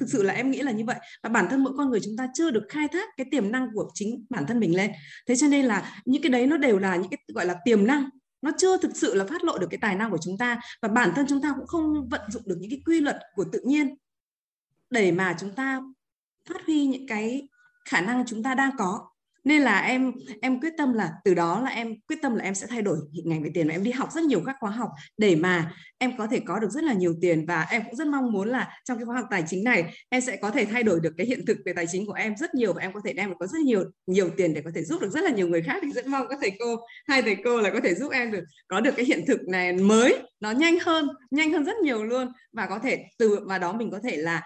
thực sự là em nghĩ là như vậy. Và bản thân mỗi con người chúng ta chưa được khai thác cái tiềm năng của chính bản thân mình lên. Thế cho nên là những cái đấy nó đều là những cái, gọi là, tiềm năng. Nó chưa thực sự là phát lộ được cái tài năng của chúng ta. Và bản thân chúng ta cũng không vận dụng được những cái quy luật của tự nhiên để mà chúng ta phát huy những cái khả năng chúng ta đang có nên là em em quyết tâm là từ đó là em quyết tâm là em sẽ thay đổi ngành về tiền và em đi học rất nhiều các khóa học để mà em có thể có được rất là nhiều tiền và em cũng rất mong muốn là trong cái khóa học tài chính này, em sẽ có thể thay đổi được cái hiện thực về tài chính của em rất nhiều và em có thể đem được có rất nhiều nhiều tiền để có thể giúp được rất là nhiều người khác. Thì rất mong các thầy cô, hai thầy cô là có thể giúp em được, có được cái hiện thực này mới nó nhanh hơn nhanh hơn rất nhiều luôn. Và có thể từ và đó mình có thể là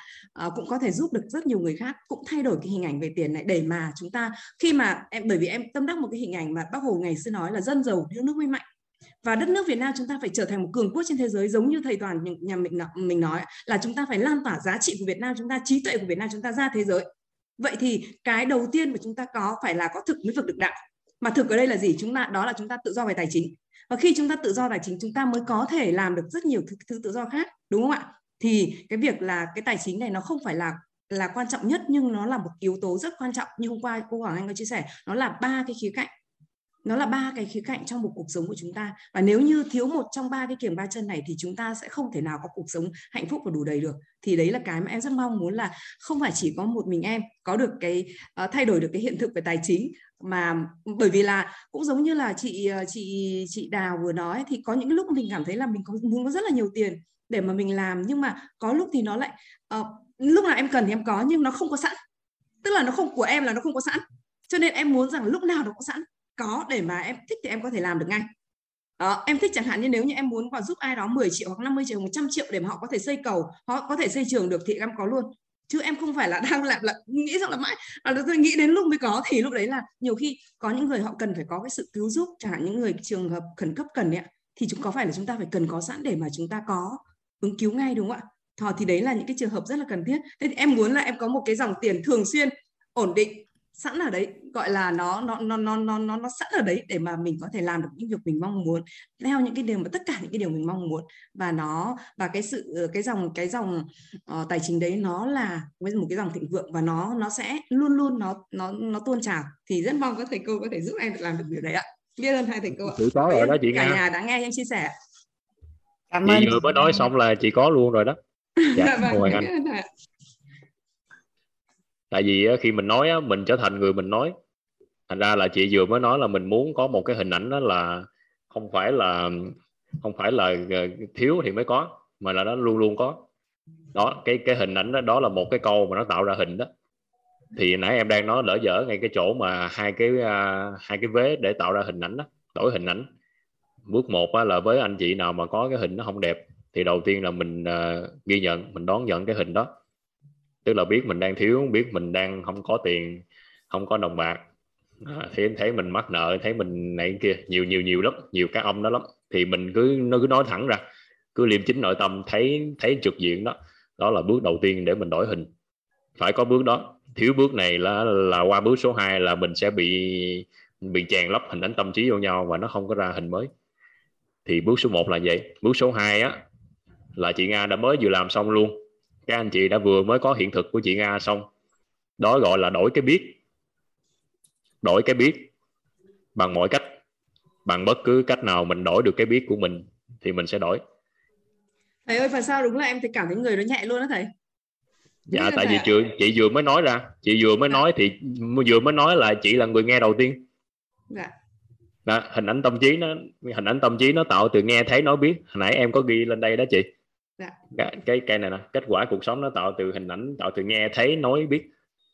uh, cũng có thể giúp được rất nhiều người khác cũng thay đổi cái hình ảnh về tiền này. Để mà chúng ta khi mà em bởi vì em tâm đắc một cái hình ảnh mà bác hồ ngày xưa nói là dân giàu nước nước mới mạnh. Và đất nước Việt Nam chúng ta phải trở thành một cường quốc trên thế giới giống như thầy toàn nhà mình mình nói là chúng ta phải lan tỏa giá trị của Việt Nam chúng ta trí tuệ của Việt Nam chúng ta ra thế giới. Vậy thì cái đầu tiên mà chúng ta có phải là có thực mới vực được đạo. Mà thực ở đây là gì? Chúng ta đó là chúng ta tự do về tài chính và khi chúng ta tự do tài chính chúng ta mới có thể làm được rất nhiều thứ, thứ tự do khác đúng không ạ? Thì cái việc là cái tài chính này nó không phải là là quan trọng nhất nhưng nó là một yếu tố rất quan trọng. Như hôm qua cô Hoàng Anh có chia sẻ nó là ba cái khía cạnh nó là ba cái khía cạnh trong một cuộc sống của chúng ta. Và nếu như thiếu một trong ba cái kiềng ba chân này thì chúng ta sẽ không thể nào có cuộc sống hạnh phúc và đủ đầy được. Thì đấy là cái mà em rất mong muốn là không phải chỉ có một mình em có được cái uh, thay đổi được cái hiện thực về tài chính mà bởi vì là cũng giống như là chị ờ, chị chị Đào vừa nói thì có những lúc mình cảm thấy là mình có muốn có rất là nhiều tiền để mà mình làm nhưng mà có lúc thì nó lại uh, lúc nào em cần thì em có nhưng nó không có sẵn. Tức là nó không của em là nó không có sẵn. Cho nên em muốn rằng lúc nào nó cũng sẵn có để mà em thích thì em có thể làm được ngay. Đó, em thích chẳng hạn như nếu như em muốn vào giúp ai đó 10 triệu hoặc 50 triệu 100 triệu để mà họ có thể xây cầu họ có thể xây trường được thì em có luôn. Chứ em không phải là đang làm là nghĩ rằng là mãi là tôi nghĩ đến lúc mới có thì lúc đấy là nhiều khi có những người họ cần phải có cái sự cứu giúp chẳng hạn những người trường hợp khẩn cấp cần ấy thì chúng có phải là chúng ta phải cần có sẵn để mà chúng ta có ứng cứu ngay đúng không ạ? Thò thì đấy là những cái trường hợp rất là cần thiết. Thế thì em muốn là em có một cái dòng tiền thường xuyên ổn định sẵn ở đấy gọi là nó nó nó nó nó nó nó sẵn ở đấy để mà mình có thể làm được những việc mình mong muốn theo những cái điều mà tất cả những cái điều mình mong muốn. Và nó và cái sự cái dòng cái dòng uh, tài chính đấy nó là một cái dòng thịnh vượng và nó nó sẽ luôn luôn nó nó nó tuôn trào. Thì rất mong các thầy cô có thể giúp em được làm được điều đấy ạ. Biết ơn hai thầy cô ạ. Chị có rồi đó chị cả nhà đã nghe em chia sẻ cảm ơn chị vừa mới nói xong là chị có luôn rồi đó. Dạ, vâng, Hoàng Anh tại vì khi mình nói mình trở thành người mình nói. Thành ra là chị vừa mới nói là mình muốn có một cái hình ảnh đó là không phải là không phải là ờ, thiếu thì mới có mà là nó luôn luôn có. Đó cái cái hình ảnh đó, đó là một cái câu mà nó tạo ra hình đó. Thì nãy em đang nói lỡ dở ngay cái chỗ mà hai cái uh, hai cái vế để tạo ra hình ảnh đó đổi hình ảnh. Bước một á, là với anh chị nào mà có cái hình nó không đẹp thì đầu tiên là mình uh, ghi nhận mình đón nhận cái hình đó tức là biết mình đang thiếu biết mình đang không có tiền không có đồng bạc. À, thì thấy mình mắc nợ thấy mình này kia nhiều nhiều nhiều lắm nhiều các ông đó lắm. Thì mình cứ nó cứ nói thẳng ra cứ liêm chính nội tâm thấy thấy trực diện đó. Đó là bước đầu tiên để mình đổi hình. Phải có bước đó. Thiếu bước này là là qua bước số 2 là mình sẽ bị bị chèn lấp hình ảnh tâm trí vô nhau và nó không có ra hình mới. Thì bước số 1 là vậy. Bước số 2 á là chị Nga đã mới vừa làm xong luôn các anh chị đã vừa mới có hiện thực của chị Nga xong. Đó gọi là đổi cái biết. Đổi cái biết bằng mọi cách. Bằng bất cứ cách nào mình đổi được cái biết của mình thì mình sẽ đổi. Thầy ơi và sao đúng là em thì cảm thấy người nó nhẹ luôn đó thầy. Dạ tại vì chưa chị vừa mới nói ra. Chị vừa mới dạ. nói thì vừa mới nói là chị là người nghe đầu tiên. Dạ. Đó, hình ảnh tâm trí nó hình ảnh tâm trí nó tạo từ nghe thấy nói biết. Hồi nãy em có ghi lên đây đó chị dạ. cái, cái cái này nè kết quả cuộc sống nó tạo từ hình ảnh tạo từ nghe thấy nói biết.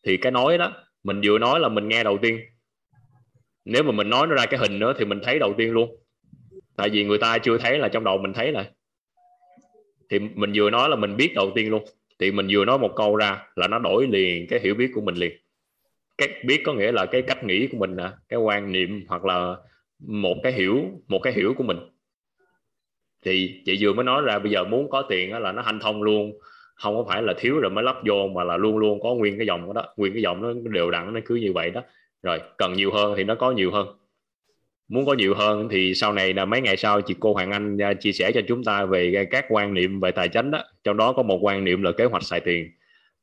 Thì cái nói đó mình vừa nói là mình nghe đầu tiên. Nếu mà mình nói nó ra cái hình nữa thì mình thấy đầu tiên luôn. Tại vì người ta chưa thấy là trong đầu mình thấy lại thì mình vừa nói là mình biết đầu tiên luôn. Thì mình vừa nói một câu ra là nó đổi liền cái hiểu biết của mình liền. Cái biết có nghĩa là cái cách nghĩ của mình nè cái quan niệm hoặc là một cái hiểu một cái hiểu của mình thì chị vừa mới nói ra bây giờ muốn có tiền là nó hanh thông luôn. Không có phải là thiếu rồi mới lắp vô mà là luôn luôn có nguyên cái dòng đó, nguyên cái dòng nó đều đặn nó cứ như vậy đó. Rồi cần nhiều hơn thì nó có nhiều hơn. Muốn có nhiều hơn thì sau này là mấy ngày sau chị cô Hoàng Anh à, chia sẻ cho chúng ta về các quan niệm về tài chính đó. Trong đó có một quan niệm là kế hoạch xài tiền.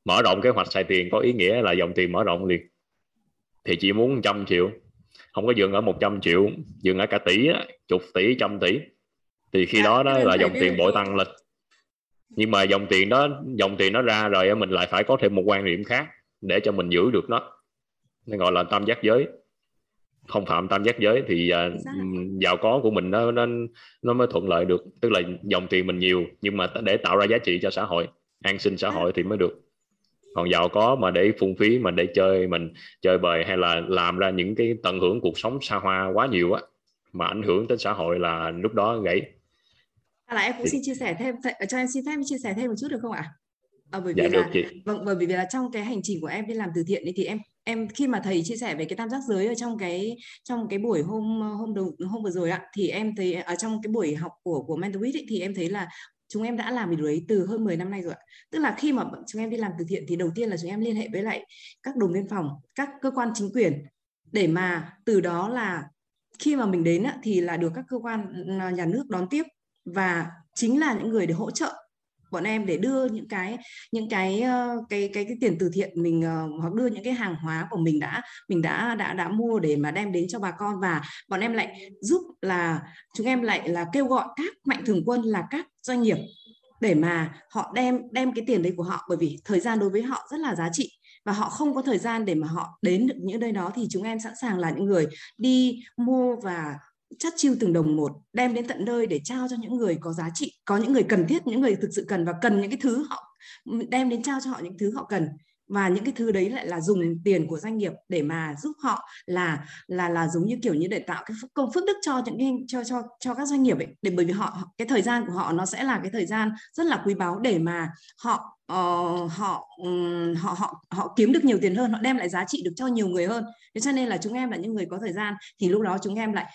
Mở rộng kế hoạch xài tiền có ý nghĩa là dòng tiền mở rộng liền. Thì chị muốn trăm triệu. Không có dừng ở 100 triệu dừng ở cả tỷ chục tỷ trăm tỷ thì khi à, đó đó là dòng tiền bội tăng lên. Nhưng mà dòng tiền đó dòng tiền nó ra rồi mình lại phải có thêm một quan niệm khác để cho mình giữ được nó. Nên gọi là tam giác giới. Không phạm tam giác giới thì uh, giàu có của mình nó, nó nó mới thuận lợi được. Tức là dòng tiền mình nhiều nhưng mà để tạo ra giá trị cho xã hội an sinh xã hội thì mới được. Còn giàu có mà để phung phí mà để chơi mình chơi bời hay là làm ra những cái tận hưởng cuộc sống xa hoa quá nhiều á mà ảnh hưởng đến xã hội là lúc đó gãy à, là em cũng xin chia sẻ thêm cho em xin phép chia sẻ thêm một chút được không ạ? À, bởi vì dạ, là được vâng bởi vì là trong cái hành trình của em đi làm từ thiện thì em em khi mà thầy chia sẻ về cái tam giác giới ở trong cái trong cái buổi hôm hôm đầu hôm vừa rồi ạ thì em thấy ở trong cái buổi học của của mentorship ấy, thì em thấy là chúng em đã làm điều đấy từ hơn 10 năm nay rồi ạ. Tức là khi mà chúng em đi làm từ thiện thì đầu tiên là chúng em liên hệ với lại các đồn biên phòng, các cơ quan chính quyền để mà từ đó là khi mà mình đến thì là được các cơ quan à, nhà nước đón tiếp và chính là những người để hỗ trợ bọn em để đưa những cái những cái ờ, cái cái cái tiền từ thiện mình ờ, hoặc đưa những cái hàng hóa của mình đã mình đã đã đã mua để mà đem đến cho bà con. Và bọn em lại giúp là, chúng em lại là kêu gọi các mạnh thường quân, là các doanh nghiệp để mà họ đem đem cái tiền đấy của họ. Bởi vì thời gian đối với họ rất là giá trị và họ không có thời gian để mà họ đến được những nơi đó. Thì chúng em sẵn sàng là những người đi mua và chắt chiêu từng đồng một đem đến tận nơi để trao cho những người có giá trị có những người cần thiết những người thực sự cần và cần những cái thứ họ đem đến trao cho họ những thứ họ cần. Và những cái thứ đấy lại là dùng tiền của doanh nghiệp để mà giúp họ là là là giống như kiểu như để tạo cái công phước đức cho những cái cho cho cho các doanh nghiệp ấy. Để bởi vì họ cái thời gian của họ nó sẽ là cái thời gian rất là quý báu để mà họ uh, họ um, họ họ họ kiếm được nhiều tiền hơn họ đem lại giá trị được cho nhiều người hơn. Thế cho nên là chúng em là những người có thời gian thì lúc đó chúng em lại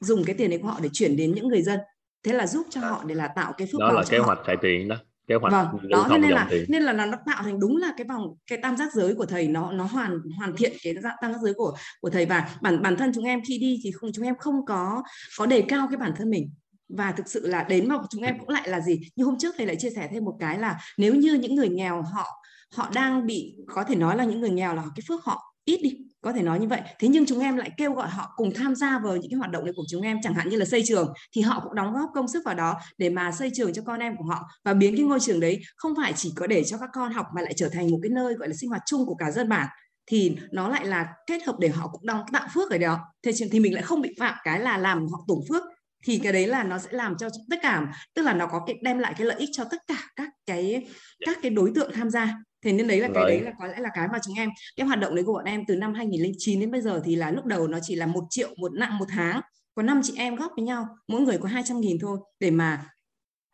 dùng cái tiền đấy của họ để chuyển đến những người dân. Thế là giúp cho họ để là tạo cái phước đó là kế hoạch xài tiền đó kế hoạch vâng, đó nên là tiền. nên là nó tạo thành đúng là cái vòng cái tam giác giới của thầy nó nó hoàn hoàn thiện cái tam giác giới của của thầy. Và bản bản thân chúng em khi đi thì không chúng em không có có đề cao cái bản thân mình. Và thực sự là đến mà chúng em cũng lại là gì? Như hôm trước thầy lại chia sẻ thêm một cái là nếu như những người nghèo họ họ đang bị có thể nói là những người nghèo là cái phước họ ít đi có thể nói như vậy. Thế nhưng chúng em lại kêu gọi họ cùng tham gia vào những cái hoạt động này của chúng em, chẳng hạn như là xây trường, thì họ cũng đóng góp công sức vào đó để mà xây trường cho con em của họ. Và biến cái ngôi trường đấy không phải chỉ có để cho các con học mà lại trở thành một cái nơi gọi là sinh hoạt chung của cả dân bản, thì nó lại là kết hợp để họ cũng đóng tạo phước ở đó. Thế thì mình lại không bị phạm cái là làm họ tổn phước, thì cái đấy là nó sẽ làm cho tất cả, tức là nó có cái đem lại cái lợi ích cho tất cả các cái các cái đối tượng tham gia thế nên đấy là cái đấy là có lẽ là cái mà chúng em cái hoạt động đấy của bọn em từ năm 2009 đến bây giờ thì là lúc đầu nó chỉ là một triệu một nặng một tháng. Có năm chị em góp với nhau mỗi người có 200 nghìn thôi. Để mà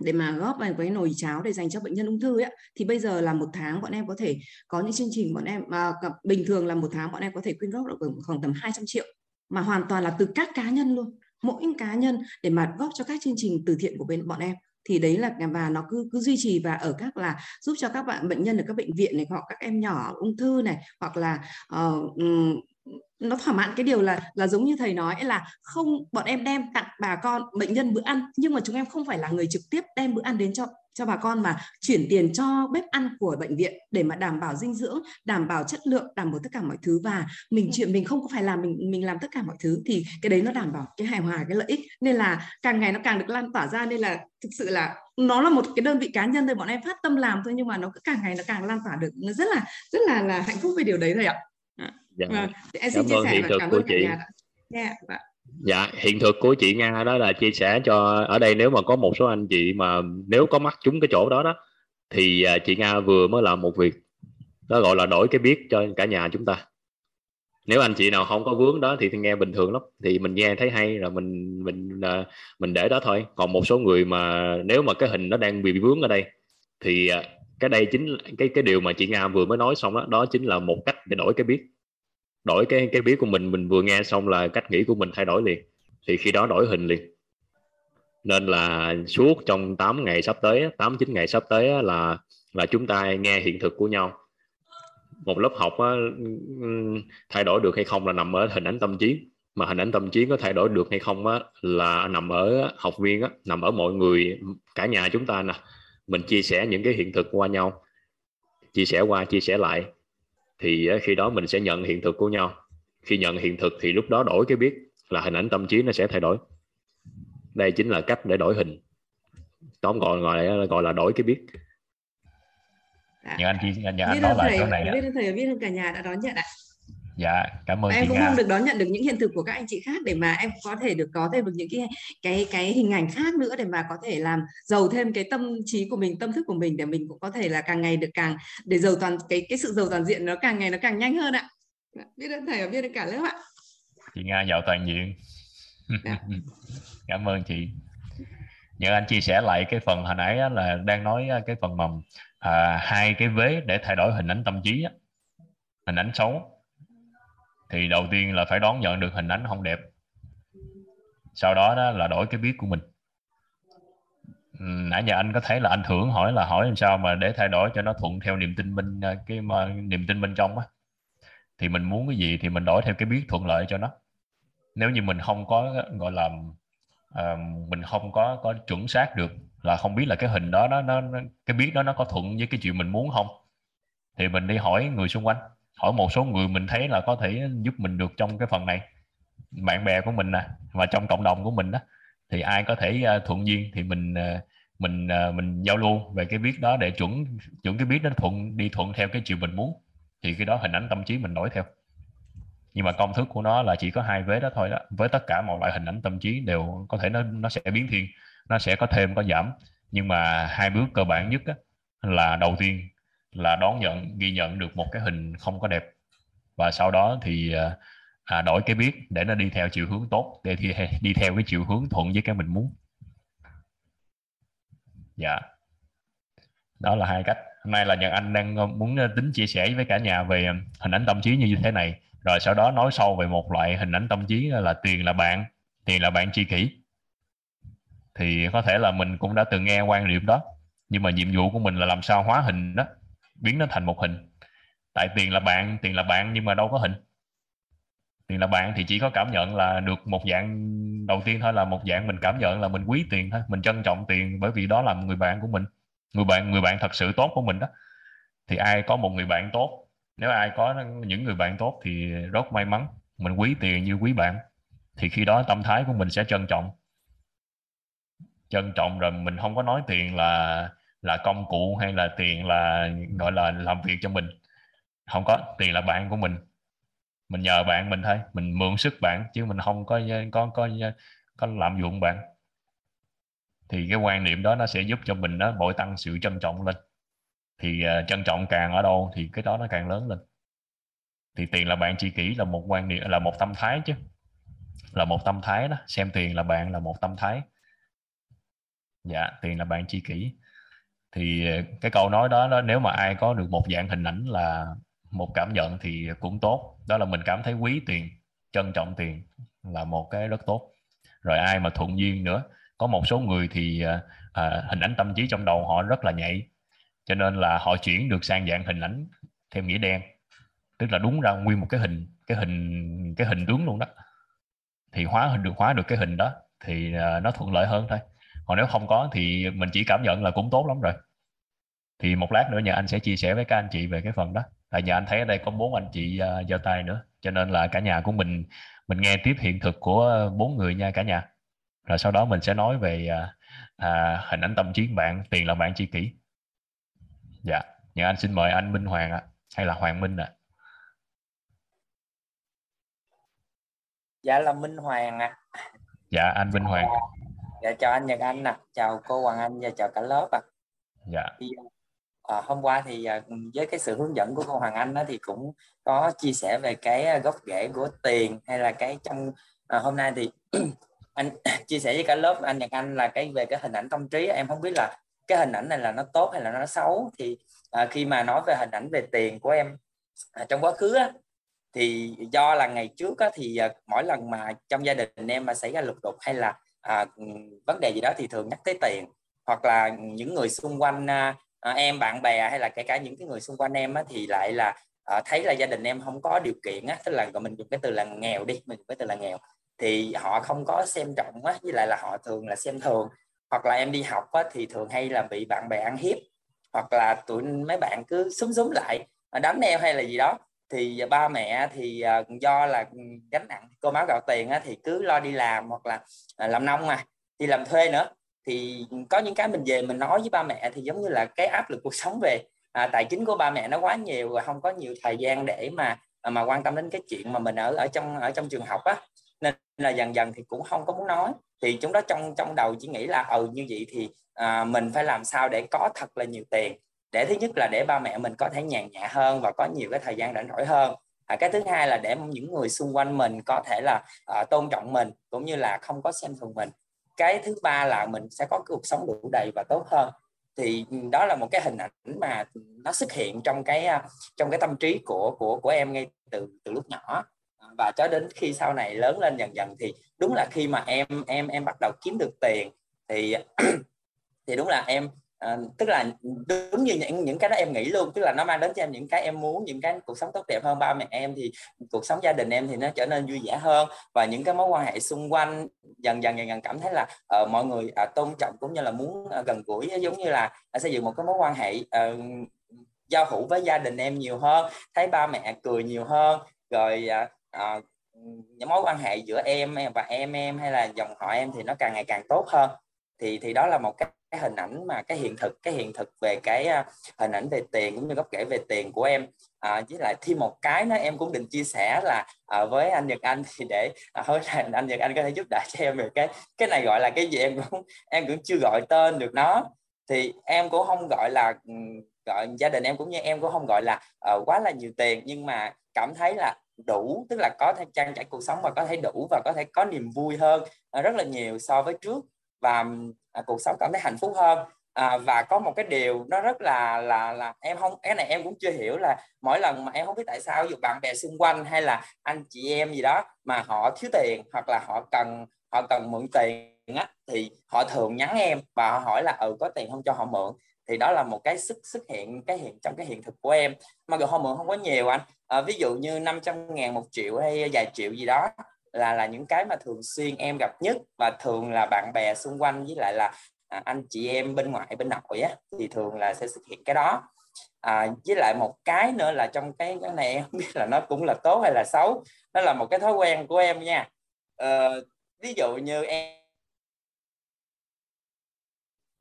để mà góp vào cái nồi cháo để dành cho bệnh nhân ung thư ấy thì bây giờ là một tháng bọn em có thể có những chương trình bọn em mà bình thường là một tháng bọn em có thể quyên góp được khoảng tầm 200 triệu. Mà hoàn toàn là từ các cá nhân luôn. Mỗi cá nhân để mà góp cho các chương trình từ thiện của bên bọn em thì đấy là và nó cứ cứ duy trì và ở các là giúp cho các bạn bệnh nhân ở các bệnh viện này hoặc các em nhỏ ung thư này hoặc là uh, nó thỏa mãn cái điều là là giống như thầy nói là không bọn em đem tặng bà con bệnh nhân bữa ăn nhưng mà chúng em không phải là người trực tiếp đem bữa ăn đến cho cho bà con mà chuyển tiền cho bếp ăn của bệnh viện để mà đảm bảo dinh dưỡng đảm bảo chất lượng đảm bảo tất cả mọi thứ và mình chuyện mình không có phải làm mình mình làm tất cả mọi thứ thì cái đấy nó đảm bảo cái hài hòa cái lợi ích nên là càng ngày nó càng được lan tỏa ra nên là thực sự là nó là một cái đơn vị cá nhân thôi bọn em phát tâm làm thôi nhưng mà nó cứ càng ngày nó càng lan tỏa được nó rất là rất là là hạnh phúc về điều đấy thầy ạ dạ. vâng. em xin chia sẻ và cảm ơn chị dạ, vâng dạ hiện thực của chị nga đó là chia sẻ cho, ở đây nếu mà có một số anh chị mà nếu có mắc trúng cái chỗ đó đó, thì à, chị nga vừa mới làm một việc, đó gọi là đổi cái biết cho cả nhà chúng ta. Nếu anh chị nào không có vướng đó thì nghe bình thường lắm, thì mình nghe thấy hay là mình mình à, mình để đó thôi. Còn một số người mà nếu mà cái hình nó đang bị vướng ở đây, thì à, cái đây chính cái cái điều mà chị nga vừa mới nói xong đó đó chính là một cách để đổi cái biết đổi cái cái biết của mình mình vừa nghe xong là cách nghĩ của mình thay đổi liền. Thì khi đó đổi hình liền. Nên là suốt trong 8 ngày sắp tới 8 9 ngày sắp tới là là chúng ta nghe hiện thực của nhau. Một lớp học á, thay đổi được hay không là nằm ở hình ảnh tâm trí. Mà hình ảnh tâm trí có thay đổi được hay không á, là nằm ở học viên á, nằm ở mọi người cả nhà chúng ta nè. Mình chia sẻ những cái hiện thực qua nhau. Chia sẻ qua chia sẻ lại thì khi đó mình sẽ nhận hiện thực của nhau. Khi nhận hiện thực thì lúc đó đổi cái biết là hình ảnh tâm trí nó sẽ thay đổi. Đây chính là cách để đổi hình. Tóm gọi gọi là gọi là đổi cái biết. Dạ. nhưng anh chị nhà anh nói lại chỗ này biết ơn thầy biết ơn cả nhà đã đón nhận ạ dạ cảm ơn em cũng mong được đón nhận được những hiện thực của các anh chị khác để mà em có thể được có thêm được những cái cái cái hình ảnh khác nữa để mà có thể làm giàu thêm cái tâm trí của mình tâm thức của mình để mình cũng có thể là càng ngày được càng để giàu toàn cái cái sự giàu toàn diện nó càng ngày nó càng nhanh hơn ạ. Dạ, biết ơn thầy và biết ơn cả lớp ạ. Chị nga giàu toàn diện. Dạ. cảm ơn chị. Nhờ anh chia sẻ lại cái phần hồi nãy là đang nói cái phần mầm à, hai cái vế để thay đổi hình ảnh tâm trí hình ảnh xấu thì đầu tiên là phải đón nhận được hình ảnh không đẹp. Sau đó, đó là đổi cái biết của mình. Ừ, nãy giờ anh có thấy là anh thưởng hỏi là hỏi làm sao mà để thay đổi cho nó thuận theo niềm tin bên à, cái cái niềm tin bên trong á. Thì mình muốn cái gì thì mình đổi theo cái biết thuận lợi cho nó. Nếu như mình không có gọi là uh, mình không có có chuẩn xác được là không biết là cái hình đó nó, nó cái biết đó nó có thuận với cái chuyện mình muốn không thì mình đi hỏi người xung quanh hỏi một số người mình thấy là có thể giúp mình được trong cái phần này. Bạn bè của mình nè và trong cộng đồng của mình đó thì ai có thể ờ, thuận duyên thì mình ờ, mình ờ, mình giao lưu về cái biết đó để chuẩn chuẩn cái biết đó thuận đi thuận theo cái chiều mình muốn. Thì cái đó hình ảnh tâm trí mình đổi theo. Nhưng mà công thức của nó là chỉ có hai vế đó thôi đó. Với tất cả mọi loại hình ảnh tâm trí đều có thể nó nó sẽ biến thiên nó sẽ có thêm có giảm. Nhưng mà hai bước cơ bản nhất á, là đầu tiên là đón nhận ghi nhận được một cái hình không có đẹp. Và sau đó thì à, à đổi cái biết để nó đi theo chiều hướng tốt để thì đi theo cái chiều hướng thuận với cái mình muốn. Dạ. Đó là hai cách. Hôm nay là nhật anh đang ờ, muốn ờ, tính chia sẻ với cả nhà về ờ, hình ảnh tâm trí như thế này. Rồi sau đó nói sâu về một loại hình ảnh tâm trí là tiền là bạn tiền là bạn chi kỷ. Thì có thể là mình cũng đã từng nghe quan niệm đó nhưng mà nhiệm vụ của mình là làm sao hóa hình đó biến nó thành một hình. Tại tiền là bạn, tiền là bạn nhưng mà đâu có hình. Tiền là bạn thì chỉ có cảm nhận là được một dạng, đầu tiên thôi là một dạng mình cảm nhận là mình quý tiền thôi, mình trân trọng tiền bởi vì đó là người bạn của mình. Người bạn người bạn thật sự tốt của mình đó. Thì ai có một người bạn tốt? Nếu ai có những người bạn tốt thì rất may mắn. Mình quý tiền như quý bạn. Thì khi đó tâm thái của mình sẽ trân trọng. Trân trọng rồi mình không có nói tiền là là công cụ hay là tiền là gọi là làm việc cho mình? Không có tiền là bạn của mình. Mình nhờ bạn mình thôi mình mượn sức bạn chứ mình không có có có có làm dụng bạn. Thì cái quan niệm đó nó sẽ giúp cho mình nó bội tăng sự trân trọng lên. Thì uh, trân trọng càng ở đâu thì cái đó nó càng lớn lên. Thì tiền là bạn chi kỷ là một quan niệm là một tâm thái chứ. Là một tâm thái đó xem tiền là bạn là một tâm thái. Dạ tiền là bạn chi kỷ thì ờ, cái câu nói đó, đó nếu mà ai có được một dạng hình ảnh là một cảm nhận thì cũng tốt. Đó là mình cảm thấy quý tiền trân trọng tiền là một cái rất tốt. Rồi ai mà thuận duyên nữa có một số người thì à, à, hình ảnh tâm trí trong đầu họ rất là nhạy cho nên là họ chuyển được sang dạng hình ảnh theo nghĩa đen tức là đúng ra nguyên một cái hình cái hình cái hình tướng luôn đó. Thì hóa hình được hóa được cái hình đó thì à, nó thuận lợi hơn thôi còn nếu không có thì mình chỉ cảm nhận là cũng tốt lắm rồi. Thì một lát nữa nhà anh sẽ chia sẻ với các anh chị về cái phần đó. Tại nhà anh thấy ở đây có bốn anh chị uh, giao tay nữa cho nên là cả nhà của mình mình nghe tiếp hiện thực của bốn người nha cả nhà. Rồi sau đó mình sẽ nói về à, à, hình ảnh tâm trí bạn tiền là bạn chi kỷ. Dạ nhà anh xin mời anh Minh Hoàng ạ hay là Hoàng Minh ạ? Dạ là Minh Hoàng ạ. Dạ anh Minh Hoàng dạ chào anh Nhật Anh nè. Chào cô Hoàng Anh và chào cả lớp ạ. Dạ. Thì, à, hôm qua thì à, với cái sự hướng dẫn của cô Hoàng Anh đó, thì cũng có chia sẻ về cái à, gốc rễ của tiền hay là cái trong à, hôm nay thì anh chia sẻ với cả lớp anh Nhật Anh là cái về cái hình ảnh tâm trí em không biết là cái hình ảnh này là nó tốt hay là nó xấu. Thì à, khi mà nói về hình ảnh về tiền của em à, trong quá khứ á, thì do là ngày trước á, thì à, mỗi lần mà trong gia đình em mà xảy ra lục đục hay là à, ừ, vấn đề gì đó thì thường nhắc tới tiền. Hoặc là những người xung quanh à, à, em bạn bè hay là kể cả những cái người xung quanh em á, thì lại là à, thấy là gia đình em không có điều kiện á, tức là mình dùng cái từ là nghèo đi mình dùng cái từ là nghèo thì họ không có xem trọng á, với lại là họ thường là xem thường. Hoặc là em đi học á, thì thường hay là bị bạn bè ăn hiếp hoặc là tụi mấy bạn cứ súng súng lại đánh em hay là gì đó thì à, ba mẹ thì à, do là ừ, gánh nặng cô máu gạo tiền á, thì cứ lo đi làm hoặc là à, làm nông mà đi làm thuê nữa. Thì có những cái mình về mình nói với ba mẹ thì giống như là cái áp lực cuộc sống về à, tài chính của ba mẹ nó quá nhiều và không có nhiều thời gian để mà mà quan tâm đến cái chuyện mà mình ở ở trong ở trong trường học á. Nên là dần dần thì cũng không có muốn nói. Thì chúng đó trong trong đầu chỉ nghĩ là ừ như vậy thì à, mình phải làm sao để có thật là nhiều tiền để thứ nhất là để ba mẹ mình có thể nhàn nhã hơn và có nhiều cái thời gian rảnh rỗi hơn. À, cái thứ hai là để những người xung quanh mình có thể là à, tôn trọng mình cũng như là không có xem thường mình. Cái thứ ba là mình sẽ có cuộc sống đủ đầy và tốt hơn. Thì ừ, đó là một cái hình ảnh mà nó xuất hiện trong cái à, trong cái tâm trí của của của em ngay từ từ lúc nhỏ. À, và cho đến khi sau này lớn lên dần dần thì đúng là khi mà em em em bắt đầu kiếm được tiền thì thì đúng là em à, tức là đúng như những những cái đó em nghĩ luôn tức là nó mang đến cho em những cái em muốn những cái cuộc sống tốt đẹp hơn. Ba mẹ em thì cuộc sống gia đình em thì nó trở nên vui vẻ hơn và những cái mối quan hệ xung quanh dần dần dần dần cảm thấy là uh, mọi người uh, tôn trọng cũng như là muốn uh, gần gũi giống như là uh, xây dựng một cái mối quan hệ uh, giao hữu với gia đình em nhiều hơn thấy ba mẹ cười nhiều hơn rồi uh, uh, những mối quan hệ giữa em và em em hay là dòng họ em thì nó càng ngày càng tốt hơn. Thì thì đó là một cái, cái hình ảnh mà cái hiện thực cái hiện thực về cái uh, hình ảnh về tiền cũng như góc kể về tiền của em. À, với lại thêm một cái nữa em cũng định chia sẻ là à, với anh Nhật Anh thì để à, hỏi là anh Nhật Anh có thể giúp đỡ cho em về cái cái này gọi là cái gì em cũng em cũng chưa gọi tên được nó. Thì em cũng không gọi là ừ, gọi gia đình em cũng như em cũng không gọi là uh, quá là nhiều tiền nhưng mà cảm thấy là đủ tức là có thể trang trải cuộc sống và có thể đủ và có thể có niềm vui hơn uh, rất là nhiều so với trước và à, cuộc sống cảm thấy hạnh phúc hơn. À, và có một cái điều nó rất là là là em không cái này em cũng chưa hiểu là mỗi lần mà em không biết tại sao dù bạn bè xung quanh hay là anh chị em gì đó mà họ thiếu tiền hoặc là họ cần họ cần mượn tiền á thì họ thường nhắn em và họ hỏi là ừ có tiền không cho họ mượn? Thì đó là một cái xuất xuất hiện cái hiện trong cái hiện thực của em. Mà họ mượn không có nhiều anh à, ví dụ như 500 ngàn một triệu hay vài triệu gì đó là là những cái mà thường xuyên em gặp nhất và thường là bạn bè xung quanh với lại là à, anh chị em bên ngoại bên nội á thì thường là sẽ xuất hiện cái đó. À, với lại một cái nữa là trong cái cái này em không biết là nó cũng là tốt hay là xấu nó là một cái thói quen của em nha. À, ví dụ như em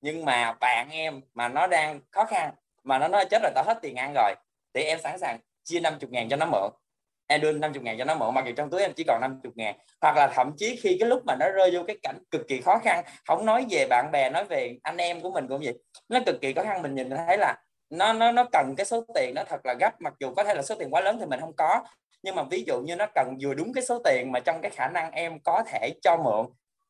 nhưng mà bạn em mà nó đang khó khăn mà nó nói chết rồi tao hết tiền ăn rồi thì em sẵn sàng chia 50 ngàn cho nó mượn em đưa 50 ngàn cho nó mượn mặc dù trong túi em chỉ còn 50 ngàn. Hoặc là thậm chí khi cái lúc mà nó rơi vô cái cảnh cực kỳ khó khăn, không nói về bạn bè, nói về anh em của mình cũng vậy. Nó cực kỳ khó khăn, mình nhìn thấy là nó nó nó cần cái số tiền, nó thật là gấp. Mặc dù có thể là số tiền quá lớn thì mình không có, nhưng mà ví dụ như nó cần vừa đúng cái số tiền mà trong cái khả năng em có thể cho mượn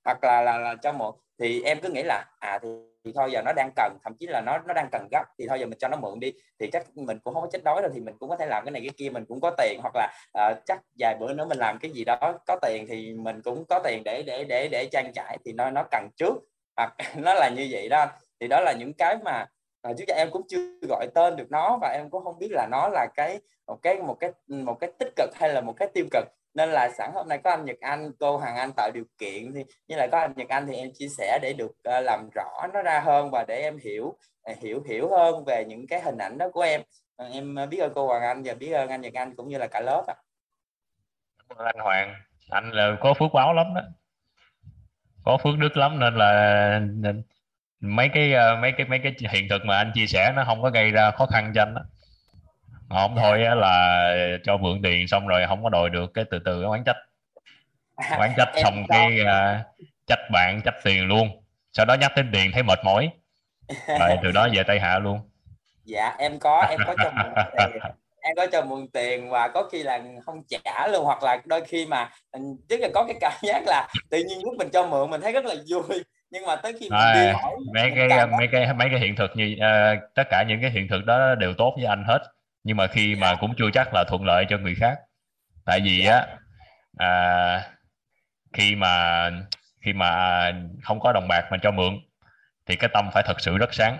hoặc là là, là cho mượn thì em cứ nghĩ là à thì, thì thôi giờ nó đang cần thậm chí là nó nó đang cần gấp thì thôi giờ mình cho nó mượn đi. Thì chắc mình cũng không có chết đói đâu thì mình cũng có thể làm cái này cái kia mình cũng có tiền hoặc là uh, chắc vài bữa nữa mình làm cái gì đó có tiền thì mình cũng có tiền để để để để trang trải thì nó nó cần trước. Hoặc nó là như vậy đó. Thì đó là những cái mà à, trước giờ em cũng chưa gọi tên được nó và em cũng không biết là nó là cái một cái một cái một cái tích cực hay là một cái tiêu cực nên là sẵn hôm nay có anh Nhật Anh cô Hoàng Anh tạo điều kiện thì như là có anh Nhật Anh thì em chia sẻ để được uh, làm rõ nó ra hơn và để em hiểu à, hiểu hiểu hơn về những cái hình ảnh đó của em. Ờ, em ờ, biết ơn cô Hoàng Anh và biết ơn anh Nhật Anh cũng như là cả lớp ạ. anh Hoàng. Anh là có phước báo lắm đó. Có phước đức lắm nên là mấy cái mấy cái mấy cái hiện thực mà anh chia sẻ nó không có gây ra khó khăn cho anh đó không thôi là cho mượn tiền xong rồi không có đòi được cái từ từ oán trách. Oán trách xong cái uh, trách bạn trách tiền luôn. Sau đó nhắc đến tiền thấy mệt mỏi. Rồi từ đó về tây hạ luôn. Dạ em có em có cho mượn tiền. Em có cho mượn tiền và có khi là không trả luôn hoặc là đôi khi mà tức là có cái cảm giác là tự nhiên lúc mình cho mượn mình thấy rất là vui. Nhưng mà tới khi mình à, đi hỏi mấy cái mấy cái mấy cái hiện thực như uh, tất cả những cái hiện thực đó đều tốt với anh hết nhưng mà khi mà cũng chưa chắc là thuận lợi cho người khác. Tại vì á à, khi mà khi mà không có đồng bạc mà cho mượn thì cái tâm phải thật sự rất sáng.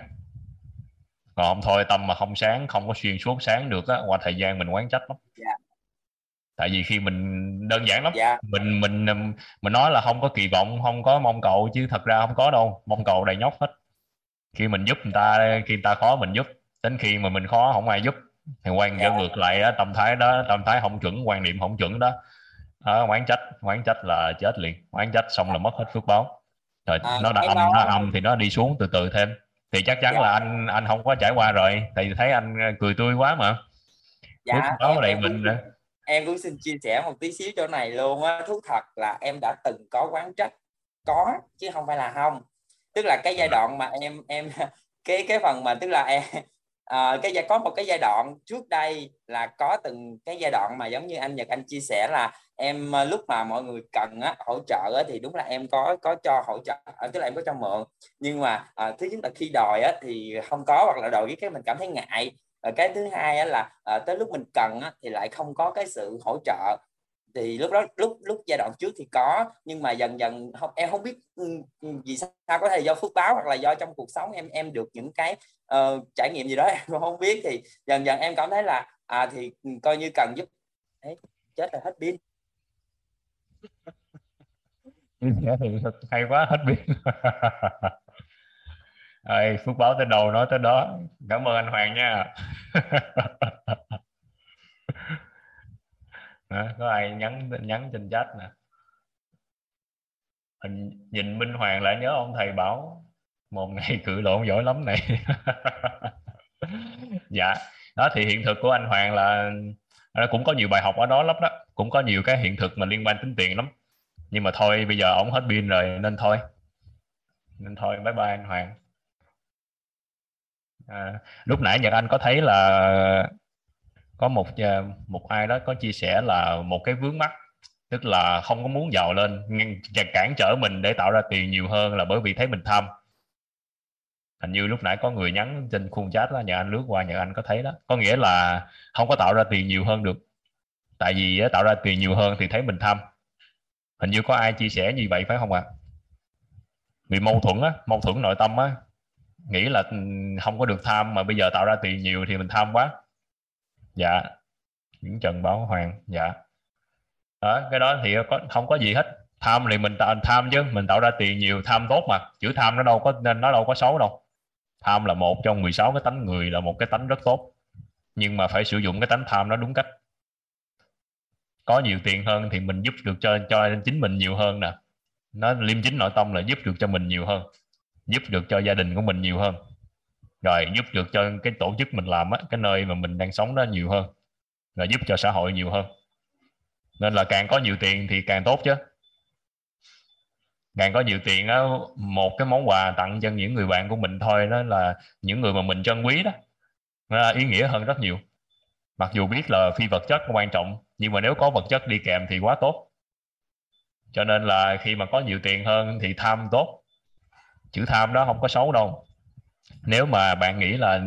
Còn không thôi tâm mà không sáng không có xuyên suốt sáng được á qua thời gian mình quán trách lắm. Yeah. tại vì khi mình đơn giản lắm. Yeah. mình mình mình nói là không có kỳ vọng không có mong cầu chứ thật ra không có đâu. Mong cầu đầy nhóc hết. Khi mình giúp người ta khi người ta khó mình giúp đến khi mà mình khó không ai giúp thì quan trở ngược lại đó, tâm thái đó tâm thái không chuẩn quan niệm không chuẩn đó. Đó, quán trách quán trách là chết liền. Quán trách xong là mất hết phước báo. Rồi à, nó đã âm nó âm thì nó đi xuống từ từ thêm. Thì chắc chắn dạ. là anh anh không có trải qua rồi. Vì thấy anh cười tươi quá mà. Dạ, phước báo đầy mình nữa em cũng xin chia sẻ một tí xíu chỗ này luôn á. Thú thật là em đã từng có quán trách. Có chứ không phải là không. Tức là cái giai đoạn mà em em cái cái phần mà tức là em à, cái có một cái giai đoạn trước đây là có từng cái giai đoạn mà giống như anh Nhật anh chia sẻ là em ờ, lúc mà mọi người cần á, hỗ trợ á, thì đúng là em có có cho hỗ trợ ờ, tức là em có cho mượn. Nhưng mà à, thứ nhất là khi đòi á, thì không có hoặc là đòi cái cái mình cảm thấy ngại. À, cái thứ hai á, là à, tới lúc mình cần á, thì lại không có cái sự hỗ trợ thì lúc đó lúc lúc giai đoạn trước thì có nhưng mà dần dần không em không biết ừ, ừ, vì sao có thể do phước báo hoặc là do trong cuộc sống em em được những cái uh, trải nghiệm gì đó em không biết. Thì dần dần em cảm thấy là à thì ừ, coi như cần giúp Đấy, chết là hết pin. Thì hay quá hết pin. Ê, phước báo tới đầu nói tới đó. Cảm ơn anh Hoàng nha. Hả? có ai nhắn nhắn trên chat nè? Hình, nhìn Minh Hoàng lại nhớ ông thầy bảo một ngày cự lộn giỏi lắm này. Dạ. Đó thì hiện thực của anh Hoàng là cũng có nhiều bài học ở đó lắm đó. Cũng có nhiều cái hiện thực mà liên quan tính tiền lắm. Nhưng mà thôi bây giờ ổng hết pin rồi nên thôi. Nên thôi bye bye anh Hoàng. À, lúc nãy Nhật Anh có thấy là có một ờ, một ai đó có chia sẻ là một cái vướng mắt tức là không có muốn giàu lên, ngăn cản trở mình để tạo ra tiền nhiều hơn là bởi vì thấy mình tham. Hình như lúc nãy có người nhắn trên khung chat đó, nhờ anh lướt qua, nhờ anh có thấy đó. Có nghĩa là không có tạo ra tiền nhiều hơn được. Tại vì tạo ra tiền nhiều hơn thì thấy mình tham. Hình như có ai chia sẻ như vậy, phải không ạ? À? vì mâu thuẫn á, mâu thuẫn nội tâm á, nghĩ là ừ, không có được tham mà bây giờ tạo ra tiền nhiều thì mình tham quá dạ. Những trần báo hoàng dạ. Đó, cái đó thì có, không có gì hết. Tham thì mình tạo, tham chứ, mình tạo ra tiền nhiều, tham tốt mà. Chữ tham nó đâu có, nên nó đâu có xấu đâu. Tham là một trong 16 cái tánh người, là một cái tánh rất tốt. Nhưng mà phải sử dụng cái tánh tham nó đúng cách. Có nhiều tiền hơn thì mình giúp được cho cho chính mình nhiều hơn nè. Nó liêm chính nội tâm là giúp được cho mình nhiều hơn. Giúp được cho gia đình của mình nhiều hơn rồi, giúp được cho cái tổ chức mình làm á, cái nơi mà mình đang sống đó nhiều hơn. Rồi giúp cho xã hội nhiều hơn. Nên là càng có nhiều tiền thì càng tốt chứ. Càng có nhiều tiền á, một cái món quà tặng cho những người bạn của mình thôi, đó là những người mà mình trân quý đó. Nó ý nghĩa hơn rất nhiều. Mặc dù biết là phi vật chất quan trọng, nhưng mà nếu có vật chất đi kèm thì quá tốt. Cho nên là khi mà có nhiều tiền hơn thì tham tốt. Chữ tham đó không có xấu đâu nếu mà bạn nghĩ là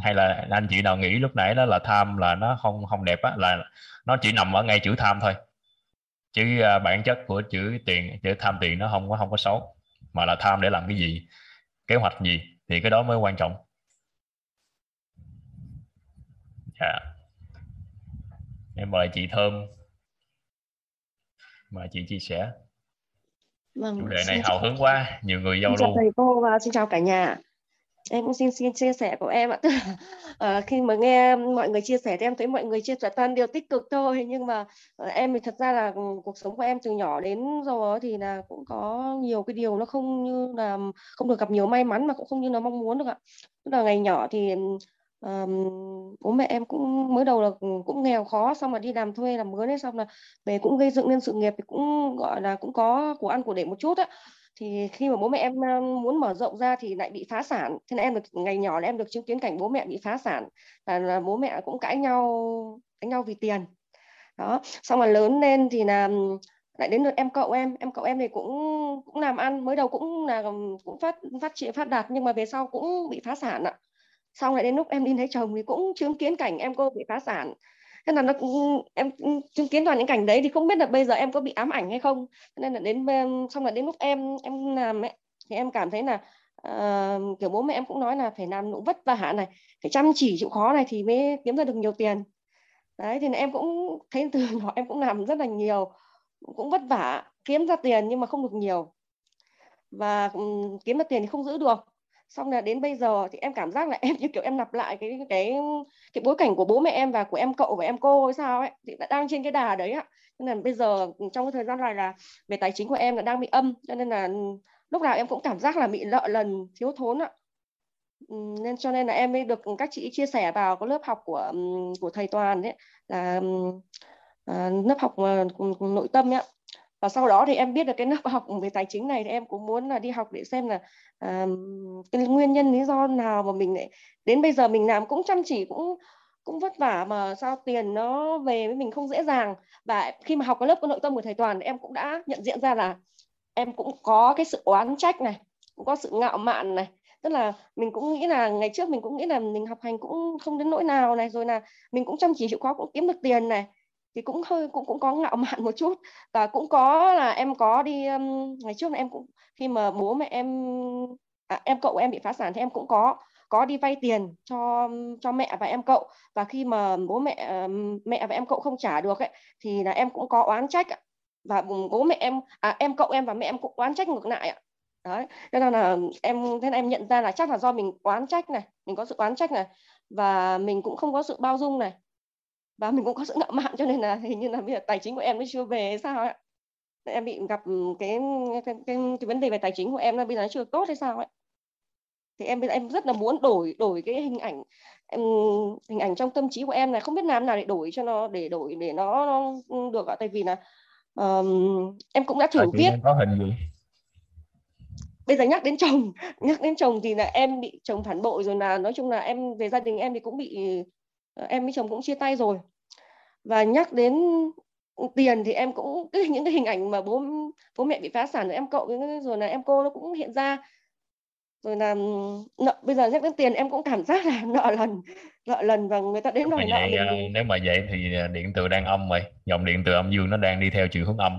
hay là anh chị nào nghĩ lúc nãy đó là tham là nó không không đẹp á là nó chỉ nằm ở ngay chữ tham thôi. Chứ uh, bản chất của chữ tiền chữ tham tiền nó không có không có xấu. Mà là tham để làm cái gì? Kế hoạch gì? Thì cái đó mới quan trọng. Dạ. Em mời chị thơm. Mời chị chia sẻ. Vâng, chủ đề này hào hứng quá nhiều người giao lưu chào thầy cô và xin chào cả nhà em cũng xin xin chia sẻ của em ạ. Tức là uh, khi mà nghe mọi người chia sẻ thì em thấy mọi người chia sẻ toàn điều tích cực thôi. Nhưng mà uh, em thì thật ra là ừ, cuộc sống của em từ nhỏ đến giờ thì là cũng có nhiều cái điều nó không như là ừ, không được gặp nhiều may mắn mà cũng không như là mong muốn được ạ. Tức là ngày nhỏ thì um, bố mẹ em cũng mới đầu là cũng nghèo khó xong mà đi làm thuê làm mướn ấy xong là về cũng gây dựng nên sự nghiệp thì cũng gọi là cũng có của ăn của để một chút á thì khi mà bố mẹ em muốn mở rộng ra thì lại bị phá sản. Thế nên em được ngày nhỏ là em được chứng kiến cảnh bố mẹ bị phá sản. Là, là bố mẹ cũng cãi nhau cãi nhau vì tiền. Đó. Xong mà lớn lên thì là lại đến được em cậu em. Em cậu em thì cũng cũng làm ăn. Mới đầu cũng là cũng phát phát triển phát đạt nhưng mà về sau cũng bị phá sản ạ. Xong lại đến lúc em đi lấy chồng thì cũng chứng kiến cảnh em cô bị phá sản thế là nó ừ, em ừ, chứng kiến toàn những cảnh đấy thì không biết là bây giờ em có bị ám ảnh hay không. Nên là đến ừ, xong là đến lúc em em làm ấy thì em cảm thấy là uh, kiểu bố mẹ em cũng nói là phải làm nụ vất vả này phải chăm chỉ chịu khó này thì mới kiếm ra được nhiều tiền. Đấy thì em cũng thấy từ nhỏ em cũng làm rất là nhiều cũng vất vả kiếm ra tiền nhưng mà không được nhiều. Và um, kiếm ra tiền thì không giữ được xong là đến bây giờ thì em cảm giác là em như kiểu em lặp lại cái cái cái bối cảnh của bố mẹ em và của em cậu và em cô hay sao ấy thì đã đang trên cái đà đấy ạ. Nên là bây giờ trong cái thời gian này là về tài chính của em là đang bị âm cho nên là lúc nào em cũng cảm giác là bị lợ lần thiếu thốn ạ. Nên cho nên là em mới được các chị chia sẻ vào cái lớp học của của thầy toàn đấy là uh, lớp học uh, nội tâm ấy và sau đó thì em biết được cái lớp học về tài chính này thì em cũng muốn là đi học để xem là um, cái nguyên nhân lý do nào mà mình lại đến bây giờ mình làm cũng chăm chỉ cũng cũng vất vả mà sao tiền nó về với mình không dễ dàng. Và khi mà học cái lớp của nội tâm của thầy toàn em cũng đã nhận diện ra là em cũng có cái sự oán trách này cũng có sự ngạo mạn này. Tức là mình cũng nghĩ là ngày trước mình cũng nghĩ là mình học hành cũng không đến nỗi nào này rồi là mình cũng chăm chỉ chịu khó cũng kiếm được tiền này thì cũng hơi cũng cũng có ngạo mạn một chút. Và cũng có là em có đi um, ngày trước là em cũng khi mà bố mẹ em à, em cậu em bị phá sản thì em cũng có có đi vay tiền cho cho mẹ và em cậu. Và khi mà bố mẹ mẹ và em cậu không trả được ấy thì là em cũng có oán trách và bố mẹ em à, em cậu em và mẹ em cũng oán trách ngược lại ạ. Đấy nên là em thế là em nhận ra là chắc là do mình oán trách này mình có sự oán trách này. Và mình cũng không có sự bao dung này và mình cũng có sự ngạo mạn cho nên là hình như là bây giờ tài chính của em nó chưa về hay sao ấy. Em bị gặp cái cái, cái, cái vấn đề về tài chính của em là bây giờ nó chưa tốt hay sao ấy. Thì em bây giờ em rất là muốn đổi đổi cái hình ảnh em, hình ảnh trong tâm trí của em là không biết làm nào để đổi cho nó để đổi để nó, nó được ạ. Tại vì là um, em cũng đã thử viết. có hình gì? Bây giờ nhắc đến chồng nhắc đến chồng thì là em bị chồng phản bội rồi là nói chung là em về gia đình em thì cũng bị em với chồng cũng chia tay rồi. Và nhắc đến tiền thì em cũng những cái hình ảnh mà bố bố mẹ bị phá sản rồi em cậu rồi là em cô nó cũng hiện ra. Rồi là nợ bây giờ nhắc đến tiền em cũng cảm giác là nợ lần nợ lần và người ta đến đòi nợ mình. À, nếu mà vậy thì à, điện từ đang âm vậy. Dòng điện từ âm dương nó đang đi theo chiều hướng âm.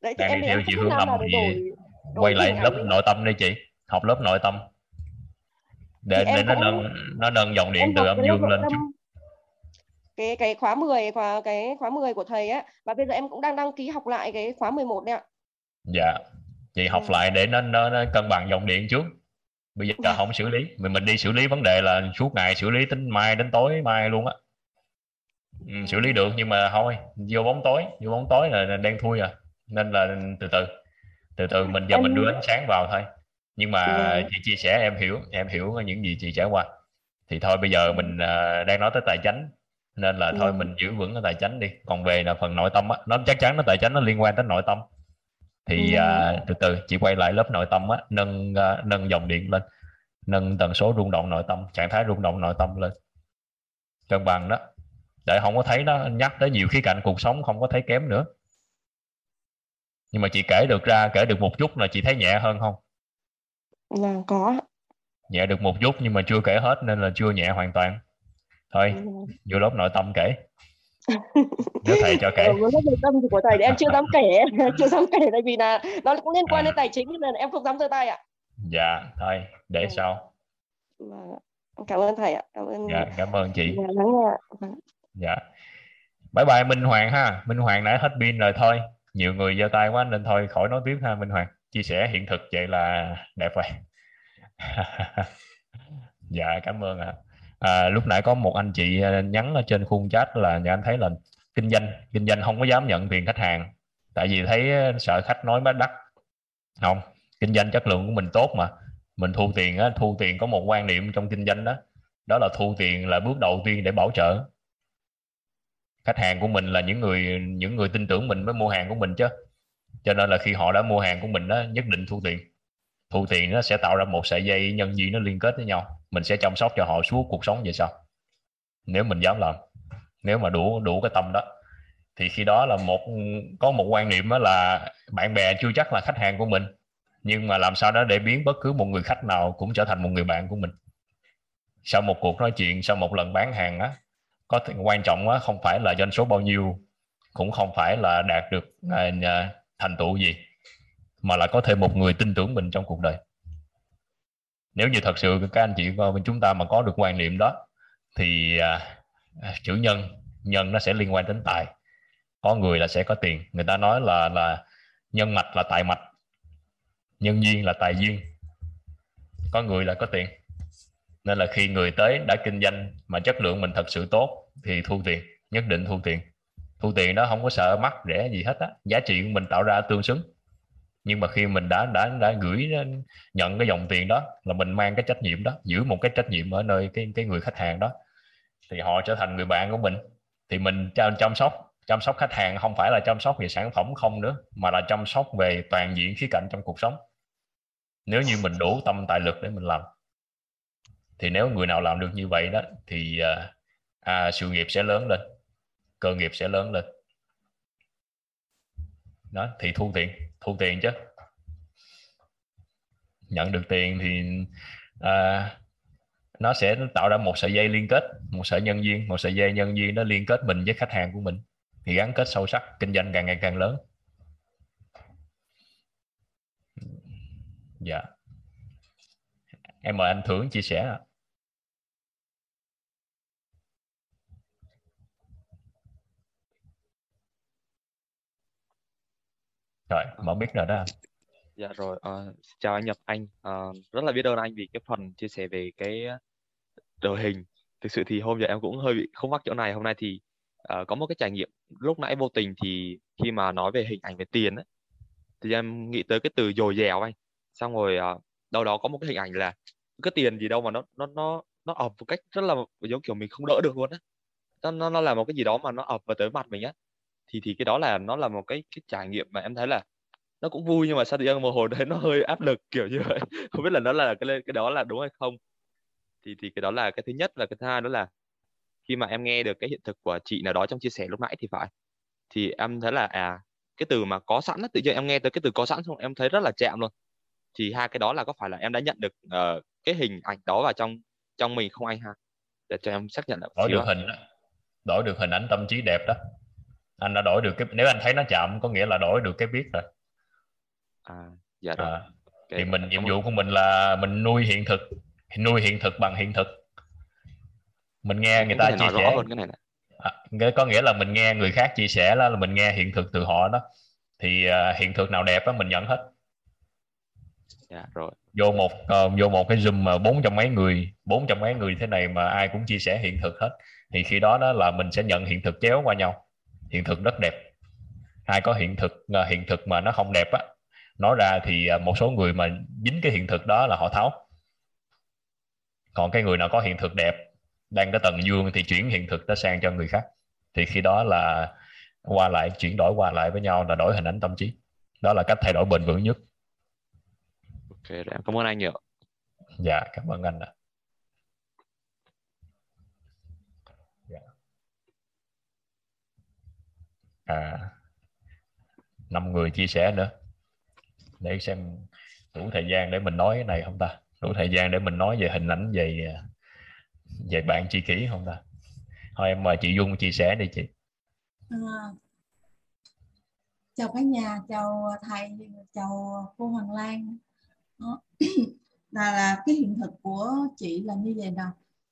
Đấy, đang em đi theo chiều hướng âm thì đổi, đổi quay lại lớp nội tâm đi chị. Học lớp nội tâm để để nó nâng nó nâng dòng điện từ âm dương lên chút cái cái khóa 10 khóa cái khóa 10 của thầy á và bây giờ em cũng đang đăng ký học lại cái khóa 11 đấy ạ. Dạ. Chị học ừ. lại để nó, nó nó cân bằng dòng điện trước. Bây giờ dạ. không xử lý, mình mình đi xử lý vấn đề là suốt ngày xử lý tính mai đến tối mai luôn á. Ừ, xử lý được nhưng mà thôi, vô bóng tối, vô bóng tối là đen thui à. Nên là từ từ từ từ mình giờ em... mình đưa ánh sáng vào thôi. Nhưng mà ừ. chị chia sẻ em hiểu, em hiểu những gì chị trải qua. Thì thôi bây giờ mình uh, đang nói tới tài chính nên là thôi mình giữ vững cái tài chánh đi. Còn về là phần nội tâm á nó chắc chắn nó tài chánh nó liên quan tới nội tâm. Thì à, từ từ chị quay lại lớp nội tâm á nâng à, nâng dòng điện lên nâng tần số rung động nội tâm trạng thái rung động nội tâm lên. Cân bằng đó. Để không có thấy nó nhắc tới nhiều khía cạnh cuộc sống không có thấy kém nữa. Nhưng mà chị kể được ra kể được một chút là chị thấy nhẹ hơn không là có nhẹ được một chút nhưng mà chưa kể hết nên là chưa nhẹ hoàn toàn. Thôi vô lớp nội tâm kể. Nếu thầy cho kể. Ừ, lớp nội tâm của thầy thì em chưa dám kể. Chưa dám kể tại vì là nó cũng liên quan à. đến tài chính nên em không dám giơ tay ạ. Dạ thôi để ừ. sau. Vâng cảm ơn thầy ạ. Cảm ơn dạ cảm ơn chị. Dạ, lắng nghe vâng. dạ. Bye bye minh hoàng ha. Minh hoàng nãy hết pin rồi thôi. Nhiều người giơ tay quá nên thôi khỏi nói tiếp ha minh hoàng chia sẻ hiện thực vậy là đẹp vậy. dạ cảm ơn ạ. À. lúc nãy có một anh chị à, nhắn ở trên khung chat là nhà anh thấy là kinh doanh kinh doanh không có dám nhận tiền khách hàng. Tại vì thấy à, sợ khách nói má đắt không kinh doanh chất lượng của mình tốt mà. Mình thu tiền á, thu tiền có một quan niệm trong kinh doanh đó. Đó là thu tiền là bước đầu tiên để bảo trợ. Khách hàng của mình là những người những người tin tưởng mình mới mua hàng của mình chứ cho nên là khi họ đã mua hàng của mình đó, nhất định thu tiền. Thu tiền nó sẽ tạo ra một sợi dây nhân viên nó liên kết với nhau. Mình sẽ chăm sóc cho họ suốt cuộc sống về sao nếu mình dám làm, nếu mà đủ đủ cái tâm đó. Thì khi đó là một, có một quan niệm đó là bạn bè chưa chắc là khách hàng của mình. Nhưng mà làm sao đó để biến bất cứ một người khách nào cũng trở thành một người bạn của mình. Sau một cuộc nói chuyện, sau một lần bán hàng á, có quan trọng á, không phải là doanh số bao nhiêu, cũng không phải là đạt được à, thành tựu gì mà là có thêm một người tin tưởng mình trong cuộc đời. Nếu như thật sự các anh chị bên chúng ta mà có được quan niệm đó thì à, à, chữ nhân nhân nó sẽ liên quan đến tài. Có người là sẽ có tiền. Người ta nói là là nhân mạch là tài mạch nhân duyên là tài duyên. Có người là có tiền. Nên là khi người tới đã kinh doanh mà chất lượng mình thật sự tốt thì thu tiền nhất định thu tiền thu tiền đó không có sợ mắc rẻ gì hết á. Giá trị của mình tạo ra tương xứng. Nhưng mà khi mình đã đã đã gửi ờ, nhận cái dòng tiền đó là mình mang cái trách nhiệm đó giữ một cái trách nhiệm ở nơi cái cái người khách hàng đó thì họ trở thành người bạn của mình. Thì mình chăm sóc chăm sóc khách hàng không phải là chăm sóc về sản phẩm không nữa mà là chăm sóc về toàn diện khía cạnh trong cuộc sống. Nếu như mình đủ tâm tài lực để mình làm thì nếu người nào làm được như vậy đó thì ờ, à, sự nghiệp sẽ lớn lên cơ nghiệp sẽ lớn lên. Đó thì thu tiền thu tiền chứ. Nhận được tiền thì à, nó sẽ tạo ra một sợi dây liên kết một sợi nhân viên một sợi dây nhân viên nó liên kết mình với khách hàng của mình thì gắn kết sâu sắc kinh doanh càng ngày càng lớn. Dạ. Em mời anh thưởng chia sẻ rồi mở mic rồi đó dạ rồi uh, chào anh Nhật Anh uh, rất là biết ơn anh vì cái phần chia sẻ về cái đội hình. Thực sự thì hôm giờ em cũng hơi bị không mắc chỗ này. Hôm nay thì uh, có một cái trải nghiệm lúc nãy vô tình thì khi mà nói về hình ảnh về tiền ấy, thì em nghĩ tới cái từ dồi dào anh. Xong rồi uh, đâu đó có một cái hình ảnh là cái tiền gì đâu mà nó nó nó nó ập một cách rất là giống kiểu mình không đỡ được luôn á. Nó, nó nó là một cái gì đó mà nó ập vào tới mặt mình á thì thì cái đó là nó là một cái cái trải nghiệm mà em thấy là nó cũng vui nhưng mà sao tự nhiên một hồi đấy nó hơi áp lực kiểu như vậy. Không biết là nó là cái cái đó là đúng hay không? Thì thì cái đó là cái thứ nhất và cái thứ hai đó là khi mà em nghe được cái hiện thực của chị nào đó trong chia sẻ lúc nãy thì phải. Thì em thấy là à cái từ mà có sẵn tự nhiên em nghe tới cái từ có sẵn xong em thấy rất là chạm luôn. Thì hai cái đó là có phải là em đã nhận được uh, cái hình ảnh đó vào trong trong mình không anh ha? Để cho em xác nhận là đổi được hình đó. đổi được hình ảnh tâm trí đẹp đó anh đã đổi được cái nếu anh thấy nó chậm có nghĩa là đổi được cái biết rồi. À dạ rồi. À, okay. thì mình nhiệm vụ của mình là mình nuôi hiện thực nuôi hiện thực bằng hiện thực. Mình nghe người ta chia sẻ. hơn cái này À, có nghĩa là mình nghe người khác chia sẻ là mình nghe hiện thực từ họ đó. Thì uh, hiện thực nào đẹp đó mình nhận hết. Dạ rồi. Vô một uh, vô một cái zoom mà bốn trăm mấy người bốn trăm mấy người thế này mà ai cũng chia sẻ hiện thực hết. Thì khi đó đó là mình sẽ nhận hiện thực chéo qua nhau hiện thực rất đẹp. Ai có hiện thực uh, hiện thực mà nó không đẹp á nói ra thì uh, một số người mà dính cái hiện thực đó là họ tháo. Còn cái người nào có hiện thực đẹp đang có tầng dương thì chuyển hiện thực nó sang cho người khác. Thì khi đó là qua lại chuyển đổi qua lại với nhau là đổi hình ảnh tâm trí. Đó là cách thay đổi bền vững nhất. Ok cảm ơn anh nhiều. Dạ cảm ơn anh ạ à năm người chia sẻ nữa. Để xem đủ thời gian để mình nói cái này không ta? Đủ thời gian để mình nói về hình ảnh về à, về bạn chi kỷ không ta? Thôi em mời chị Dung chia sẻ đi chị. À, chào cả nhà chào thầy chào cô Hoàng Lan. Đó. là là cái hiện thực của chị là như vậy nè.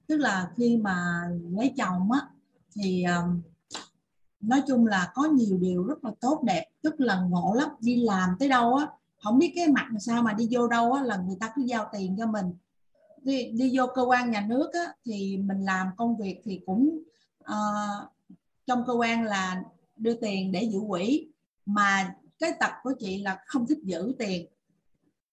Tức là khi mà lấy chồng á thì um, nói chung là có nhiều điều rất là tốt đẹp tức là ngộ lắm. Đi làm tới đâu á không biết cái mặt sao mà đi vô đâu á là người ta cứ giao tiền cho mình. Đi, đi vô cơ quan nhà nước á, thì mình làm công việc thì cũng uh, trong cơ quan là đưa tiền để giữ quỹ. Mà cái tập của chị là không thích giữ tiền.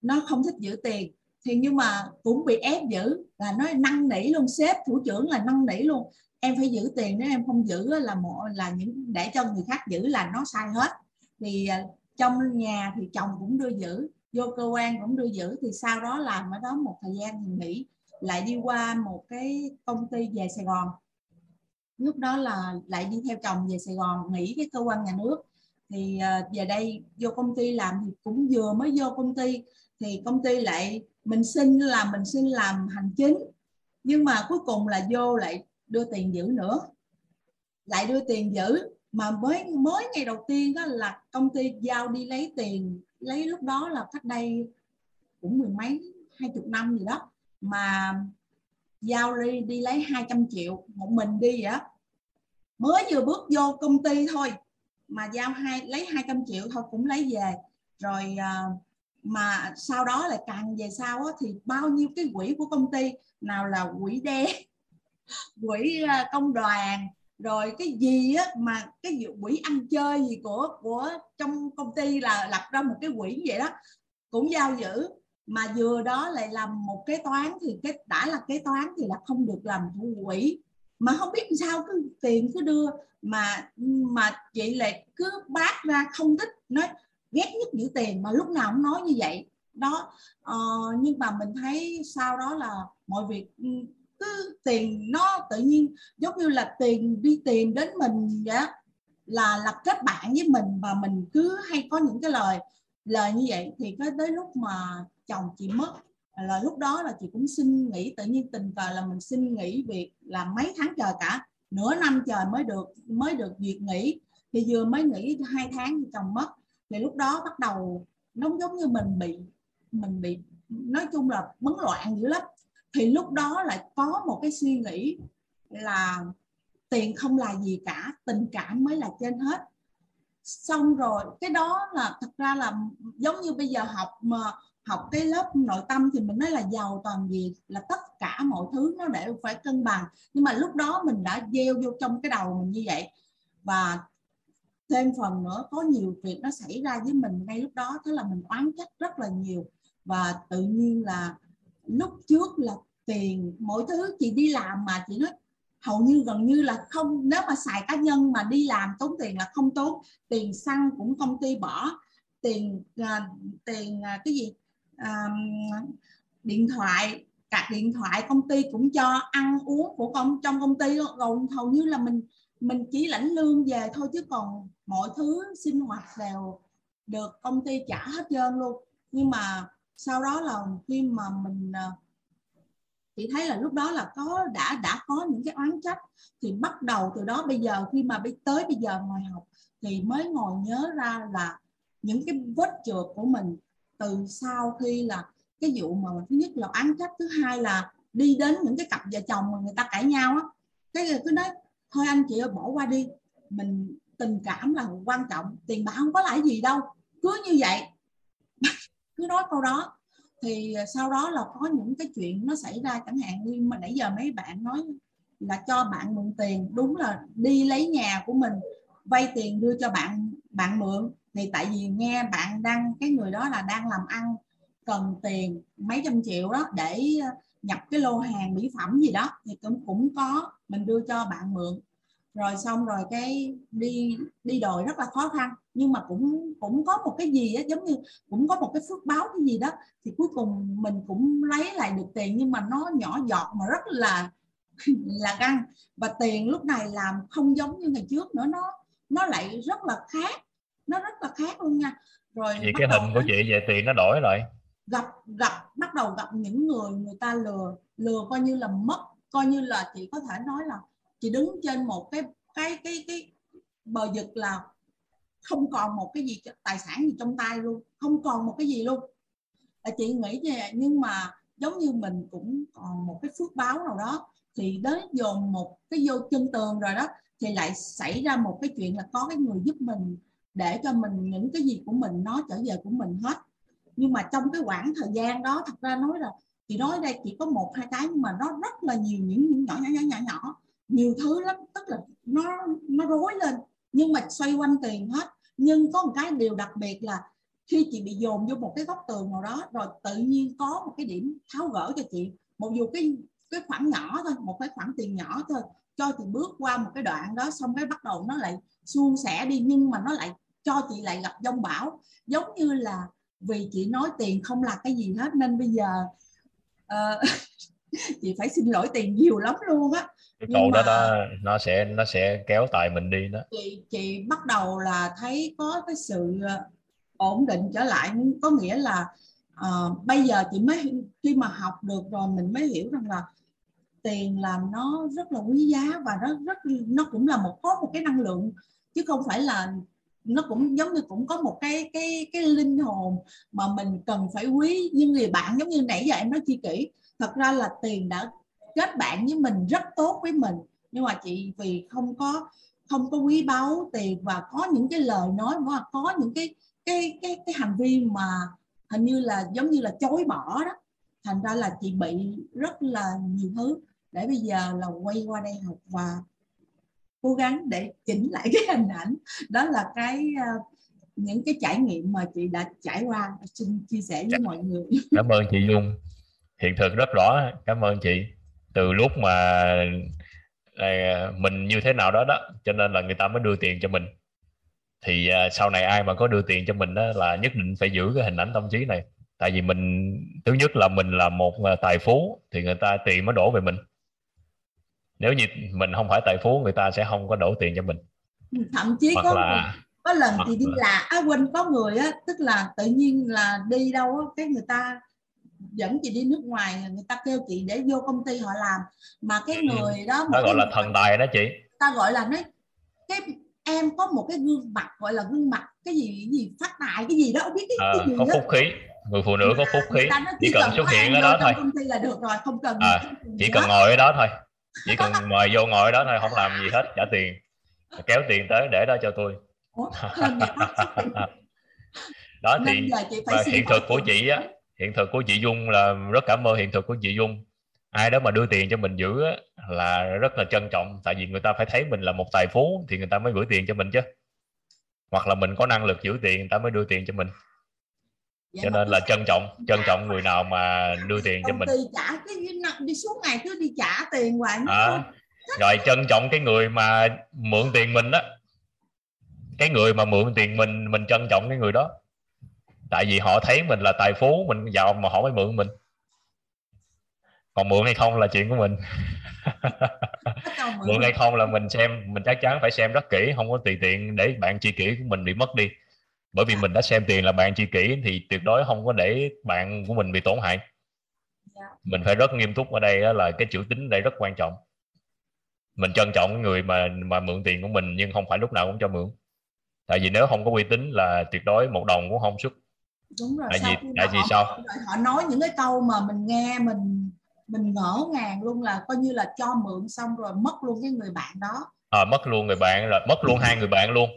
Nó không thích giữ tiền. Thì nhưng mà cũng bị ép giữ là nó năn nỉ luôn sếp thủ trưởng là năn nỉ luôn em phải giữ tiền, nếu em không giữ là một là những, để cho người khác giữ là nó sai hết. Thì à, trong nhà thì chồng cũng đưa giữ, vô cơ quan cũng đưa giữ. Thì sau đó làm ở đó một thời gian thì nghỉ lại đi qua một cái công ty về Sài Gòn. Lúc đó là lại đi theo chồng về Sài Gòn, nghỉ cái cơ quan nhà nước. Thì à, về đây vô công ty làm thì cũng vừa mới vô công ty. Thì công ty lại mình xin là mình xin làm hành chính. Nhưng mà cuối cùng là vô lại đưa tiền giữ nữa. Lại đưa tiền giữ mà mới mới ngày đầu tiên đó là công ty giao đi lấy tiền lấy lúc đó là cách đây cũng mười mấy hai chục năm gì đó mà giao đi đi lấy 200 triệu một mình đi vậy mới vừa bước vô công ty thôi mà giao hai lấy 200 triệu thôi cũng lấy về. Rồi à, mà sau đó lại càng về sau đó, thì bao nhiêu cái quỹ của công ty nào là quỹ đen quỹ à, công đoàn rồi cái gì á mà cái quỹ ăn chơi gì của của trong công ty là lập ra một cái quỹ vậy đó cũng giao giữ mà vừa đó lại làm một kế toán thì cái đã là kế toán thì là không được làm thủ quỹ mà không biết sao cứ tiền cứ đưa mà mà chị lại cứ bác ra không thích nói ghét nhất giữ tiền mà lúc nào cũng nói như vậy. Đó ờ, nhưng mà mình thấy sau đó là mọi việc ừ, cứ tiền nó tự nhiên, giống như là tiền đi tìm đến mình vậy là lập kết bạn với mình và mình cứ hay có những cái lời lời như vậy. Thì cái tới lúc mà chồng chị mất, là lúc đó là chị cũng xin nghỉ, tự nhiên tình cờ là mình xin nghỉ việc làm mấy tháng trời cả, nửa năm trời mới được mới được việc nghỉ. Thì vừa mới nghỉ hai tháng thì chồng mất, thì lúc đó bắt đầu nó giống như mình bị mình bị, nói chung là bấn loạn dữ lắm thì lúc đó lại có một cái suy nghĩ là tiền không là gì cả, tình cảm mới là trên hết. Xong rồi, cái đó là thật ra là giống như bây giờ học mà học cái lớp nội tâm thì mình nói là giàu toàn gì là tất cả mọi thứ nó để phải cân bằng. Nhưng mà lúc đó mình đã gieo vô trong cái đầu mình như vậy. Và thêm phần nữa, có nhiều việc nó xảy ra với mình ngay lúc đó, thế là mình oán trách rất là nhiều. Và tự nhiên là lúc trước là tiền mỗi thứ chị đi làm mà chị nói hầu như gần như là không nếu mà xài cá nhân mà đi làm tốn tiền là không tốn. Tiền xăng cũng công ty bỏ tiền à, tiền à, cái gì à, điện thoại cả điện thoại công ty cũng cho ăn uống của công trong công ty rồi hầu như là mình mình chỉ lãnh lương về thôi chứ còn mọi thứ sinh hoạt đều được công ty trả hết trơn luôn. Nhưng mà sau đó là khi mà mình à, chị thấy là lúc đó là có, đã đã có những cái oán trách, thì bắt đầu từ đó bây giờ, khi mà tới bây giờ ngồi học, thì mới ngồi nhớ ra là những cái vết trượt của mình từ sau khi là cái vụ mà thứ nhất là oán trách, thứ hai là đi đến những cái cặp vợ chồng mà người ta cãi nhau á. Cái cứ nói, thôi anh chị ơi, bỏ qua đi. Mình tình cảm là quan trọng, tiền bạc không có lại gì đâu, cứ như vậy cứ nói câu đó. Thì à, sau đó là có những cái chuyện nó xảy ra, chẳng hạn như mà nãy giờ mấy bạn nói là cho bạn mượn tiền. Đúng là đi lấy nhà của mình, vay tiền đưa cho bạn bạn mượn. Thì tại vì nghe bạn đang cái người đó là đang làm ăn, cần tiền mấy trăm triệu đó để à, nhập cái lô hàng mỹ phẩm gì đó, thì cũng cũng có, mình đưa cho bạn mượn rồi xong rồi cái đi đi đòi rất là khó khăn. Nhưng mà cũng cũng có một cái gì á giống như cũng có một cái phước báo cái gì đó thì cuối cùng mình cũng lấy lại được tiền nhưng mà nó nhỏ giọt mà rất là là găng và tiền lúc này làm không giống như ngày trước nữa nó nó lại rất là khác nó rất là khác luôn nha. Rồi vậy cái hình của chị về tiền nó đổi lại. Gặp gặp bắt đầu gặp những người người ta lừa lừa coi như là mất coi như là chị có thể nói là chị đứng trên một cái cái cái cái bờ vực là không còn một cái gì tài sản gì trong tay luôn không còn một cái gì luôn. Là chị nghĩ như vậy nhưng mà giống như mình cũng còn một cái phước báo nào đó thì đến dồn một cái vô chân tường rồi đó thì lại xảy ra một cái chuyện là có cái người giúp mình để cho mình những cái gì của mình nó trở về của mình hết. Nhưng mà trong cái khoảng thời gian đó thật ra nói là chị nói đây chỉ có một hai cái nhưng mà nó rất là nhiều những, những nhỏ nhỏ nhỏ nhỏ nhỏ nhiều thứ lắm. Tức là nó nó rối lên nhưng mà xoay quanh tiền hết. Nhưng có một cái điều đặc biệt là khi chị bị dồn vô một cái góc tường nào đó rồi tự nhiên có một cái điểm tháo gỡ cho chị. Một dù cái cái khoản nhỏ thôi một cái khoản tiền nhỏ thôi cho chị bước qua một cái đoạn đó xong cái bắt đầu nó lại suôn sẻ đi nhưng mà nó lại cho chị lại gặp dông bão. Giống như là vì chị nói tiền không là cái gì hết nên bây giờ uh, chị phải xin lỗi tiền nhiều lắm luôn á. Cái câu đó, đó nó sẽ nó sẽ kéo tài mình đi đó. Chị chị bắt đầu là thấy có cái sự ờ, ổn định trở lại. Có nghĩa là uh, bây giờ chị mới khi mà học được rồi mình mới hiểu rằng là tiền là nó rất là quý giá và nó rất nó cũng là một có một cái năng lượng chứ không phải là nó cũng giống như cũng có một cái cái cái linh hồn mà mình cần phải quý. Như người bạn giống như nãy giờ em nói chi kỷ thật ra là tiền đã kết bạn với mình rất tốt với mình. Nhưng mà chị vì không có không có quý báu tiền và có những cái lời nói và có những cái cái cái cái hành vi mà hình như là giống như là chối bỏ đó. Thành ra là chị bị rất là nhiều thứ. Để bây giờ là quay qua đây học và cố gắng để chỉnh lại cái hình ảnh. Đó là cái uh, những cái trải nghiệm mà chị đã trải qua. Xin chia sẻ với mọi người. Cảm ơn chị Dung hiện thực rất rõ. Cảm ơn chị. Từ lúc mà à, mình như thế nào đó đó cho nên là người ta mới đưa tiền cho mình. Thì à, sau này ai mà có đưa tiền cho mình đó là nhất định phải giữ cái hình ảnh tâm trí này. Tại vì mình thứ nhất là mình là một à, tài phú thì người ta tiền mới đổ về mình. Nếu như mình không phải tài phú người ta sẽ không có đổ tiền cho mình. Thậm chí Hoặc có là có lần thì đi là à, quên có người á tức là tự nhiên là đi đâu á cái người ta dẫn chị đi nước ngoài người ta kêu chị để vô công ty họ làm. Mà cái ừ. người đó nó gọi là thần tài đó chị. ta gọi là nói cái em có một cái gương mặt gọi là gương mặt cái gì cái gì phát tài cái gì đó. Không biết cái, à, cái gì có đó. phúc khí. Người phụ nữ có phúc khí. chỉ, cần xuất hiện ở đó thôi. công ty là được rồi không cần à, chỉ cần ngồi ở đó thôi. Chỉ cần mời vô ngồi ở đó thôi không làm gì hết trả tiền. Kéo tiền tới để đó cho tôi. Đó thì hiện thực của chị á hiện thực của chị Dung là rất cảm ơn hiện thực của chị Dung. Ai đó mà đưa tiền cho mình giữ á, là rất là trân trọng tại vì người ta phải thấy mình là một tài phú thì người ta mới gửi tiền cho mình chứ. Hoặc là mình có năng lực giữ tiền người ta mới đưa tiền cho mình. Cho nên là trân trọng trân trọng người nào mà đưa tiền cho mình. trả cái đi suốt ngày cứ đi trả tiền hoài à, rồi trân trọng cái người mà mượn tiền mình đó cái người mà mượn tiền mình mình trân trọng cái người đó tại vì họ thấy mình là tài phú mình giàu mà họ mới mượn mình. Còn mượn hay không là chuyện của mình. Mượn. Hay không là mình xem mình chắc chắn phải xem rất kỹ không có tùy tiện để bạn chi kỷ của mình bị mất đi. Bởi vì mình đã xem tiền là bạn chi kỷ thì tuyệt đối không có để bạn của mình bị tổn hại. Dạ. mình phải rất nghiêm túc ở đây đó là cái chữ tính đây rất quan trọng. Mình trân trọng người mà mà mượn tiền của mình nhưng không phải lúc nào cũng cho mượn. Tại vì nếu không có uy tín là tuyệt đối một đồng cũng không xuất đúng rồi tại vì tại vì sao? họ nói những cái câu mà mình nghe mình mình ngỡ ngàng luôn là coi như là cho mượn xong rồi mất luôn cái người bạn đó. À, mất luôn người bạn là mất luôn hai người bạn luôn.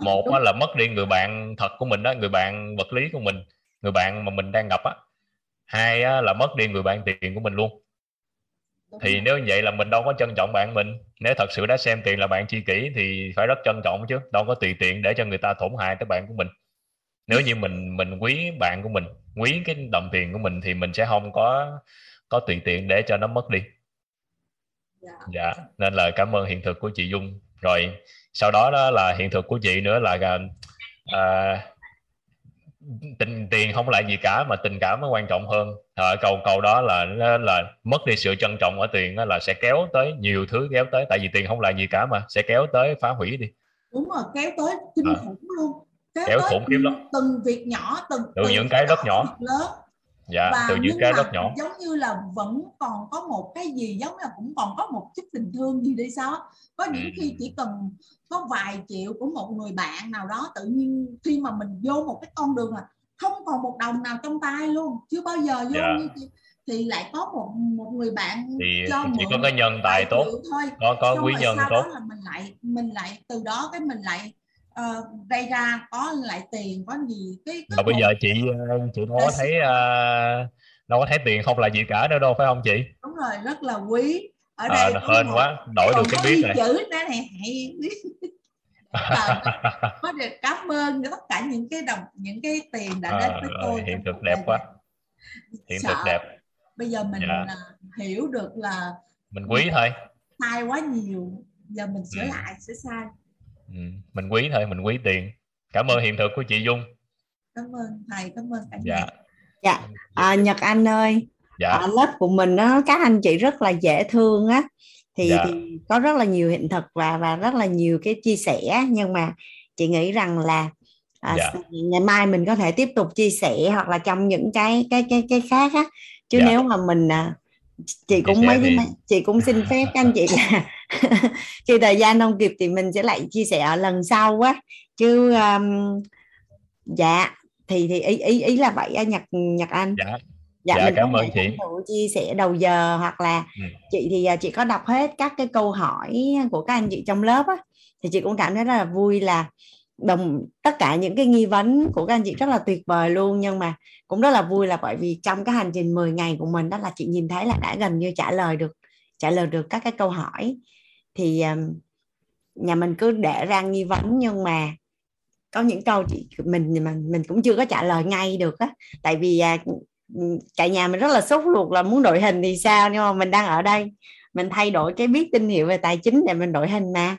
Một là mất đi người bạn thật của mình đó người bạn vật lý của mình người bạn mà mình đang gặp á. Hai á, là mất đi người bạn tiền của mình luôn. Thì nếu như vậy là mình đâu có trân trọng bạn mình. Nếu thật sự đã xem tiền là bạn chi kỷ thì phải rất trân trọng chứ. Đâu có tùy tiện để cho người ta tổn hại tới bạn của mình nếu như mình mình quý bạn của mình quý cái đồng tiền của mình thì mình sẽ không có có tùy tiện để cho nó mất đi. Dạ. dạ nên là cảm ơn hiện thực của chị Dung. Rồi sau đó đó là hiện thực của chị nữa là à, tình tiền không lại gì cả mà tình cảm nó quan trọng hơn. À, cầu cầu đó là là mất đi sự trân trọng ở tiền là sẽ kéo tới nhiều thứ kéo tới tại vì tiền không lại gì cả mà sẽ kéo tới phá hủy đi. Đúng rồi kéo tới kinh à. khủng luôn kéo, kéo khủng khiếp lắm. từng việc nhỏ từng từ, những cái rất nhỏ. lớn. Dạ và từ những cái rất nhỏ. giống như là vẫn còn có một cái gì giống là cũng còn có một chút tình thương gì đi sao có những ừ. khi chỉ cần có vài triệu của một người bạn nào đó tự nhiên khi mà mình vô một cái con đường là không còn một đồng nào trong tay luôn chưa bao giờ vô yeah. Dạ. như thì lại có một một người bạn thì cho chỉ có cái nhân tài tốt. thôi. Có có quý nhân tốt. đó là mình lại mình lại từ đó cái mình lại uh, gây ra có lại tiền có gì cái, cái mà bây giờ chị ờ, chị đâu có thấy uh, đâu có thấy tiền không là gì cả nữa đâu phải không chị? Đúng rồi rất là quý. Ở đây à, hên quá đổi được cái biết này chữ đó này hay có được cảm ơn tất cả những cái đồng những cái tiền đã đến với tôi hiện thực đẹp quá. hiện thực đẹp. Bây giờ mình dạ. hiểu được là mình quý thôi. sai quá nhiều giờ mình sửa ừ. lại sẽ sai ừ. mình quý thôi mình quý tiền cảm ơn hiện thực của chị Dung cảm ơn thầy cảm ơn cả dạ dạ à, Nhật Anh ơi dạ. ở lớp của mình đó các anh chị rất là dễ thương á thì, dạ. thì có rất là nhiều hiện thực và và rất là nhiều cái chia sẻ nhưng mà chị nghĩ rằng là à, dạ. ngày mai mình có thể tiếp tục chia sẻ hoặc là trong những cái cái cái cái khác á chứ dạ. nếu mà mình à, chị cũng mấy thì... chị cũng xin phép các anh chị là khi thời gian không kịp thì mình sẽ lại chia sẻ ở lần sau quá chứ um, dạ thì thì ý ý ý là vậy nhật nhật anh. Dạ dạ, dạ mình cảm ơn chị. chia sẻ đầu giờ hoặc là ừ. chị thì à, chị có đọc hết các cái câu hỏi của các anh chị trong lớp á thì chị cũng cảm thấy rất là vui là đồng, tất cả những cái nghi vấn của các anh chị rất là tuyệt vời luôn, nhưng mà cũng rất là vui là bởi vì trong cái hành trình 10 ngày của mình đó là chị nhìn thấy là đã gần như trả lời được, trả lời được các cái câu hỏi. Thì nhà mình cứ để ra nghi vấn nhưng mà có những câu chị mình mà mình cũng chưa có trả lời ngay được á. Tại vì à, cả nhà mình rất là sốt ruột là muốn đội hình thì sao, nhưng mà mình đang ở đây, mình thay đổi cái biết, tin hiệu về tài chính để mình đội hình mà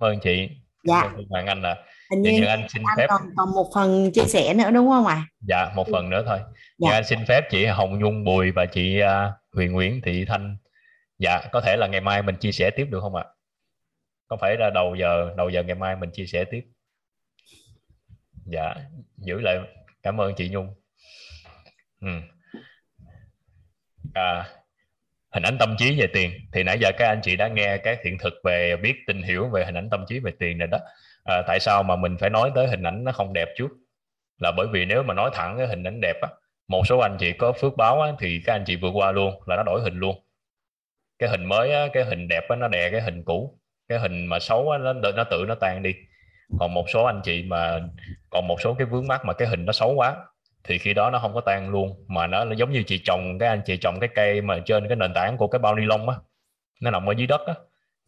cảm ơn chị. Dạ. Cảm ơn Hoàng Anh là hình như anh xin anh phép. còn, còn một phần chia sẻ nữa đúng không ạ? À? dạ một phần nữa thôi. Dạ. anh xin phép chị Hồng Nhung Bùi và chị uh, Huyền Nguyễn Thị Thanh. Dạ có thể là ngày mai mình chia sẻ tiếp được không ạ? Có phải là đầu giờ đầu giờ ngày mai mình chia sẻ tiếp? Dạ giữ lại. Cảm ơn chị Nhung. Ừ. à, hình ảnh tâm trí về tiền. Thì nãy giờ các anh chị đã nghe các hiện thực về biết tin hiểu về hình ảnh tâm trí về tiền này đó. À, tại sao mà mình phải nói tới hình ảnh nó không đẹp trước? Là bởi vì nếu mà nói thẳng cái hình ảnh đẹp á một số anh chị có phước báo á, thì các anh chị vượt qua luôn là nó đổi hình luôn. Cái hình mới á, cái hình đẹp á, nó đè cái hình cũ. Cái hình mà xấu á, nó nó tự nó tan đi. Còn một số anh chị mà còn một số cái vướng mắt mà cái hình nó xấu quá thì khi đó nó không có tan luôn mà nó, nó giống như chị trồng cái anh chị trồng cái cây mà trên cái nền tảng của cái bao ni lông á nó nằm ở dưới đất á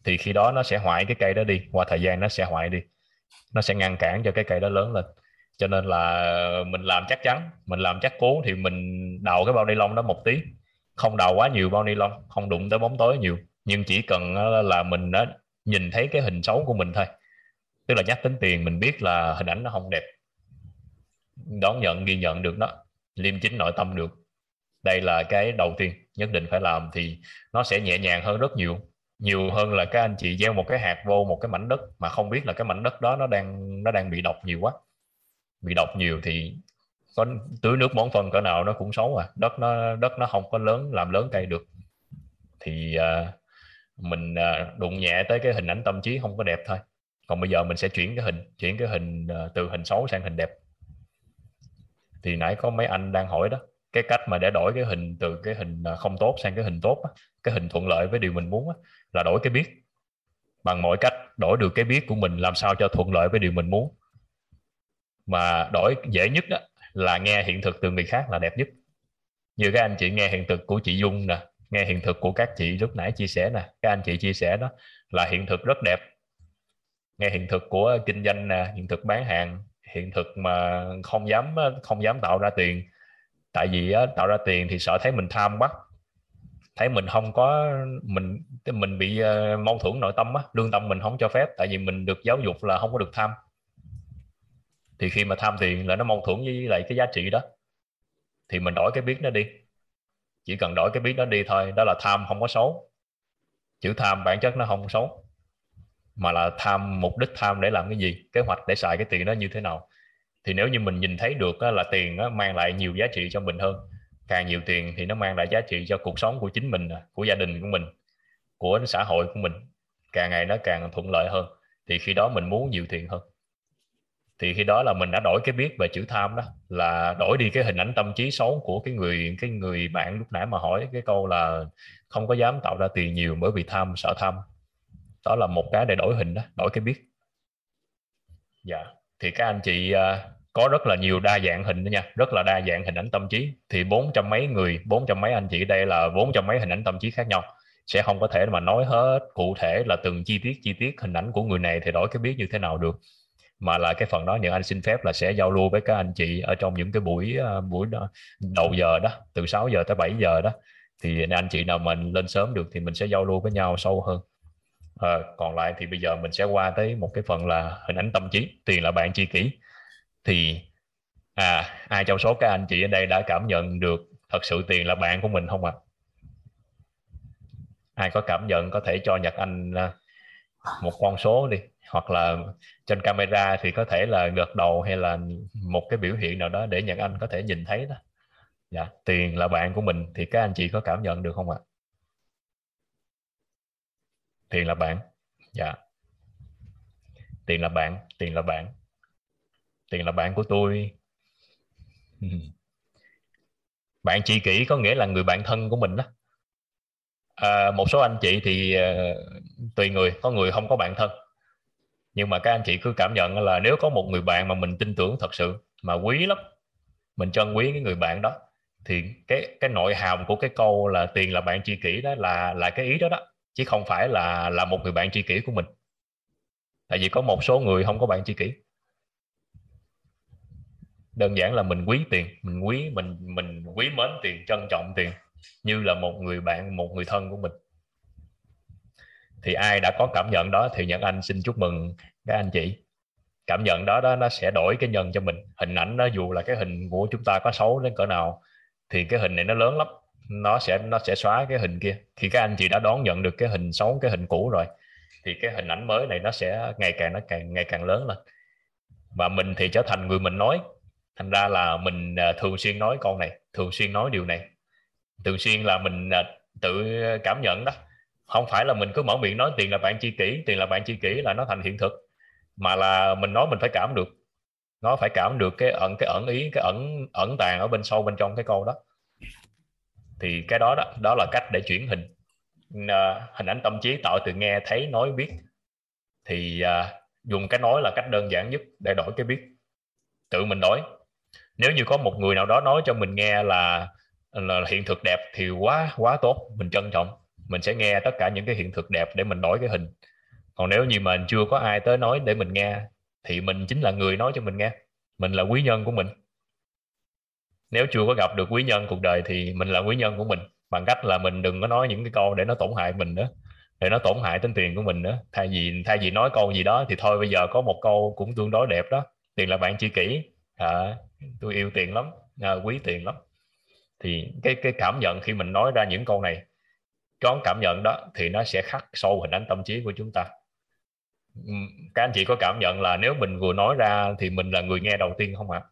thì khi đó nó sẽ hoại cái cây đó đi qua thời gian nó sẽ hoại đi. Nó sẽ ngăn cản cho cái cây đó lớn lên. Cho nên là mình làm chắc chắn mình làm chắc cố thì mình đào cái bao ni lông đó một tí. Không đào quá nhiều bao ni lông không đụng tới bóng tối nhiều. Nhưng chỉ cần là mình đã nhìn thấy cái hình xấu của mình thôi. Tức là nhắc tính tiền mình biết là hình ảnh nó không đẹp đón nhận ghi nhận được nó liêm chính nội tâm được. Đây là cái đầu tiên nhất định phải làm thì nó sẽ nhẹ nhàng hơn rất nhiều. Nhiều hơn là các anh chị gieo một cái hạt vô một cái mảnh đất mà không biết là cái mảnh đất đó nó đang nó đang bị độc nhiều quá. Bị độc nhiều thì có tưới nước bón phân cỡ nào nó cũng xấu à. Đất nó đất nó không có lớn làm lớn cây được. Thì uh, mình uh, đụng nhẹ tới cái hình ảnh tâm trí không có đẹp thôi. Còn bây giờ mình sẽ chuyển cái hình chuyển cái hình uh, từ hình xấu sang hình đẹp thì nãy có mấy anh đang hỏi đó, cái cách mà để đổi cái hình từ cái hình à, không tốt sang cái hình tốt cái hình thuận lợi với điều mình muốn là đổi cái biết. Bằng mọi cách đổi được cái biết của mình làm sao cho thuận lợi với điều mình muốn. Mà đổi dễ nhất đó là nghe hiện thực từ người khác là đẹp nhất. Như các anh chị nghe hiện thực của chị Dung nè, nghe hiện thực của các chị lúc nãy chia sẻ nè, các anh chị chia sẻ đó, là hiện thực rất đẹp. Nghe hiện thực của kinh doanh nè, hiện thực bán hàng hiện thực mà không dám không dám tạo ra tiền. Tại vì á, tạo ra tiền thì sợ thấy mình tham quá thấy mình không có mình mình bị uh, mâu thuẫn nội tâm á lương tâm mình không cho phép tại vì mình được giáo dục là không có được tham. Thì khi mà tham tiền là nó mâu thuẫn với lại cái giá trị đó thì mình đổi cái biết nó đi. Chỉ cần đổi cái biết nó đi thôi đó là tham không có xấu. Chữ tham bản chất nó không xấu mà là tham, mục đích tham để làm cái gì, kế hoạch để xài cái tiền đó như thế nào. Thì nếu như mình nhìn thấy được là tiền nó mang lại nhiều giá trị cho mình hơn. Càng nhiều tiền thì nó mang lại giá trị cho cuộc sống của chính mình của gia đình của mình, của xã hội của mình. Càng ngày nó càng thuận lợi hơn. Thì khi đó mình muốn nhiều tiền hơn. Thì khi đó là mình đã đổi cái biết về chữ tham đó, là đổi đi cái hình ảnh tâm trí xấu của cái người cái người bạn lúc nãy mà hỏi cái câu là không có dám tạo ra tiền nhiều bởi vì tham, sợ tham đó là một cái để đổi hình đó đổi cái biết. Dạ. Thì các anh chị à, có rất là nhiều đa dạng hình đó nha rất là đa dạng hình ảnh tâm trí. Thì bốn trăm mấy người bốn trăm mấy anh chị đây là bốn trăm mấy hình ảnh tâm trí khác nhau. Sẽ không có thể mà nói hết cụ thể là từng chi tiết chi tiết hình ảnh của người này thì đổi cái biết như thế nào được. Mà là cái phần đó những anh xin phép là sẽ giao lưu với các anh chị ở trong những cái buổi à, buổi đó, đầu giờ đó từ 6 giờ tới 7 giờ đó. Thì anh chị nào mình lên sớm được thì mình sẽ giao lưu với nhau sâu hơn à, còn lại thì bây giờ mình sẽ qua tới một cái phần là hình ảnh tâm trí tiền là bạn chi kỷ thì à ai trong số các anh chị ở đây đã cảm nhận được thật sự tiền là bạn của mình không ạ à? ai có cảm nhận có thể cho nhật anh à, một con số đi hoặc là trên camera thì có thể là gật đầu hay là một cái biểu hiện nào đó để nhật anh có thể nhìn thấy đó dạ tiền là bạn của mình thì các anh chị có cảm nhận được không ạ à? Tiền là bạn. Dạ. Tiền là bạn tiền là bạn. Tiền là bạn của tôi. Bạn tri kỷ có nghĩa là người bạn thân của mình đó. À, một số anh chị thì uh, tùy người có người không có bạn thân. Nhưng mà các anh chị cứ cảm nhận là nếu có một người bạn mà mình tin tưởng thật sự mà quý lắm mình trân quý cái người bạn đó thì cái cái nội hàm của cái câu là tiền là bạn tri kỷ đó là là cái ý đó đó chứ không phải là là một người bạn tri kỷ của mình. Tại vì có một số người không có bạn tri kỷ. Đơn giản là mình quý tiền, mình quý, mình mình quý mến tiền, trân trọng tiền, như là một người bạn, một người thân của mình. Thì ai đã có cảm nhận đó thì nhận anh xin chúc mừng các anh chị. Cảm nhận đó đó, nó sẽ đổi cái nhân cho mình. Hình ảnh nó dù là cái hình của chúng ta có xấu đến cỡ nào, thì cái hình này nó lớn lắm nó sẽ nó sẽ xóa cái hình kia. Khi các anh chị đã đón nhận được cái hình xấu, cái hình cũ rồi, thì cái hình ảnh mới này nó sẽ ngày càng, nó càng ngày càng lớn lên. Và mình thì trở thành người mình nói. Thành ra là mình à, thường xuyên nói con này, thường xuyên nói điều này. Thường xuyên là mình à, tự cảm nhận đó. Không phải là mình cứ mở miệng nói tiền là bạn chi kỷ, tiền là bạn chi kỷ là nó thành hiện thực. Mà là mình nói mình phải cảm được. Nó phải cảm được cái ẩn cái ẩn ý, cái ẩn ẩn tàng ở bên sâu bên trong cái câu đó thì cái đó đó đó là cách để chuyển hình uh, hình ảnh tâm trí tạo từ nghe thấy nói biết. Thì uh, dùng cái nói là cách đơn giản nhất để đổi cái biết tự mình nói. Nếu như có một người nào đó nói cho mình nghe là là hiện thực đẹp thì quá quá tốt mình trân trọng. Mình sẽ nghe tất cả những cái hiện thực đẹp để mình đổi cái hình. Còn nếu như mà chưa có ai tới nói để mình nghe thì mình chính là người nói cho mình nghe. Mình là quý nhân của mình nếu chưa có gặp được quý nhân cuộc đời thì mình là quý nhân của mình bằng cách là mình đừng có nói những cái câu để nó tổn hại mình nữa để nó tổn hại tính tiền của mình nữa thay vì thay vì nói câu gì đó thì thôi bây giờ có một câu cũng tương đối đẹp đó. Tiền là bạn chi kỷ. À, tôi yêu tiền lắm à, quý tiền lắm. Thì cái cái cảm nhận khi mình nói ra những câu này có cảm nhận đó thì nó sẽ khắc sâu hình ảnh tâm trí của chúng ta. Các anh chị có cảm nhận là nếu mình vừa nói ra thì mình là người nghe đầu tiên không ạ? à?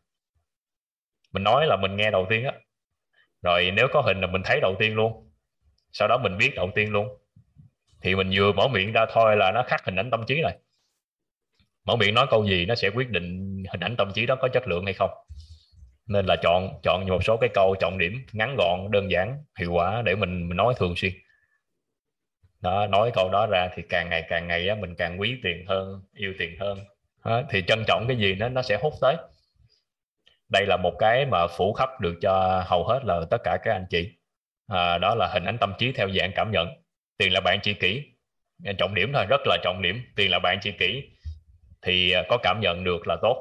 Mình nói là mình nghe đầu tiên á. Rồi nếu có hình là mình thấy đầu tiên luôn. Sau đó mình biết đầu tiên luôn. Thì mình vừa mở miệng ra thôi là nó khắc hình ảnh tâm trí này. mở miệng nói câu gì nó sẽ quyết định hình ảnh tâm trí đó có chất lượng hay không. Nên là chọn chọn một số cái câu trọng điểm ngắn gọn đơn giản hiệu quả để mình, mình nói thường xuyên. Đó, nói câu đó ra thì càng ngày càng ngày á, mình càng quý tiền hơn yêu tiền hơn. Đó, thì trân trọng cái gì nó nó sẽ hút tới đây là một cái mà phủ khắp được cho hầu hết là tất cả các anh chị. À, đó là hình ảnh tâm trí theo dạng cảm nhận. Tiền là bạn chi kỹ. Trọng điểm thôi rất là trọng điểm. Tiền là bạn chi kỹ thì à, có cảm nhận được là tốt.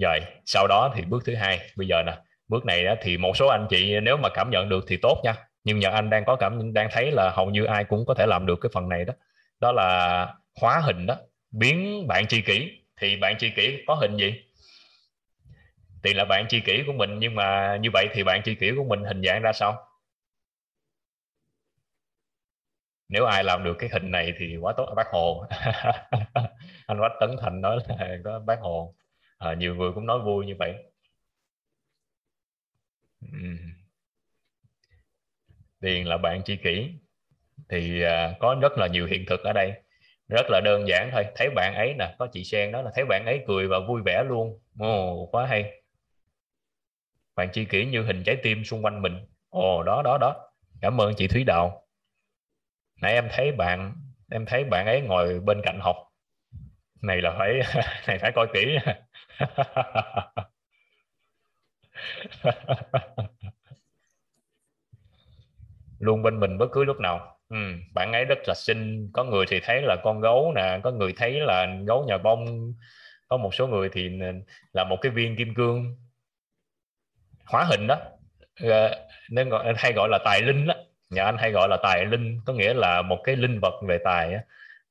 Rồi sau đó thì bước thứ hai. Bây giờ nè bước này thì một số anh chị nếu mà cảm nhận được thì tốt nha. Nhưng nhờ anh đang có cảm đang thấy là hầu như ai cũng có thể làm được cái phần này đó. Đó là hóa hình đó. Biến bạn tri kỷ thì bạn tri kỷ có hình gì? Thì là bạn tri kỷ của mình nhưng mà như vậy thì bạn tri kỷ của mình hình dạng ra sao? Nếu ai làm được cái hình này thì quá tốt bác hồ. Anh bác tấn thành nói là có bác hồ. À, nhiều người cũng nói vui như vậy. Tiền là bạn tri kỷ. Thì à, có rất là nhiều hiện thực ở đây. Rất là đơn giản thôi. Thấy bạn ấy nè có chị sen đó là thấy bạn ấy cười và vui vẻ luôn. Ồ quá hay bạn chi kỷ như hình trái tim xung quanh mình. Ồ đó đó đó. Cảm ơn chị thúy đào. Nãy em thấy bạn em thấy bạn ấy ngồi bên cạnh học. Này là phải này phải coi kỹ. Luôn bên mình bất cứ lúc nào. Ừ, bạn ấy rất là xinh. Có người thì thấy là con gấu nè có người thấy là gấu nhà bông. Có một số người thì là một cái viên kim cương hóa hình đó. Ờ, nên gọi hay gọi là tài linh đó. Nhà anh hay gọi là tài linh có nghĩa là một cái linh vật về tài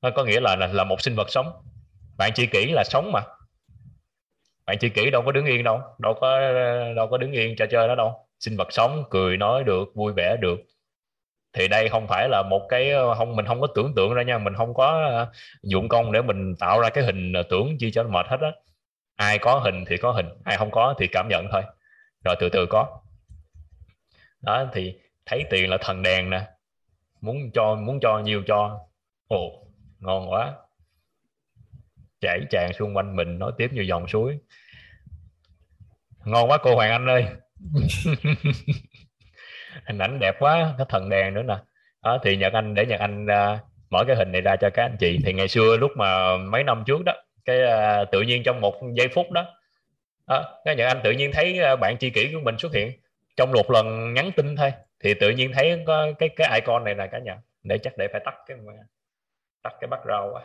nó có nghĩa là, là là một sinh vật sống. Bạn chỉ kỹ là sống mà. Bạn chỉ kỹ đâu có đứng yên đâu đâu có đâu có đứng yên cho chơi đó đâu. Sinh vật sống cười nói được vui vẻ được. Thì đây không phải là một cái ờ, không mình không có tưởng tượng ra nha. Mình không có ờ, dụng công để mình tạo ra cái hình tưởng chi cho mệt hết á. Ai có hình thì có hình ai không có thì cảm nhận thôi rồi từ từ có. Đó thì thấy tiền là thần đèn nè. Muốn cho muốn cho nhiều cho? Ồ ngon quá. Chảy tràn xung quanh mình nói tiếp như dòng suối. Ngon quá cô Hoàng Anh ơi. Hình ảnh đẹp quá cái thần đèn nữa nè. Đó, thì Nhật Anh để Nhật Anh uh, mở cái hình này ra cho các anh chị. Thì ngày xưa lúc mà mấy năm trước đó cái uh, tự nhiên trong một giây phút đó, đó cái Nhật Anh tự nhiên thấy uh, bạn tri kỷ của mình xuất hiện. Trong một lần nhắn tin thôi thì tự nhiên thấy có cái cái icon này là cả nhà. Để chắc để phải tắt cái tắt cái background quá.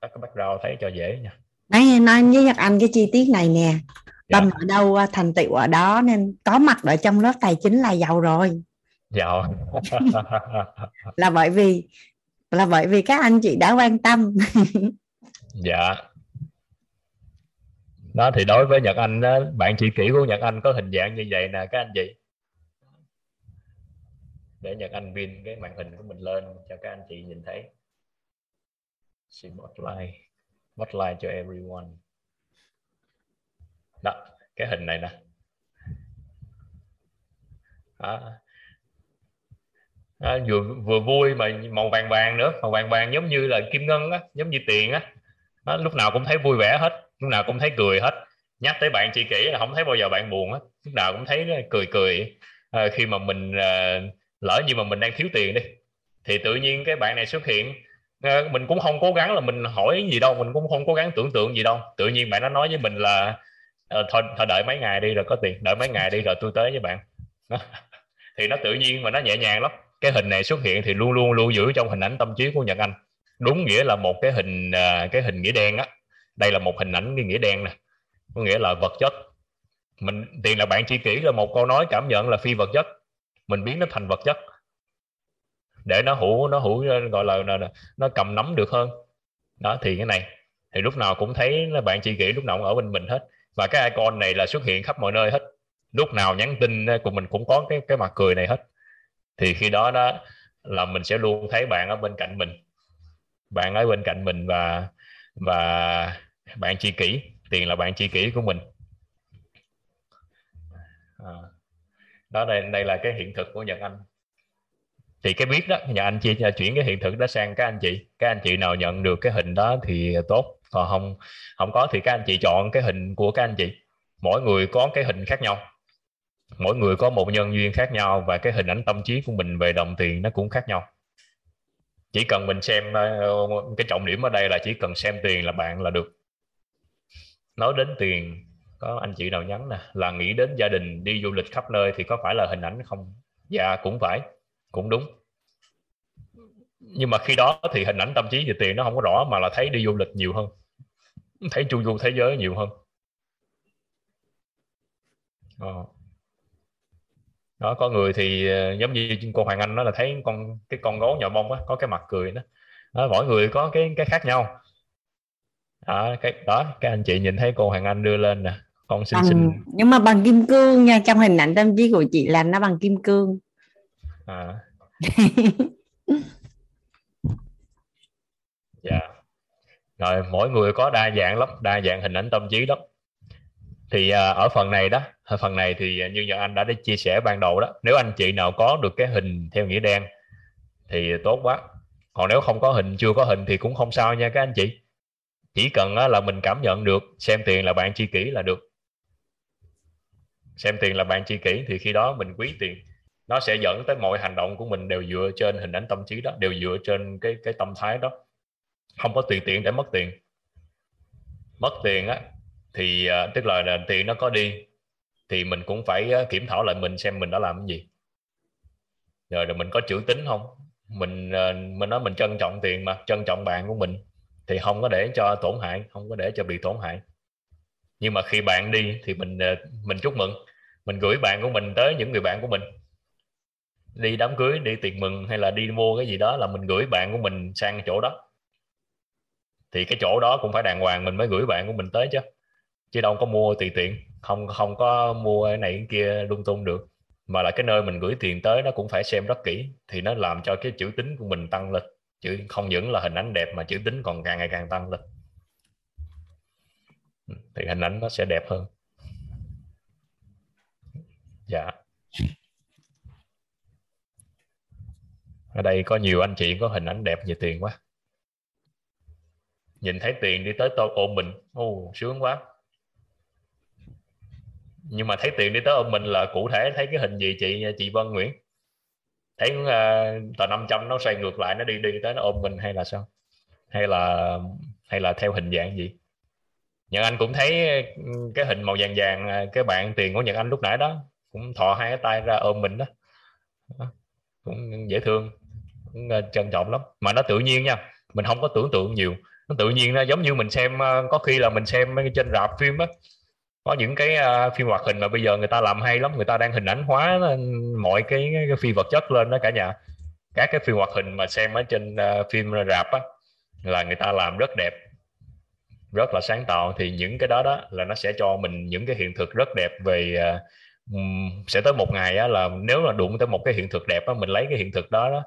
Tắt cái background thấy cho dễ nha. Nói nói với Nhật Anh cái chi tiết này nè. Tâm dạ. ở đâu thành tựu ở đó nên có mặt ở trong lớp tài chính là giàu rồi. Giàu là bởi vì là bởi vì các anh chị đã quan tâm. Dạ đó thì đối với Nhật Anh đó, bạn chỉ kỹ của Nhật Anh có hình dạng như vậy nè các anh chị. Để Nhật Anh pin cái màn hình của mình lên cho các anh chị nhìn thấy. Spotlight spotlight cho everyone. Đó cái hình này nè. Đó. À, vừa vừa vui mà màu vàng vàng nữa màu vàng vàng giống như là kim ngân á giống như tiền á đó, lúc nào cũng thấy vui vẻ hết lúc nào cũng thấy cười hết. Nhắc tới bạn chị kỹ là không thấy bao giờ bạn buồn hết. Lúc nào cũng thấy cười cười. À, khi mà mình à, lỡ như mà mình đang thiếu tiền đi thì tự nhiên cái bạn này xuất hiện. À, mình cũng không cố gắng là mình hỏi gì đâu mình cũng không cố gắng tưởng tượng gì đâu. Tự nhiên bạn nó nói với mình là thôi, thôi đợi mấy ngày đi rồi có tiền đợi mấy ngày đi rồi tôi tới với bạn. Thì nó tự nhiên mà nó nhẹ nhàng lắm. Cái hình này xuất hiện thì luôn luôn lưu giữ trong hình ảnh tâm trí của Nhật Anh đúng nghĩa là một cái hình à, cái hình nghĩa đen á. Đây là một hình ảnh cái nghĩa đen nè có nghĩa là vật chất. Mình tiền là bạn chi kỷ là một câu nói cảm nhận là phi vật chất. Mình biến nó thành vật chất. Để nó hữu nó hữu à, gọi là nó, nó cầm nắm được hơn. Đó thì cái này thì lúc nào cũng thấy bạn chi kỷ lúc nào cũng ở bên mình hết. Và cái icon này là xuất hiện khắp mọi nơi hết. Lúc nào nhắn tin à, của mình cũng có cái cái mặt cười này hết. Thì khi đó đó là mình sẽ luôn thấy bạn ở bên cạnh mình bạn ở bên cạnh mình và và bạn chi kỷ tiền là bạn chi kỷ của mình. À, đó đây đây là cái hiện thực của Nhật Anh. Thì cái biết đó nhà anh chị chuyển cái hiện thực đó sang các anh chị. Các anh chị nào nhận được cái hình đó thì tốt. Còn không không có thì các anh chị chọn cái hình của các anh chị. Mỗi người có cái hình khác nhau. Mỗi người có một nhân duyên khác nhau và cái hình ảnh tâm trí của mình về đồng tiền nó cũng khác nhau chỉ cần mình xem ờ, cái trọng điểm ở đây là chỉ cần xem tiền là bạn là được. Nói đến tiền, có anh chị nào nhắn nè, là nghĩ đến gia đình, đi du lịch khắp nơi thì có phải là hình ảnh không? Dạ cũng phải, cũng đúng. Nhưng mà khi đó thì hình ảnh tâm trí về tiền nó không có rõ, mà là thấy đi du lịch nhiều hơn. Thấy chu du thế giới nhiều hơn. Ờ đó có người thì ờ, giống như cô Hoàng Anh đó là thấy con cái con gấu nhỏ bông á có cái mặt cười đó, đó mỗi người có cái cái khác nhau. Đó cái đó các anh chị nhìn thấy cô Hoàng Anh đưa lên nè con xinh bằng, xinh. nhưng mà bằng kim cương nha trong hình ảnh tâm trí của chị là nó bằng kim cương. À. Dạ. Rồi mỗi người có đa dạng lắm đa dạng hình ảnh tâm trí lắm thì à, ở phần này đó ở phần này thì à, như nhật anh đã chia sẻ ban đầu đó nếu anh chị nào có được cái hình theo nghĩa đen thì tốt quá. Còn nếu không có hình chưa có hình thì cũng không sao nha các anh chị. Chỉ cần là mình cảm nhận được xem tiền là bạn chi kỷ là được. Xem tiền là bạn chi kỷ thì khi đó mình quý tiền. Nó sẽ dẫn tới mọi hành động của mình đều dựa trên hình ảnh tâm trí đó đều dựa trên cái cái tâm thái đó. Không có tùy tiện để mất tiền. Mất tiền á thì uh, tức là, là tiền nó có đi thì mình cũng phải uh, kiểm thảo lại mình xem mình đã làm cái gì. Rồi, rồi mình có chữ tính không? Mình uh, mình nói mình trân trọng tiền mà trân trọng bạn của mình thì không có để cho tổn hại không có để cho bị tổn hại. Nhưng mà khi bạn đi thì mình mình chúc mừng mình gửi bạn của mình tới những người bạn của mình. Đi đám cưới đi tiệc mừng hay là đi mua cái gì đó là mình gửi bạn của mình sang chỗ đó. Thì cái chỗ đó cũng phải đàng hoàng mình mới gửi bạn của mình tới chứ chứ đâu có mua tùy tiện. Không không có mua cái này, cái kia lung tung được. Mà là cái nơi mình gửi tiền tới nó cũng phải xem rất kỹ, thì nó làm cho cái chữ tính của mình tăng lên. Chứ không những là hình ảnh đẹp mà chữ tính còn càng ngày càng tăng lên. Ừ, thì hình ảnh nó sẽ đẹp hơn. Dạ. Ở đây có nhiều anh chị có hình ảnh đẹp về tiền quá. Nhìn thấy tiền đi tới tôi ôm mình. Ô sướng quá nhưng mà thấy tiền đi tới ôm mình là cụ thể thấy cái hình gì chị chị Vân Nguyễn? Thấy uh, tờ 500 nó xoay ngược lại nó đi đi tới nó ôm mình hay là sao? Hay là hay là theo hình dạng gì? Nhật Anh cũng thấy ừ, cái hình màu vàng vàng ờ, cái bạn tiền của Nhật Anh lúc nãy đó cũng thọ hai cái tay ra ôm mình đó. Cũng dễ thương cũng ờ, trân trọng lắm. Mà nó tự nhiên nha mình không có tưởng tượng nhiều. Nó tự nhiên nó giống như mình xem có khi là mình xem trên rạp phim á có những cái uh, phim hoạt hình mà bây giờ người ta làm hay lắm người ta đang hình ảnh hóa mọi cái, cái phi vật chất lên đó cả nhà. Các cái phim hoạt hình mà xem ở trên uh, phim rạp á là người ta làm rất đẹp rất là sáng tạo. Thì những cái đó đó là nó sẽ cho mình những cái hiện thực rất đẹp về uh, sẽ tới một ngày á, là nếu là đụng tới một cái hiện thực đẹp á, mình lấy cái hiện thực đó, đó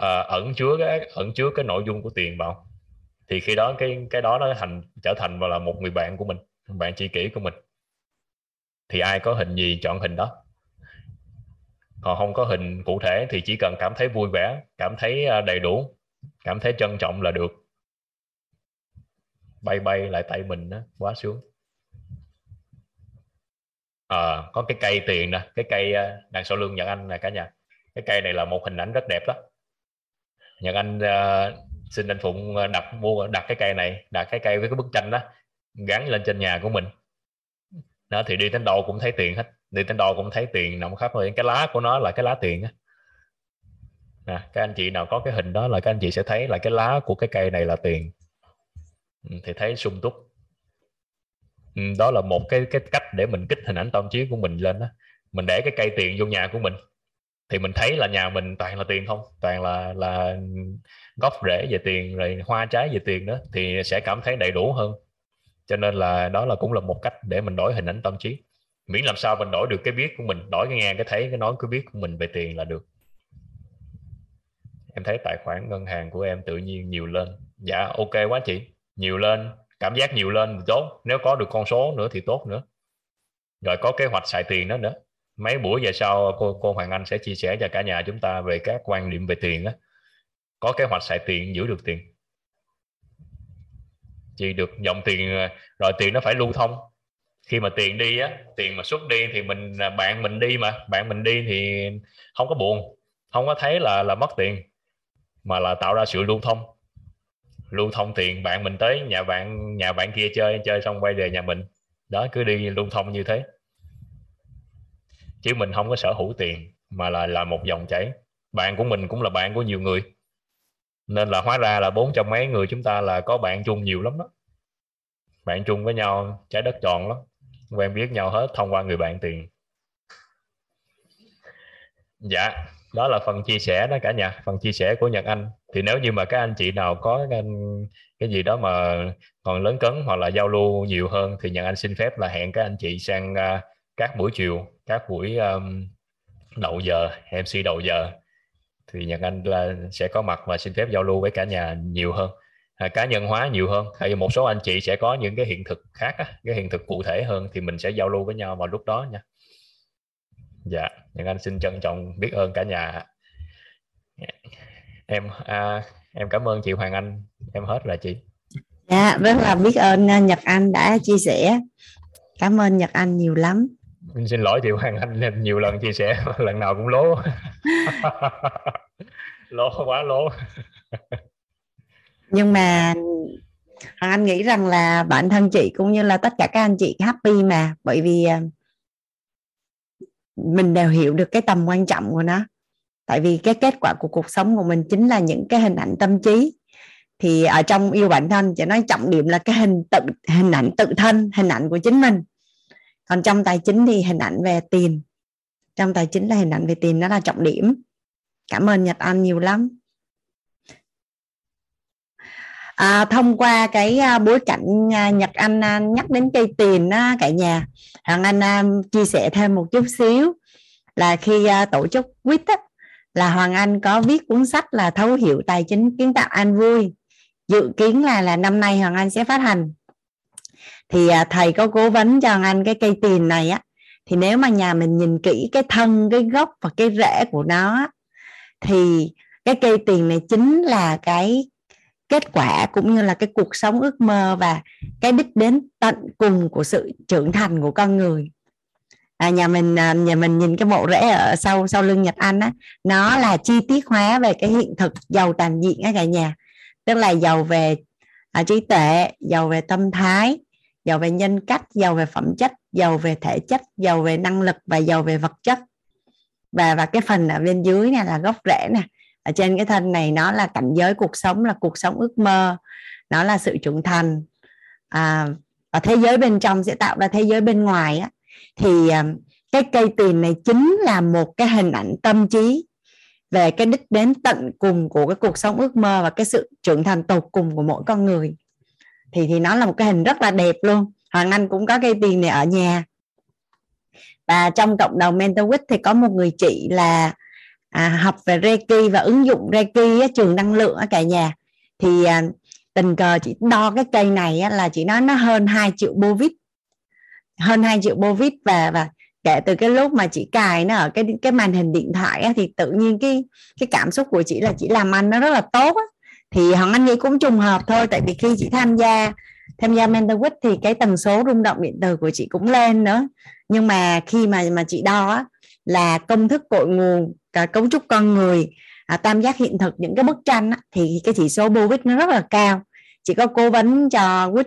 uh, ẩn chứa cái ẩn chứa cái nội dung của tiền vào. Thì khi đó cái cái đó nó thành trở thành và là một người bạn của mình bạn tri kỷ của mình thì ai có hình gì chọn hình đó. Còn không có hình cụ thể thì chỉ cần cảm thấy vui vẻ cảm thấy à, đầy đủ cảm thấy trân trọng là được. Bay bay lại tay mình đó quá xuống à, có cái cây tiền nè cái cây à, đằng sau lưng nhật anh nè cả nhà. Cái cây này là một hình ảnh rất đẹp đó. Nhật anh uh, xin anh phụng đặt mua đặt cái cây này đặt cái cây với cái bức tranh đó gắn lên trên nhà của mình đó, thì đi đến đâu cũng thấy tiền hết. Đi đến đâu cũng thấy tiền nằm khắp rồi cái lá của nó là cái lá tiền á. Nè, các anh chị nào có cái hình đó là các anh chị sẽ thấy là cái lá của cái cây này là tiền. Ừ, thì thấy sung túc. Ừ, đó là một cái cái cách để mình kích hình ảnh tâm trí của mình lên đó mình để cái cây tiền vô nhà của mình. Thì mình thấy là nhà mình toàn là tiền không? Toàn là là gốc rễ về tiền, rồi hoa trái về tiền đó. Thì sẽ cảm thấy đầy đủ hơn cho nên là đó là cũng là một cách để mình đổi hình ảnh tâm trí. Miễn làm sao mình đổi được cái biết của mình, đổi cái nghe, cái thấy, cái nói, cái biết của mình về tiền là được. Em thấy tài khoản ngân hàng của em tự nhiên nhiều lên. Dạ ok quá chị. Nhiều lên, cảm giác nhiều lên thì tốt. Nếu có được con số nữa thì tốt nữa. Rồi có kế hoạch xài tiền đó nữa. Mấy buổi về sau cô cô Hoàng Anh sẽ chia sẻ cho cả nhà chúng ta về các quan niệm về tiền đó có kế hoạch xài tiền giữ được tiền chị được dòng tiền ờ, rồi tiền nó phải lưu thông. Khi mà tiền đi á, tiền mà xuất đi thì mình à, bạn mình đi mà, bạn mình đi thì không có buồn, không có thấy là là mất tiền, mà là tạo ra sự lưu thông. Lưu thông tiền bạn mình tới nhà bạn nhà bạn kia chơi chơi xong quay về nhà mình. Đó, cứ đi lưu thông như thế. Chứ mình không có sở hữu tiền, mà là là một dòng chảy. Bạn của mình cũng là bạn của nhiều người nên là hóa ra là bốn trăm mấy người chúng ta là có bạn chung nhiều lắm đó. Bạn chung với nhau trái đất tròn lắm quen biết nhau hết thông qua người bạn tiền. Dạ đó là phần chia sẻ đó cả nhà phần chia sẻ của Nhật Anh. Thì nếu như mà các anh chị nào có cái, cái gì đó mà còn lớn cấn hoặc là giao lưu nhiều hơn thì Nhật Anh xin phép là hẹn các anh chị sang uh, các buổi chiều các buổi um, đầu giờ MC đầu giờ thì Nhật Anh là sẽ có mặt và xin phép giao lưu với cả nhà nhiều hơn à, cá nhân hóa nhiều hơn. Hay một số anh chị sẽ có những cái hiện thực khác á, cái hiện thực cụ thể hơn thì mình sẽ giao lưu với nhau vào lúc đó nha. Dạ Nhật Anh xin trân trọng biết ơn cả nhà em à, em cảm ơn chị Hoàng Anh em hết là chị. Dạ rất là biết ơn à, Nhật Anh đã chia sẻ. Cảm ơn Nhật Anh nhiều lắm xin lỗi chị Hoàng Anh nhiều lần chia sẻ, lần nào cũng lố. Lố quá lố. Nhưng mà Hoàng Anh nghĩ rằng là bản thân chị cũng như là tất cả các anh chị happy mà, bởi vì à, mình đều hiểu được cái tầm quan trọng của nó. Tại vì cái kết quả của cuộc sống của mình chính là những cái hình ảnh tâm trí. Thì ở trong yêu bản thân chị nói trọng điểm là cái hình tự, hình ảnh tự thân, hình ảnh của chính mình còn trong tài chính thì hình ảnh về tiền. Trong tài chính là hình ảnh về tiền nó là trọng điểm. Cảm ơn nhật anh nhiều lắm. À, thông qua cái à, bối cảnh à, nhật anh à, nhắc đến cây tiền á, cả nhà hoàng anh chia sẻ thêm một chút xíu là khi tổ chức quýt á, là hoàng anh có viết cuốn sách là thấu hiểu tài chính kiến tạo an vui. Dự kiến là là năm nay hoàng anh sẽ phát hành thì à, thầy có cố vấn cho anh cái cây tiền này á. Thì nếu mà nhà mình nhìn kỹ cái thân cái gốc và cái rễ của nó thì cái cây tiền này chính là cái kết quả cũng như là cái cuộc sống ước mơ và cái đích đến tận cùng của sự trưởng thành của con người. À, nhà mình à, nhà mình nhìn cái bộ rễ ở sau sau lưng Nhật Anh á nó là chi tiết hóa về cái hiện thực giàu toàn diện á cả nhà. Tức là giàu về à, trí tuệ giàu về tâm thái giàu về nhân cách giàu về phẩm chất giàu về thể chất giàu về năng lực và giàu về vật chất. Và và cái phần ở bên dưới này là gốc rễ nè. Ở trên cái thân này nó là cảnh giới cuộc sống là cuộc sống ước mơ nó là sự trưởng thành. À, và thế giới bên trong sẽ tạo ra thế giới bên ngoài á. Thì à, cái cây tiền này chính là một cái hình ảnh tâm trí về cái đích đến tận cùng của cái cuộc sống ước mơ và cái sự trưởng thành tột cùng của mỗi con người thì thì nó là một cái hình rất là đẹp luôn. Hoàng anh cũng có cây tiền này ở nhà. Và trong cộng đồng mentor with thì có một người chị là à, học về reiki và ứng dụng reiki á, trường năng lượng ở cả nhà. Thì à, tình cờ chị đo cái cây này á, là chị nói nó hơn 2 triệu bô vít. Hơn 2 triệu bô vít và và kể từ cái lúc mà chị cài nó ở cái cái màn hình điện thoại á, thì tự nhiên cái cái cảm xúc của chị là chị làm ăn nó rất là tốt á thì hoàng anh nghĩ cũng trùng hợp thôi tại vì khi chị tham gia tham gia mentor thì cái tần số rung động điện từ của chị cũng lên nữa. Nhưng mà khi mà mà chị đo á, là công thức cội nguồn cả cấu trúc con người à, tam giác hiện thực những cái bức tranh á, thì cái chỉ số bovit nó rất là cao. Chỉ có cố vấn cho quýt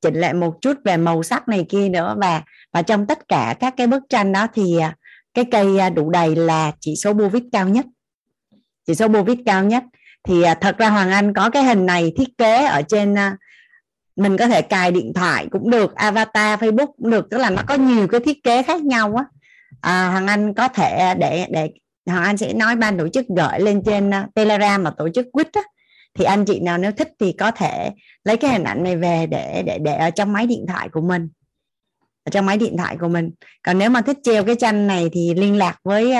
chỉnh lại một chút về màu sắc này kia nữa và và trong tất cả các cái bức tranh đó thì à, cái cây à, đủ đầy là chỉ số bovit cao nhất. Chỉ số bovit cao nhất thì à, thật ra Hoàng Anh có cái hình này thiết kế ở trên à, mình có thể cài điện thoại cũng được avatar Facebook cũng được tức là nó có nhiều cái thiết kế khác nhau á. À, Hoàng Anh có thể để để Hoàng Anh sẽ nói ban tổ chức gửi lên trên à, Telegram mà tổ chức quýt á. Thì anh chị nào nếu thích thì có thể lấy cái hình ảnh này về để để để ở trong máy điện thoại của mình. Ở trong máy điện thoại của mình. Còn nếu mà thích treo cái tranh này thì liên lạc với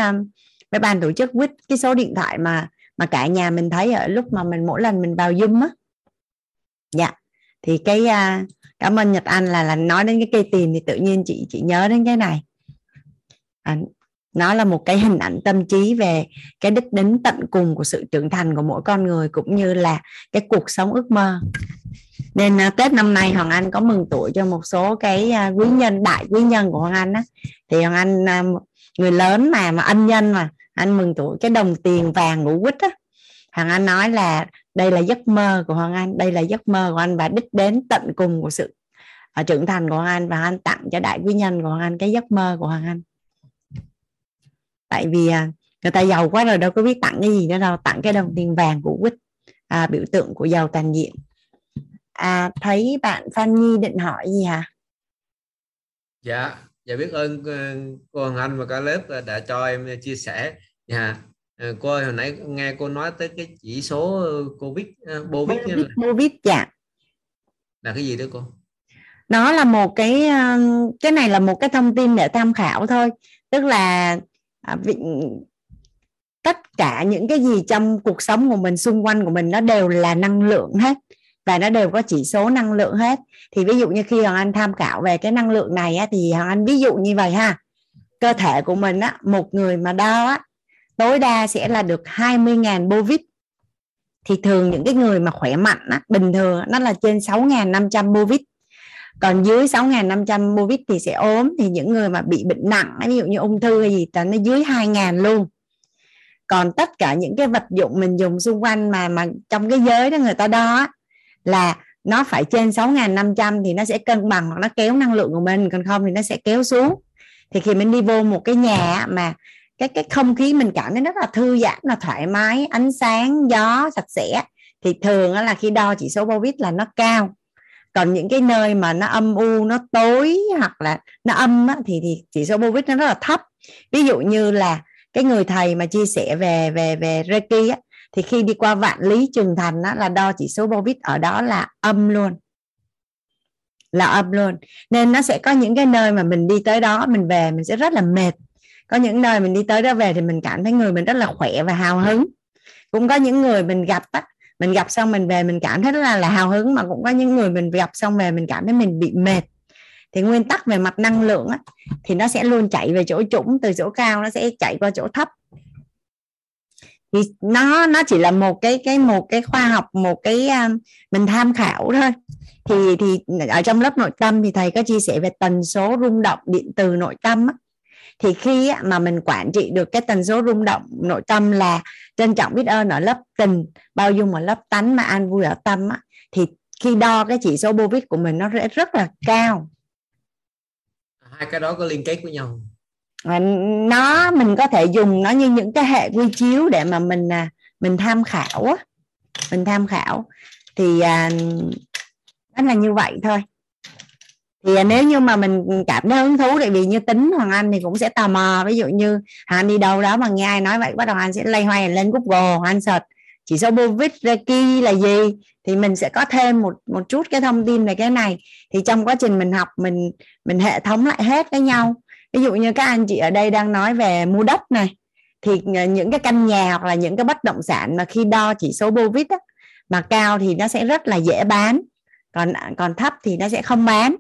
với ban tổ chức quýt cái số điện thoại mà mà cả nhà mình thấy ở lúc mà mình mỗi lần mình vào zoom á. Dạ. Thì cái uh, cảm ơn Nhật Anh là là nói đến cái cây tiền thì tự nhiên chị chị nhớ đến cái này. À, nó là một cái hình ảnh tâm trí về cái đích đến tận cùng của sự trưởng thành của mỗi con người cũng như là cái cuộc sống ước mơ. Nên uh, Tết năm nay Hoàng Anh có mừng tuổi cho một số cái uh, quý nhân đại quý nhân của Hoàng Anh á. Thì Hoàng Anh uh, người lớn mà mà ân nhân mà anh mừng tuổi cái đồng tiền vàng ngũ quýt á. Hoàng Anh nói là đây là giấc mơ của Hoàng Anh đây là giấc mơ của anh và đích đến tận cùng của sự à, trưởng thành của Hoàng Anh và anh tặng cho đại quý nhân của Hoàng Anh cái giấc mơ của Hoàng Anh. Tại vì à, người ta giàu quá rồi đâu có biết tặng cái gì nữa đâu tặng cái đồng tiền vàng của quýt à, biểu tượng của giàu toàn diện. À, thấy bạn Phan Nhi định hỏi gì hả? Dạ dạ biết ơn ờ, cô Hoàng Anh và cả lớp ờ, đã cho em chia sẻ dạ. À, cô ơi, hồi nãy nghe cô nói tới cái chỉ số covid uh, covid covid, COVID dạ. Là cái gì đó cô? Nó là một cái cái này là một cái thông tin để tham khảo thôi. Tức là à, vị, tất cả những cái gì trong cuộc sống của mình xung quanh của mình nó đều là năng lượng hết. Và nó đều có chỉ số năng lượng hết. Thì ví dụ như khi hoàng anh tham khảo về cái năng lượng này á, thì hoàng anh ví dụ như vậy ha. Cơ thể của mình á một người mà đo á tối đa sẽ là được 20.000 bovit thì thường những cái người mà khỏe mạnh á, bình thường nó là trên 6.500 bovit còn dưới 6.500 bovit thì sẽ ốm thì những người mà bị bệnh nặng ví dụ như ung thư hay gì là nó dưới 2.000 luôn. Còn tất cả những cái vật dụng mình dùng xung quanh mà mà trong cái giới đó người ta đo là nó phải trên 6.500 thì nó sẽ cân bằng hoặc nó kéo năng lượng của mình còn không thì nó sẽ kéo xuống. Thì khi mình đi vô một cái nhà mà cái cái không khí mình cảm thấy rất là thư giãn là thoải mái ánh sáng gió sạch sẽ. Thì thường là khi đo chỉ số covid là nó cao. Còn những cái nơi mà nó âm u nó tối hoặc là nó âm á, thì thì chỉ số covid nó rất là thấp. Ví dụ như là cái người thầy mà chia sẻ về về về Reiki á, thì khi đi qua vạn lý trường thành á, là đo chỉ số covid ở đó là âm luôn. Là âm luôn. Nên nó sẽ có những cái nơi mà mình đi tới đó mình về mình sẽ rất là mệt có những nơi mình đi tới đó về thì mình cảm thấy người mình rất là khỏe và hào hứng. Cũng có những người mình gặp á mình gặp xong mình về mình cảm thấy rất là, là hào hứng mà cũng có những người mình gặp xong về mình cảm thấy mình bị mệt. Thì nguyên tắc về mặt năng lượng á, thì nó sẽ luôn chạy về chỗ trũng từ chỗ cao nó sẽ chạy qua chỗ thấp. Thì nó nó chỉ là một cái cái một cái khoa học một cái um, mình tham khảo thôi. Thì thì ở trong lớp nội tâm thì thầy có chia sẻ về tần số rung động điện từ nội tâm á thì khi mà mình quản trị được cái tần số rung động nội tâm là trân trọng biết ơn ở lớp tình bao dung ở lớp tánh mà an vui ở tâm á, thì khi đo cái chỉ số bovit của mình nó sẽ rất là cao. Hai cái đó có liên kết với nhau nó mình có thể dùng nó như những cái hệ quy chiếu để mà mình à, mình tham khảo á. Mình tham khảo. Thì à, nó là như vậy thôi thì nếu như mà mình cảm thấy hứng thú tại vì như tính hoàng anh thì cũng sẽ tò mò. Ví dụ như anh đi đâu đó mà nghe ai nói vậy bắt đầu anh sẽ lay hoay lên google anh search chỉ số bovit reiki là gì? Thì mình sẽ có thêm một một chút cái thông tin về cái này. Thì trong quá trình mình học mình mình hệ thống lại hết với nhau. Ví dụ như các anh chị ở đây đang nói về mua đất này thì ờ, những cái căn nhà hoặc là những cái bất động sản mà khi đo chỉ số bovit á, mà cao thì nó sẽ rất là dễ bán còn à, còn thấp thì nó sẽ không bán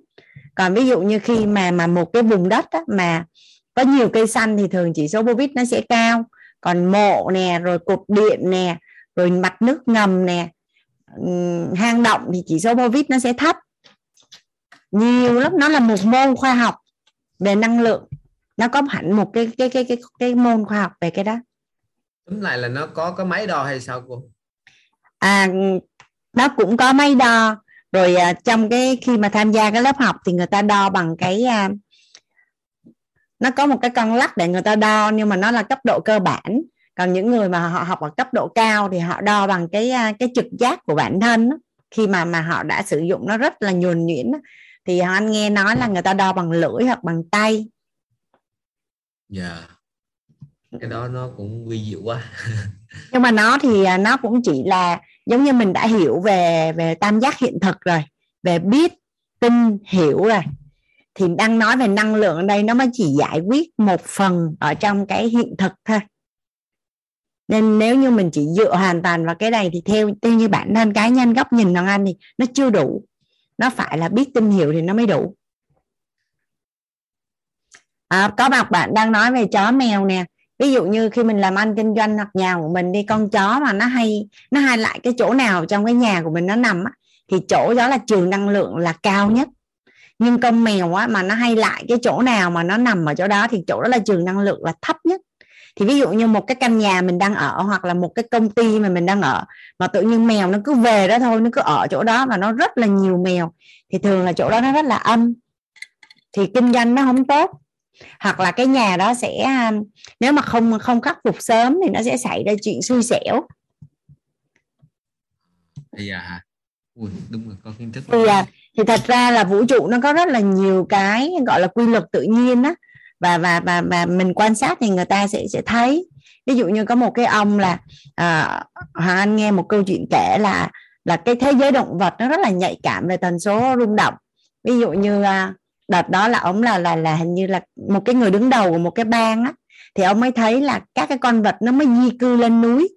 còn ví dụ như khi mà mà một cái vùng đất á, mà có nhiều cây xanh thì thường chỉ số bovit nó sẽ cao. Còn mộ nè rồi cột điện nè rồi mặt nước ngầm nè hang động thì chỉ số bovit nó sẽ thấp. Nhiều lắm nó là một môn khoa học về năng lượng. Nó có hẳn một cái cái cái cái cái môn khoa học về cái đó. Tóm lại là nó có có máy đo hay sao cô? À nó cũng có máy đo rồi à, trong cái khi mà tham gia cái lớp học thì người ta đo bằng cái à, nó có một cái con lắc để người ta đo nhưng mà nó là cấp độ cơ bản. Còn những người mà họ học ở cấp độ cao thì họ đo bằng cái à, cái trực giác của bản thân khi mà mà họ đã sử dụng nó rất là nhuần nhuyễn thì anh nghe nói là người ta đo bằng lưỡi hoặc bằng tay. Dạ. Yeah. cái đó nó cũng vi diệu quá. Nhưng mà nó thì nó cũng chỉ là giống như mình đã hiểu về về tam giác hiện thực rồi về biết tin hiểu rồi. Thì đang nói về năng lượng ở đây nó mới chỉ giải quyết một phần ở trong cái hiện thực thôi. Nên nếu như mình chỉ dựa hoàn toàn vào cái này thì theo theo như bản thân cá nhân góc nhìn thằng anh thì nó chưa đủ. Nó phải là biết tin hiểu thì nó mới đủ. À, có một bạn đang nói về chó mèo nè ví dụ như khi mình làm ăn kinh doanh hoặc nhà của mình đi con chó mà nó hay nó hay lại cái chỗ nào trong cái nhà của mình nó nằm á, thì chỗ đó là trường năng lượng là cao nhất. Nhưng con mèo á, mà nó hay lại cái chỗ nào mà nó nằm ở chỗ đó thì chỗ đó là trường năng lượng là thấp nhất. Thì ví dụ như một cái căn nhà mình đang ở hoặc là một cái công ty mà mình đang ở mà tự nhiên mèo nó cứ về đó thôi nó cứ ở chỗ đó và nó rất là nhiều mèo thì thường là chỗ đó nó rất là âm. Thì kinh doanh nó không tốt hoặc là cái nhà đó sẽ um, nếu mà không không khắc phục sớm thì nó sẽ xảy ra chuyện xui xẻo. Dạ Ui, đúng rồi có kiến thức thì, à, thì thật ra là vũ trụ nó có rất là nhiều cái gọi là quy luật tự nhiên á. Và và và và mình quan sát thì người ta sẽ sẽ thấy. Ví dụ như có một cái ông là à, hoàng anh nghe một câu chuyện kể là là cái thế giới động vật nó rất là nhạy cảm về tần số rung động. Ví dụ như à, đợt đó là ông là là là hình như là một cái người đứng đầu của một cái bang á. Thì ông mới thấy là các cái con vật nó mới di cư lên núi.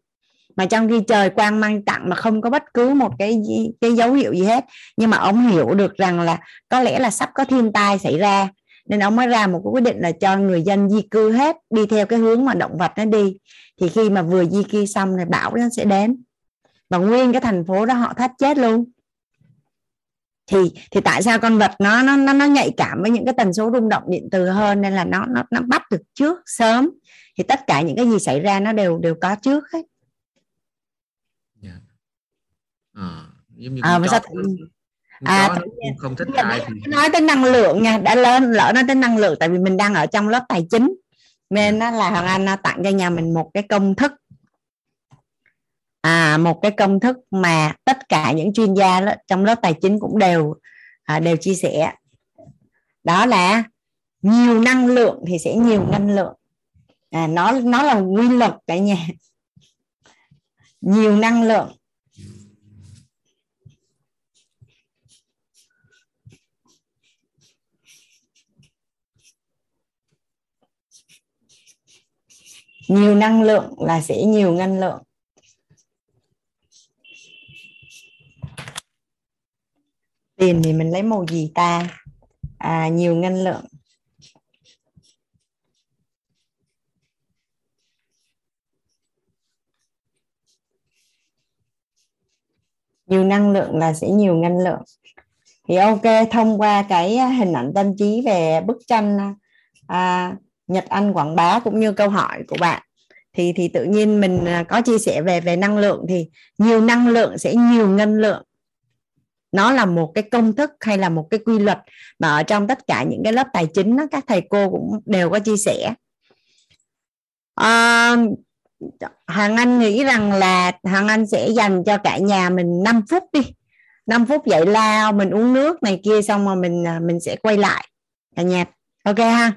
Mà trong khi trời quang mang tặng mà không có bất cứ một cái cái dấu hiệu gì hết. Nhưng mà ông hiểu được rằng là có lẽ là sắp có thiên tai xảy ra. Nên ông mới ra một cái quyết định là cho người dân di cư hết, đi theo cái hướng mà động vật nó đi. Thì khi mà vừa di cư xong thì bão nó sẽ đến. Và nguyên cái thành phố đó họ thắt chết luôn thì thì tại sao con vật nó nó nó nó nhạy cảm với những cái tần số rung động điện từ hơn nên là nó nó nó bắt được trước sớm? Thì tất cả những cái gì xảy ra nó đều đều có trước hết. Yeah. à, giống như à, mà sao à, không thích ai thì nói tới năng lượng nha đã lớn lỡ nói tới năng lượng tại vì mình đang ở trong lớp tài chính nên nó là hoàng anh tặng cho nhà mình một cái công thức à một cái công thức mà tất cả những chuyên gia đó, trong lớp tài chính cũng đều à, đều chia sẻ. Đó là nhiều năng lượng thì sẽ nhiều năng lượng. À, nó nó là quy luật cả nhà. Nhiều năng lượng. Nhiều năng lượng là sẽ nhiều năng lượng. Tiền thì mình lấy màu gì ta? À, nhiều năng lượng. Nhiều năng lượng là sẽ nhiều năng lượng. Thì ok thông qua cái à, hình ảnh tâm trí về bức tranh à, à, Nhật Anh quảng bá cũng như câu hỏi của bạn thì thì tự nhiên mình à, có chia sẻ về về năng lượng thì nhiều năng lượng sẽ nhiều năng lượng nó là một cái công thức hay là một cái quy luật mà ở trong tất cả những cái lớp tài chính đó, các thầy cô cũng đều có chia sẻ. À, Hoàng Anh nghĩ rằng là Hoàng Anh sẽ dành cho cả nhà mình 5 phút đi. 5 phút dậy lao mình uống nước này kia xong rồi mình à, mình sẽ quay lại. Cả nhà. Ok ha?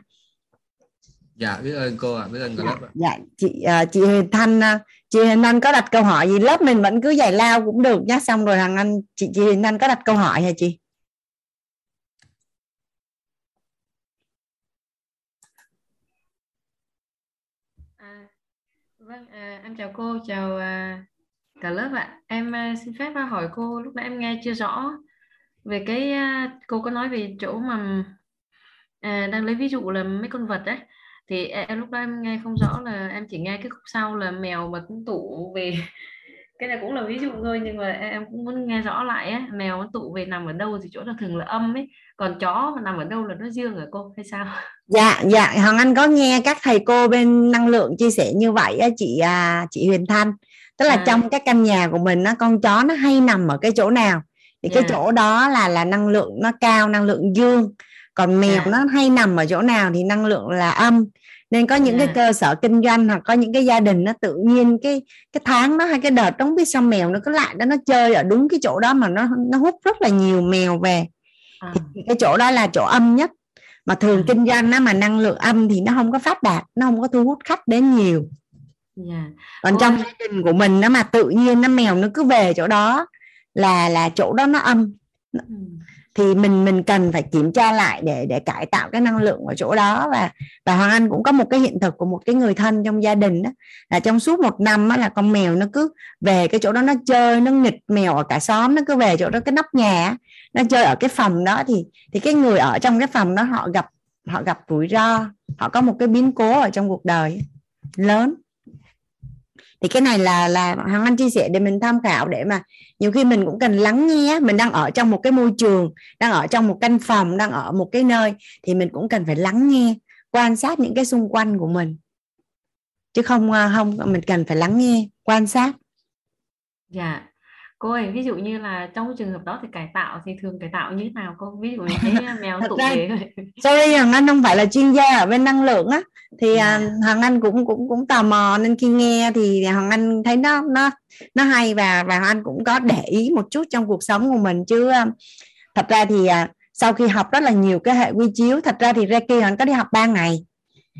Dạ biết ơn cô ạ à, biết ơn cô dạ, lớp dạ chị uh, chị Huyền Thanh uh, chị hình anh có đặt câu hỏi gì? Lớp mình vẫn cứ giải lao cũng được nhá. Xong rồi thằng anh chị chị hình anh có đặt câu hỏi hả chị? À, vâng à, em chào cô chào à, cả lớp ạ. Em à, xin phép à, hỏi cô lúc nãy em nghe chưa rõ về cái à, cô có nói về chỗ mà à, đang lấy ví dụ là mấy con vật đấy thì em lúc đó em nghe không rõ là em chỉ nghe cái khúc sau là mèo mà cũng tụ về. Cái này cũng là ví dụ thôi nhưng mà em cũng muốn nghe rõ lại á. Mèo nó tụ về nằm ở đâu thì chỗ là thường là âm ấy. Còn chó mà nằm ở đâu là nó dương ở cô hay sao? Dạ dạ. Hoàng anh có nghe các thầy cô bên năng lượng chia sẻ như vậy á chị à, chị huyền thanh. Tức là à. trong cái căn nhà của mình nó con chó nó hay nằm ở cái chỗ nào. Thì yeah. cái dạ. chỗ đó là là năng lượng nó cao năng lượng dương còn mèo à. nó hay nằm ở chỗ nào thì năng lượng là âm nên có những à. cái cơ sở kinh doanh hoặc có những cái gia đình nó tự nhiên cái cái tháng đó hay cái đợt đó không biết sao mèo nó cứ lại đó nó chơi ở đúng cái chỗ đó mà nó nó hút rất là nhiều mèo về à. thì cái chỗ đó là chỗ âm nhất mà thường à. kinh doanh á mà năng lượng âm thì nó không có phát đạt nó không có thu hút khách đến nhiều yeah. Dạ. còn Ôi. trong gia đình của mình nó mà tự nhiên nó mèo nó cứ về chỗ đó là là chỗ đó nó âm ừ thì mình mình cần phải kiểm tra lại để để cải tạo cái năng lượng ở chỗ đó. Và và hoàng anh cũng có một cái hiện thực của một cái người thân trong gia đình đó là trong suốt một năm á, là con mèo nó cứ về cái chỗ đó nó chơi nó nghịch mèo ở cả xóm nó cứ về chỗ đó cái nóc nhà nó chơi ở cái phòng đó. Thì thì cái người ở trong cái phòng đó họ gặp họ gặp rủi ro họ có một cái biến cố ở trong cuộc đời lớn thì cái này là là hoàng anh chia sẻ để mình tham khảo để mà nhiều khi mình cũng cần lắng nghe mình đang ở trong một cái môi trường, đang ở trong một căn phòng, đang ở một cái nơi thì mình cũng cần phải lắng nghe, quan sát những cái xung quanh của mình. Chứ không à, không, mình cần phải lắng nghe, quan sát. Dạ cô ơi ví dụ như là trong trường hợp đó thì cải tạo thì thường cải tạo như thế nào cô ví dụ như thấy mèo tụ về sorry Hằng Anh không phải là chuyên gia ở bên năng lượng á thì yeah. Dạ. Hằng Anh cũng cũng cũng tò mò nên khi nghe thì Hằng Anh thấy nó nó nó hay và và Hằng Anh cũng có để ý một chút trong cuộc sống của mình chứ thật ra thì à, sau khi học rất là nhiều cái hệ quy chiếu thật ra thì Reiki Hằng có đi học 3 ngày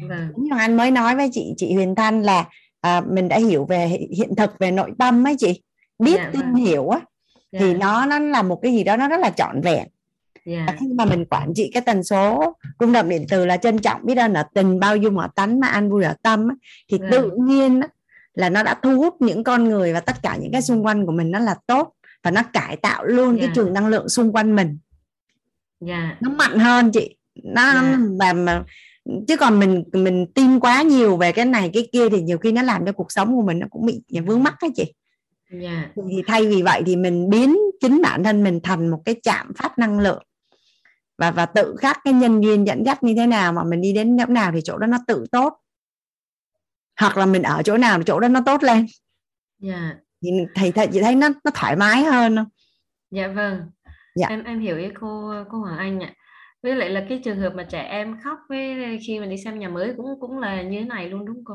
vâng. Anh mới nói với chị chị Huyền Thanh là à, mình đã hiểu về hiện thực về nội tâm ấy chị biết yeah, dạ, tin vâng. hiểu á yeah. thì dạ. nó nó là một cái gì đó nó rất là trọn vẹn yeah. Dạ. khi mà mình quản trị cái tần số rung động điện từ là trân trọng biết ơn ở tình bao dung ở tánh mà an vui ở tâm thì yeah. tự nhiên là nó đã thu hút những con người và tất cả những cái xung quanh của mình nó là tốt và nó cải tạo luôn yeah. cái trường năng lượng xung quanh mình yeah. nó mạnh hơn chị nó yeah. và mà chứ còn mình mình tin quá nhiều về cái này cái kia thì nhiều khi nó làm cho cuộc sống của mình nó cũng bị vướng mắc đó chị yeah. thì thay vì vậy thì mình biến chính bản thân mình thành một cái chạm phát năng lượng. Và và tự khắc cái nhân duyên dẫn dắt như thế nào mà mình đi đến chỗ nào thì chỗ đó nó tự tốt. Hoặc là mình ở chỗ nào chỗ đó nó tốt lên. Dạ. Thì thầy thầy chị thấy nó nó thoải mái hơn không? Dạ vâng. Dạ. em em hiểu ý cô cô Hoàng Anh ạ. Với lại là cái trường hợp mà trẻ em khóc với khi mà đi xem nhà mới cũng cũng là như thế này luôn đúng không cô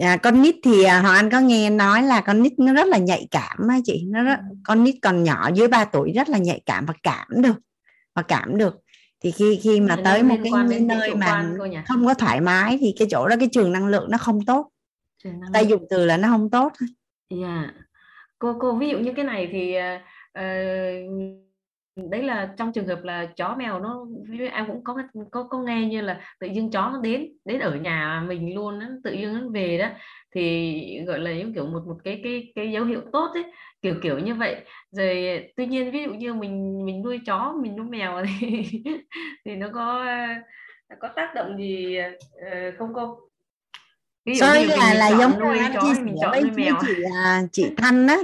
à, con nít thì à, họ anh có nghe nói là con nít nó rất là nhạy cảm á chị. Nó rất, ừ. con nít còn nhỏ dưới 3 tuổi rất là nhạy cảm và cảm được và cảm được. Thì khi khi mà tới một cái nơi mà không có thoải mái thì cái chỗ đó cái trường năng lượng nó không tốt. Tay dùng từ là nó không tốt. Dạ. Yeah. cô cô ví dụ như cái này thì uh, đấy là trong trường hợp là chó mèo nó em cũng có có có nghe như là tự dưng chó nó đến đến ở nhà mình luôn nó tự dưng nó về đó thì gọi là những kiểu một một cái cái cái dấu hiệu tốt ấy kiểu kiểu như vậy rồi tuy nhiên ví dụ như mình mình nuôi chó mình nuôi mèo thì thì nó có có tác động gì uh, không cô ví dụ Sorry là là giống nuôi chó chia sẻ với, chị là chị Thanh á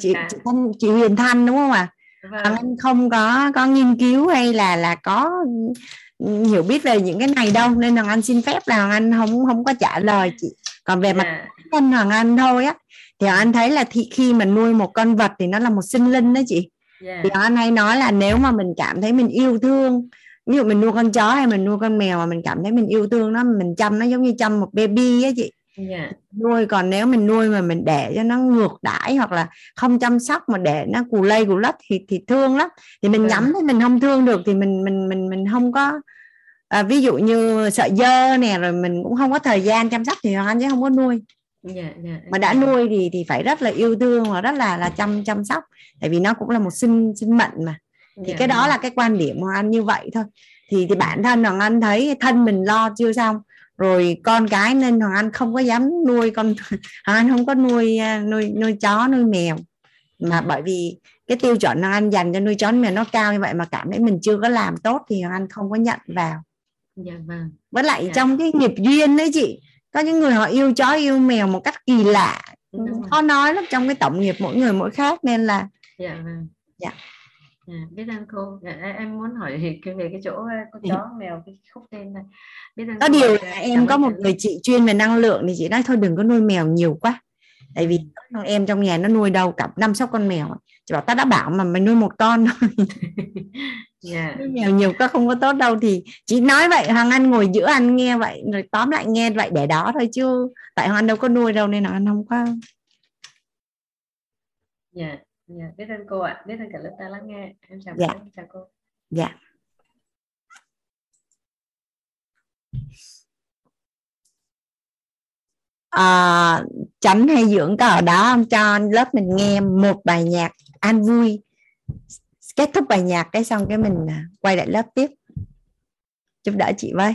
chị, à. chị Thanh chị Huyền Thanh đúng không ạ à? Vâng. anh không có có nghiên cứu hay là là có hiểu biết về những cái này đâu nên là anh xin phép là hoàng anh không không có trả lời chị còn về mặt dạ. anh hoàng anh thôi á thì anh thấy là thì khi mình nuôi một con vật thì nó là một sinh linh đó chị yeah. thì anh hay nói là nếu mà mình cảm thấy mình yêu thương ví dụ mình nuôi con chó hay mình nuôi con mèo mà mình cảm thấy mình yêu thương nó mình chăm nó giống như chăm một baby á chị yeah. Dạ. nuôi còn nếu mình nuôi mà mình để cho nó ngược đãi hoặc là không chăm sóc mà để nó cù lây cù lất thì thì thương lắm thì mình yeah. Dạ. nhắm thấy mình không thương được thì mình mình mình mình không có à, ví dụ như sợ dơ nè rồi mình cũng không có thời gian chăm sóc thì anh chứ không có nuôi yeah, yeah, mà đã nuôi thì thì phải rất là yêu thương và rất là là chăm chăm sóc tại vì nó cũng là một sinh sinh mệnh mà thì yeah. cái đó là cái quan điểm của anh như vậy thôi thì thì bản thân hoàng anh thấy thân mình lo chưa xong rồi con cái nên hoàng anh không có dám nuôi con hoàng anh không có nuôi à, nuôi nuôi chó nuôi mèo. Mà bởi vì cái tiêu chuẩn hoàng anh dành cho nuôi chó mèo nó cao như vậy mà cảm thấy mình chưa có làm tốt thì hoàng anh không có nhận vào. Dạ vâng. Với lại dạ. trong cái nghiệp duyên đấy chị có những người họ yêu chó yêu mèo một cách kỳ lạ. Khó nói lắm trong cái tổng nghiệp mỗi người mỗi khác nên là dạ vâng. Dạ À, biết ơn cô. À, em muốn hỏi về cái chỗ con chó mèo cái khúc tên này. Biết ơn có điều là em có một người chị chuyên về năng lượng thì chị nói thôi đừng có nuôi mèo nhiều quá. Tại vì con em trong nhà nó nuôi đâu cả năm sáu con mèo. Chị bảo ta đã bảo mà mày nuôi một con thôi yeah. nuôi mèo nhiều quá không có tốt đâu thì chị nói vậy hoàng anh ngồi giữa anh nghe vậy rồi tóm lại nghe vậy để đó thôi chứ. Tại hoàng anh đâu có nuôi đâu nên là anh không có. Yeah dạ biết ơn cô ạ. Biết ơn cả lớp ta lắng nghe. Em chào dạ. cô chào cô. Dạ. À, chánh hay dưỡng có ở đó không? Cho lớp mình nghe một bài nhạc an vui. Kết thúc bài nhạc cái xong cái mình à, quay lại lớp tiếp. Giúp đỡ chị với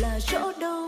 là chỗ đâu?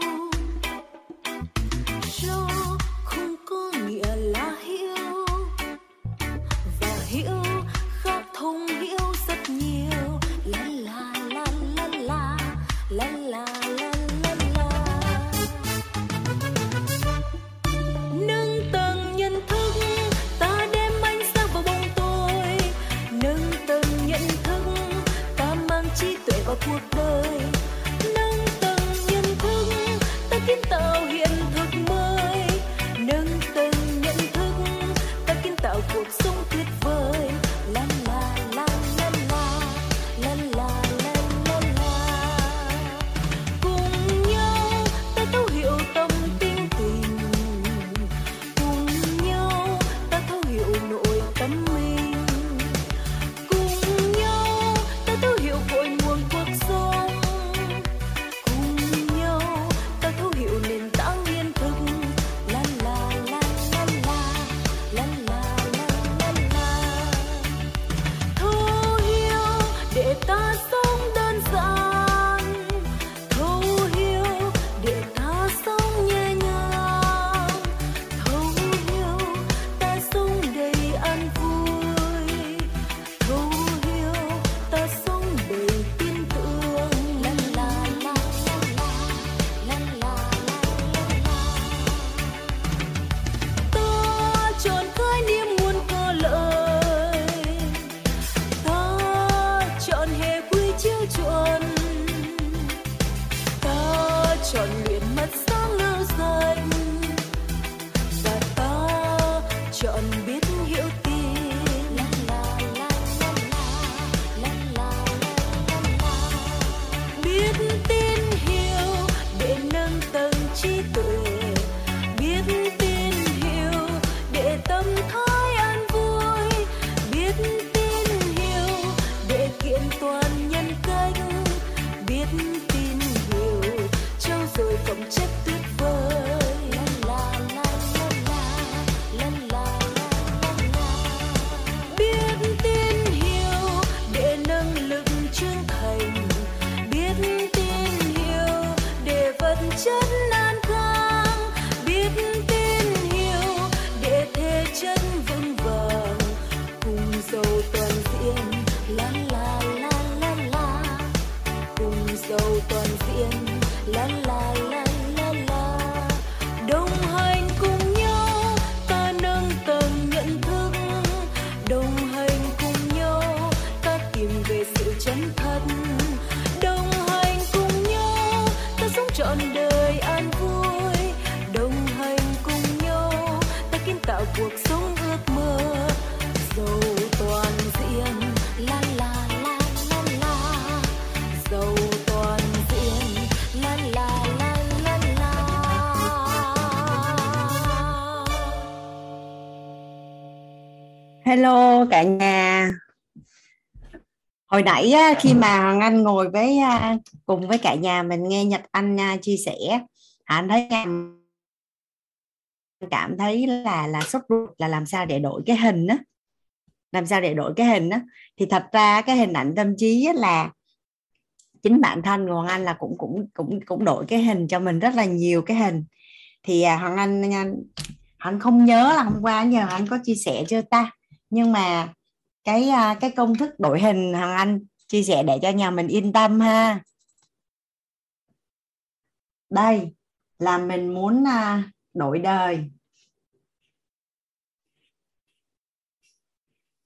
Nãy á, khi mà Hoàng Anh ngồi với à, cùng với cả nhà mình nghe Nhật Anh à, chia sẻ anh thấy cảm thấy là là sốt ruột là làm sao để đổi cái hình á làm sao để đổi cái hình á. Thì thật ra cái hình ảnh tâm trí á là chính bản thân Hoàng Anh là cũng cũng cũng cũng đổi cái hình cho mình rất là nhiều cái hình. Thì à, Hoàng Anh nha, anh không nhớ là hôm qua nhờ anh có chia sẻ chưa ta? Nhưng mà cái à, cái công thức đổi hình hàng Anh chia sẻ để cho nhà mình yên tâm ha. Đây là mình muốn à, đổi đời.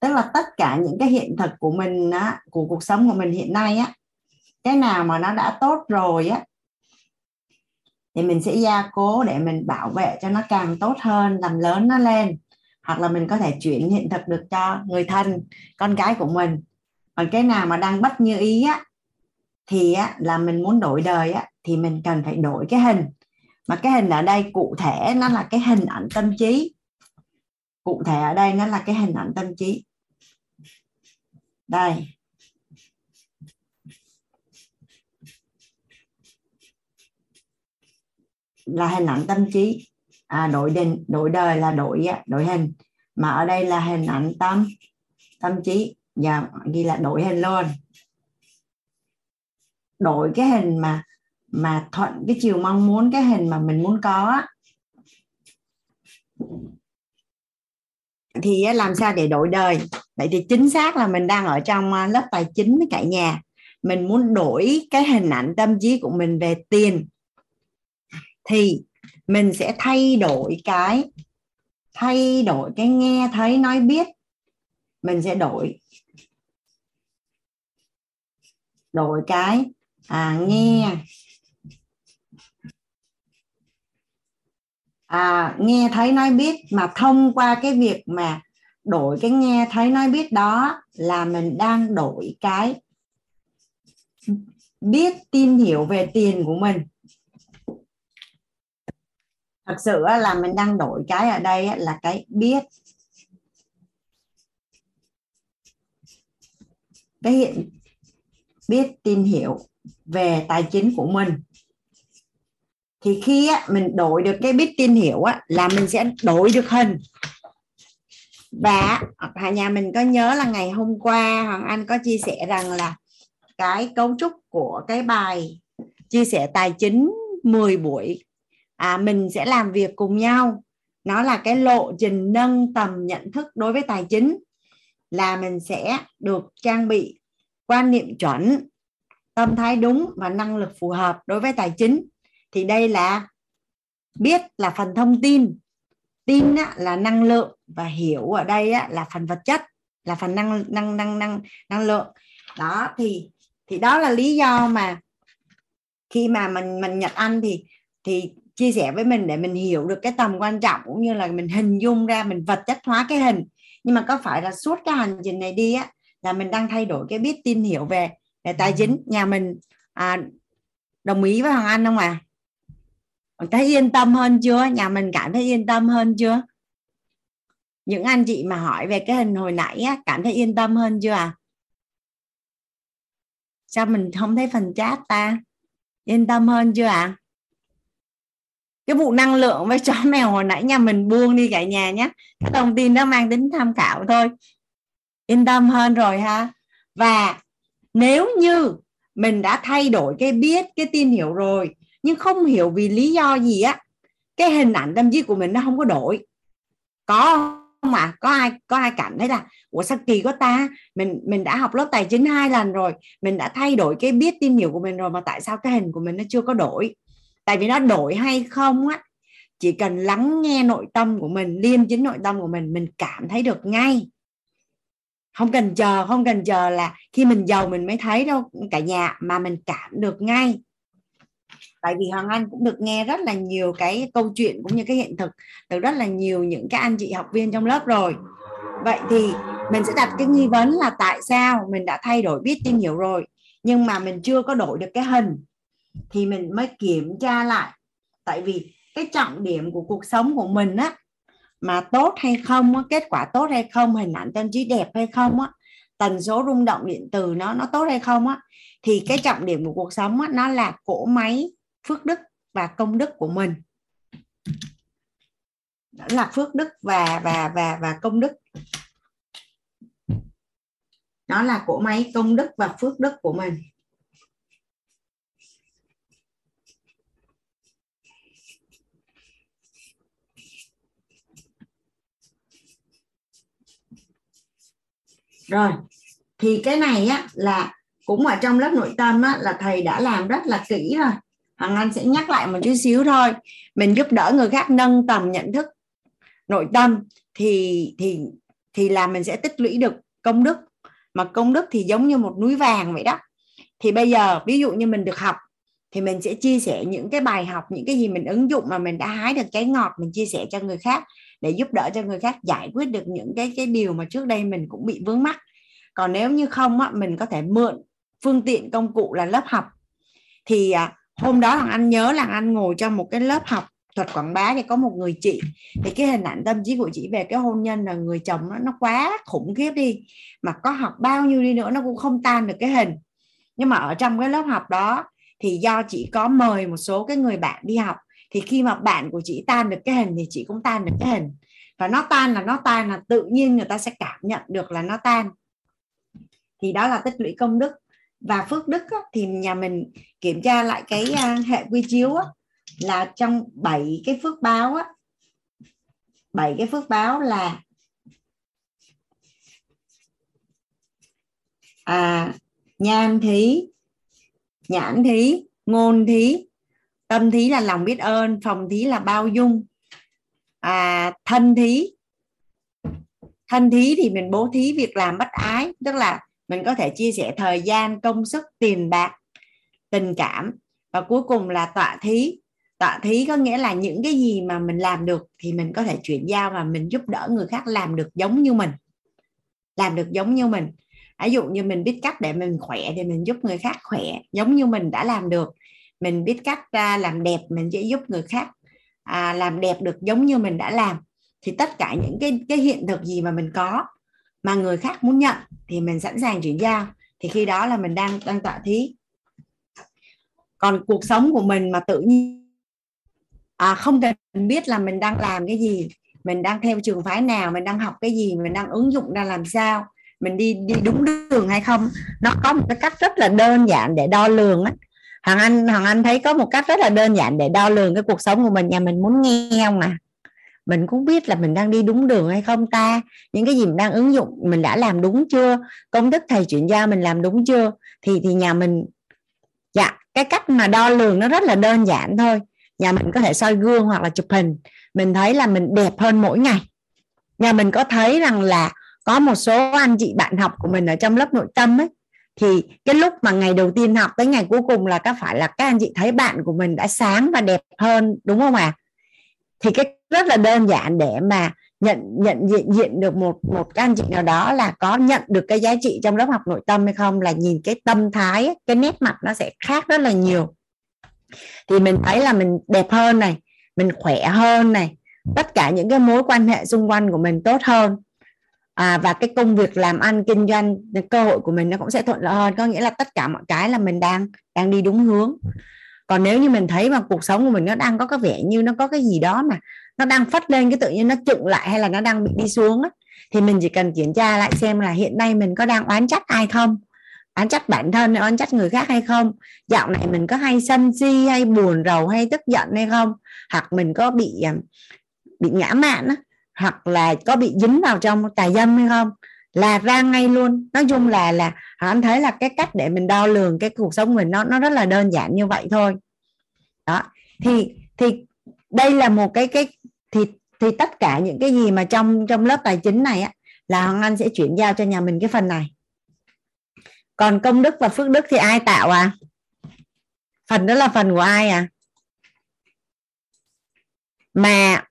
Tức là tất cả những cái hiện thực của mình á, của cuộc sống của mình hiện nay á cái nào mà nó đã tốt rồi á thì mình sẽ gia cố để mình bảo vệ cho nó càng tốt hơn làm lớn nó lên hoặc là mình có thể chuyển hiện thực được cho người thân con cái của mình. Còn cái nào mà đang bất như ý á thì á, là mình muốn đổi đời á, thì mình cần phải đổi cái hình. Mà cái hình ở đây cụ thể nó là cái hình ảnh tâm trí. Cụ thể ở đây nó là cái hình ảnh tâm trí. Đây. Là hình ảnh tâm trí à, đổi định đổi đời là đổi đổi hình. Mà ở đây là hình ảnh tâm tâm trí. Và ghi là đổi hình luôn. Đổi cái hình mà mà thuận cái chiều mong muốn cái hình mà mình muốn có thì làm sao để đổi đời? Vậy thì chính xác là mình đang ở trong à, lớp tài chính với cả nhà. Mình muốn đổi cái hình ảnh tâm trí của mình về tiền. Thì mình sẽ thay đổi cái thay đổi cái nghe thấy nói biết. Mình sẽ đổi đổi cái à, nghe. À, nghe thấy nói biết mà thông qua cái việc mà đổi cái nghe thấy nói biết đó là mình đang đổi cái biết tin hiểu về tiền của mình thật sự là mình đang đổi cái ở đây là cái biết. Cái hiện biết tin hiểu về tài chính của mình. Thì khi á, mình đổi được cái biết tin hiểu á, là mình sẽ đổi được hình. Và cả nhà mình có nhớ là ngày hôm qua hoàng anh có chia sẻ rằng là cái cấu trúc của cái bài chia sẻ tài chính 10 buổi à, mình sẽ làm việc cùng nhau. Nó là cái lộ trình nâng tầm nhận thức đối với tài chính là mình sẽ được trang bị quan niệm chuẩn tâm thái đúng và năng lực phù hợp đối với tài chính. Thì đây là biết là phần thông tin. Tin là năng lượng và hiểu ở đây là phần vật chất là phần năng năng năng năng năng lượng. Đó thì thì đó là lý do mà khi mà mình mình nhật anh thì thì chia sẻ với mình để mình hiểu được cái tầm quan trọng cũng như là mình hình dung ra mình vật chất hóa cái hình. Nhưng mà có phải là suốt cái hành trình này đi á là mình đang thay đổi cái biết tin hiểu về về tài chính nhà mình? À, đồng ý với hoàng anh không à thấy yên tâm hơn chưa? Nhà mình cảm thấy yên tâm hơn chưa? Những anh chị mà hỏi về cái hình hồi nãy á, cảm thấy yên tâm hơn chưa à sao mình không thấy phần chat ta? Yên tâm hơn chưa ạ? à? Cái vụ năng lượng với chó mèo hồi nãy nhà mình buông đi cả nhà nhé. Cái thông tin đó mang tính tham khảo thôi. Yên tâm hơn rồi ha. Và nếu như mình đã thay đổi cái biết, cái tin hiểu rồi, nhưng không hiểu vì lý do gì á, cái hình ảnh tâm trí của mình nó không có đổi. Có không mà có ai có ai cảm thấy là, ủa, sao kỳ có ta? Mình mình đã học lớp tài chính hai lần rồi, mình đã thay đổi cái biết, tin hiểu của mình rồi mà tại sao cái hình của mình nó chưa có đổi? Tại vì nó đổi hay không á, chỉ cần lắng nghe nội tâm của mình, liêm chính nội tâm của mình mình cảm thấy được ngay. Không cần chờ, không cần chờ là khi mình giàu mình mới thấy đâu, cả nhà, mà mình cảm được ngay. Tại vì hoàng anh cũng được nghe rất là nhiều cái câu chuyện cũng như cái hiện thực từ rất là nhiều những cái anh chị học viên trong lớp rồi. Vậy thì mình sẽ đặt cái nghi vấn là tại sao mình đã thay đổi biết tin hiểu rồi, nhưng mà mình chưa có đổi được cái hình thì mình mới kiểm tra lại. Tại vì cái trọng điểm của cuộc sống của mình á mà tốt hay không á, kết quả tốt hay không hình ảnh tâm trí đẹp hay không á tần số rung động điện từ nó nó tốt hay không á thì cái trọng điểm của cuộc sống á, nó là cỗ máy phước đức và công đức của mình. Đó là phước đức và và và và công đức. Đó là cỗ máy công đức và phước đức của mình. Rồi, thì cái này á, là cũng ở trong lớp nội tâm á, là thầy đã làm rất là kỹ rồi. Hằng Anh sẽ nhắc lại một chút xíu thôi. Mình giúp đỡ người khác nâng tầm nhận thức nội tâm thì thì thì là mình sẽ tích lũy được công đức. Mà công đức thì giống như một núi vàng vậy đó. Thì bây giờ, ví dụ như mình được học, thì mình sẽ chia sẻ những cái bài học, những cái gì mình ứng dụng mà mình đã hái được cái ngọt mình chia sẻ cho người khác để giúp đỡ cho người khác giải quyết được những cái cái điều mà trước đây mình cũng bị vướng mắc. Còn nếu như không á, mình có thể mượn phương tiện công cụ là lớp học. Thì à, hôm đó thằng anh nhớ là anh ngồi trong một cái lớp học thuật quảng bá thì có một người chị. Thì cái hình ảnh tâm trí của chị về cái hôn nhân là người chồng nó nó quá khủng khiếp đi. Mà có học bao nhiêu đi nữa nó cũng không tan được cái hình. Nhưng mà ở trong cái lớp học đó thì do chị có mời một số cái người bạn đi học thì khi mà bạn của chị tan được cái hình thì chị cũng tan được cái hình. Và nó tan là nó tan là tự nhiên người ta sẽ cảm nhận được là nó tan. Thì đó là tích lũy công đức. Và phước đức á, thì nhà mình kiểm tra lại cái à, hệ quy chiếu á, là trong 7 cái phước báo á 7 cái phước báo là à, nhan thí nhãn thí ngôn thí tâm thí là lòng biết ơn phòng thí là bao dung. À, thân thí. Thân thí thì mình bố thí việc làm bất ái tức là mình có thể chia sẻ thời gian công sức tiền bạc tình cảm. Và cuối cùng là tọa thí. Tọa thí có nghĩa là những cái gì mà mình làm được thì mình có thể chuyển giao và mình giúp đỡ người khác làm được giống như mình. Làm được giống như mình. Ví dụ như mình biết cách để mình khỏe thì mình giúp người khác khỏe giống như mình đã làm được mình biết cách ra làm đẹp mình sẽ giúp người khác. À, làm đẹp được giống như mình đã làm thì tất cả những cái cái hiện thực gì mà mình có mà người khác muốn nhận thì mình sẵn sàng chuyển giao. Thì khi đó là mình đang đang tọa thí. Còn cuộc sống của mình mà tự nhiên à, không cần biết là mình đang làm cái gì mình đang theo trường phái nào mình đang học cái gì mình đang ứng dụng ra làm sao mình đi đi đúng đường hay không nó có một cái cách rất là đơn giản để đo lường á hoàng anh hoàng anh thấy có một cách rất là đơn giản để đo lường cái cuộc sống của mình. Nhà mình muốn nghe không à mình cũng biết là mình đang đi đúng đường hay không ta? Những cái gì mình đang ứng dụng, mình đã làm đúng chưa? Công thức thầy chuyển giao mình làm đúng chưa? Thì thì nhà mình dạ cái cách mà đo lường nó rất là đơn giản thôi. Nhà mình có thể soi gương hoặc là chụp hình. Mình thấy là mình đẹp hơn mỗi ngày. Nhà mình có thấy rằng là có một số anh chị bạn học của mình ở trong lớp nội tâm ấy thì cái lúc mà ngày đầu tiên học tới ngày cuối cùng là có phải là các anh chị thấy bạn của mình đã sáng và đẹp hơn, đúng không ạ à? thì cái rất là đơn giản để mà nhận nhận diện diện được một một các anh chị nào đó là có nhận được cái giá trị trong lớp học nội tâm hay không là nhìn cái tâm thái, cái nét mặt nó sẽ khác rất là nhiều thì mình thấy là mình đẹp hơn này, mình khỏe hơn này, tất cả những cái mối quan hệ xung quanh của mình tốt hơn à, và cái công việc làm ăn kinh doanh cơ hội của mình nó cũng sẽ thuận lợi hơn. Có nghĩa là tất cả mọi cái là mình đang đang đi đúng hướng. Còn nếu như mình thấy mà cuộc sống của mình nó đang có cái vẻ như nó có cái gì đó mà nó đang phát lên cái tự nhiên nó trụng lại hay là nó đang bị đi xuống á, thì mình chỉ cần kiểm tra lại xem là hiện nay mình có đang oán trách ai không? Oán trách bản thân oán trách người khác hay không? Dạo này mình có hay sân si hay buồn rầu hay tức giận hay không? Hoặc mình có bị à, bị ngã mạn á hoặc là có bị dính vào trong tài dâm hay không, là ra ngay luôn. Nói chung là là anh thấy là cái cách để mình đo lường cái cuộc sống mình nó nó rất là đơn giản như vậy thôi. Đó. Thì thì đây là một cái cái, thì thì tất cả những cái gì mà trong trong lớp tài chính này á, là hoàng anh sẽ chuyển giao cho nhà mình cái phần này. Còn công đức và phước đức thì ai tạo à? Phần đó là phần của ai à? Mà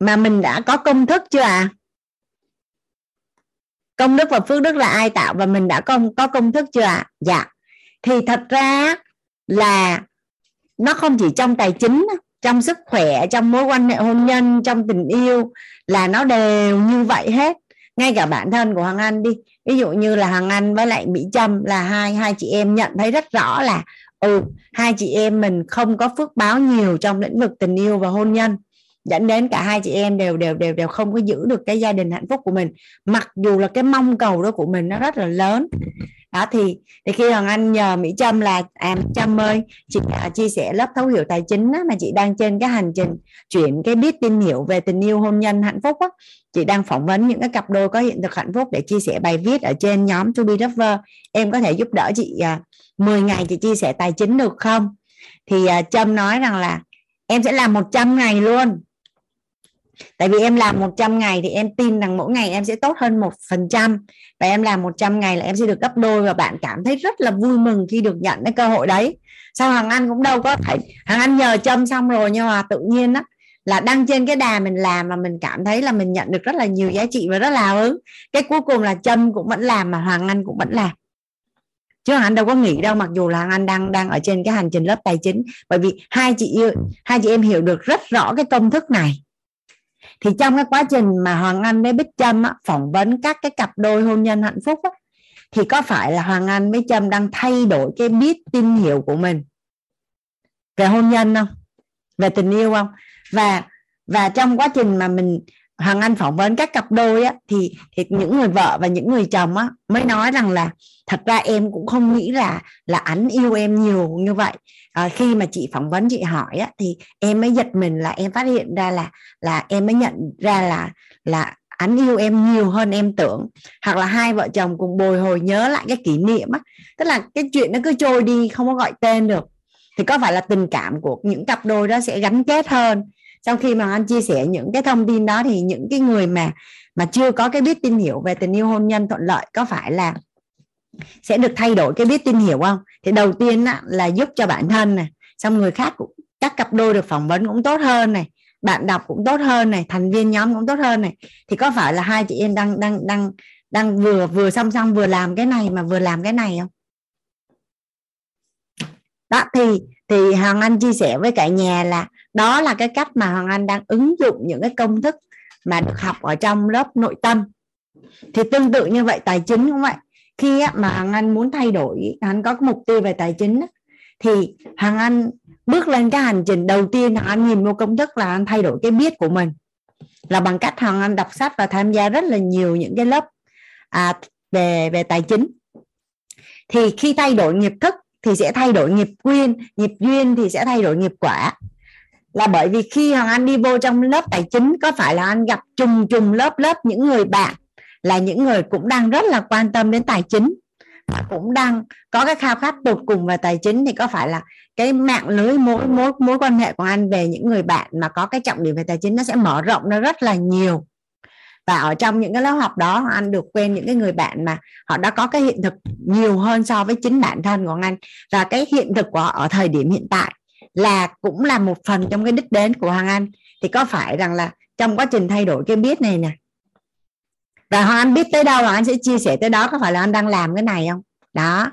mà mình đã có công thức chưa à công đức và phước đức là ai tạo và mình đã có có công thức chưa à dạ. Thì thật ra là nó không chỉ trong tài chính, trong sức khỏe, trong mối quan hệ hôn nhân, trong tình yêu là nó đều như vậy hết. Ngay cả bản thân của hoàng anh đi. Ví dụ như là hoàng anh với lại mỹ trâm là hai hai chị em nhận thấy rất rõ là ừ hai chị em mình không có phước báo nhiều trong lĩnh vực tình yêu và hôn nhân dẫn đến cả hai chị em đều đều đều đều không có giữ được cái gia đình hạnh phúc của mình. Mặc dù là cái mong cầu đó của mình nó rất là lớn. Đó thì thì khi hoàng anh nhờ mỹ trâm là à mỹ trâm ơi chị à, chia sẻ lớp thấu hiểu tài chính á, mà chị đang trên cái hành trình chuyển cái biết tin hiểu về tình yêu hôn nhân hạnh phúc á chị đang phỏng vấn những cái cặp đôi có hiện thực hạnh phúc để chia sẻ bài viết ở trên nhóm to be lover. Em có thể giúp đỡ chị à, 10 ngày chị chia sẻ tài chính được không? Thì à, trâm nói rằng là em sẽ làm 100 ngày luôn tại vì em làm 100 ngày thì em tin rằng mỗi ngày em sẽ tốt hơn một phần trăm. Và em làm 100 ngày là em sẽ được gấp đôi và bạn cảm thấy rất là vui mừng khi được nhận cái cơ hội đấy. Sao hàng anh cũng đâu có phải hàng anh nhờ châm xong rồi nhưng mà tự nhiên á, là đăng trên cái đà mình làm mà mình cảm thấy là mình nhận được rất là nhiều giá trị và rất là hứng. Cái cuối cùng là châm cũng vẫn làm mà hoàng anh cũng vẫn làm. Chứ hoàng anh đâu có nghỉ đâu, mặc dù là hoàng anh đang đang ở trên cái hành trình lớp tài chính. Bởi vì hai chị yêu, hai chị em hiểu được rất rõ cái công thức này thì trong cái quá trình mà hoàng anh với bích trâm á, phỏng vấn các cái cặp đôi hôn nhân hạnh phúc á, thì có phải là hoàng anh với trâm đang thay đổi cái biết tin hiểu của mình về hôn nhân không? Về tình yêu không? Và và trong quá trình mà mình hoàng anh phỏng vấn các cặp đôi á thì thì những người vợ và những người chồng á mới nói rằng là thật ra em cũng không nghĩ là là ảnh yêu em nhiều như vậy. À, khi mà chị phỏng vấn chị hỏi á thì em mới giật mình là em phát hiện ra là là em mới nhận ra là là ảnh yêu em nhiều hơn em tưởng. Hoặc là hai vợ chồng cùng bồi hồi nhớ lại cái kỷ niệm á. Tức là cái chuyện nó cứ trôi đi không có gọi tên được. Thì có phải là tình cảm của những cặp đôi đó sẽ gắn kết hơn sau khi mà anh chia sẻ những cái thông tin đó thì những cái người mà mà chưa có cái biết tin hiểu về tình yêu hôn nhân thuận lợi có phải là sẽ được thay đổi cái biết tin hiểu không? Thì đầu tiên á, là giúp cho bản thân này xong người khác cũng các cặp đôi được phỏng vấn cũng tốt hơn này bạn đọc cũng tốt hơn này thành viên nhóm cũng tốt hơn này. Thì có phải là hai chị em đang đang đang đang vừa vừa song song vừa làm cái này mà vừa làm cái này không? Đó thì thì hoàng anh chia sẻ với cả nhà là đó là cái cách mà hoàng anh đang ứng dụng những cái công thức mà được học ở trong lớp nội tâm. Thì tương tự như vậy tài chính cũng vậy. Khi mà hoàng anh muốn thay đổi anh có mục tiêu về tài chính thì hoàng anh bước lên cái hành trình đầu tiên hoàng anh nhìn vô công thức là anh thay đổi cái biết của mình. Là bằng cách hoàng anh đọc sách và tham gia rất là nhiều những cái lớp à, về về tài chính. Thì khi thay đổi nghiệp thức thì sẽ thay đổi nghiệp quyên nghiệp duyên thì sẽ thay đổi nghiệp quả là bởi vì khi hoàng anh đi vô trong lớp tài chính, có phải là anh gặp trùng trùng lớp lớp những người bạn, là những người cũng đang rất là quan tâm đến tài chính và cũng đang có cái khao khát tột cùng về tài chính, thì có phải là cái mạng lưới, mối mối mối quan hệ của anh về những người bạn mà có cái trọng điểm về tài chính nó sẽ mở rộng nó rất là nhiều. Và ở trong những cái lớp học đó, anh được quen những cái người bạn mà họ đã có cái hiện thực nhiều hơn so với chính bản thân của anh. Và cái hiện thực của họ ở thời điểm hiện tại là cũng là một phần trong cái đích đến của Hoàng Anh. Thì có phải rằng là trong quá trình thay đổi cái biết này nè, và Hoàng Anh biết tới đâu, Hoàng Anh sẽ chia sẻ tới đó, có phải là anh đang làm cái này không? Đó.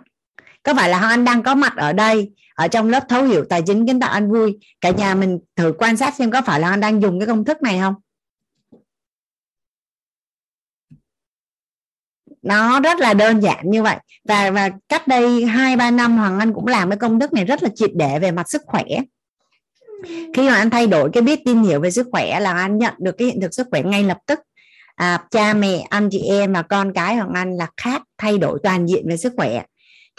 Có phải là Hoàng Anh đang có mặt ở đây, ở trong lớp thấu hiểu tài chính kiến tạo anh vui? Cả nhà mình thử quan sát xem có phải là anh đang dùng cái công thức này không? Nó rất là đơn giản như vậy. Và và cách đây hai ba năm hoàng anh cũng làm cái công thức này rất là triệt để về mặt sức khỏe. Khi mà anh thay đổi cái biết tin hiểu về sức khỏe là anh nhận được cái hiện thực sức khỏe ngay lập tức. À, cha mẹ anh chị em và con cái hoàng anh là khác thay đổi toàn diện về sức khỏe.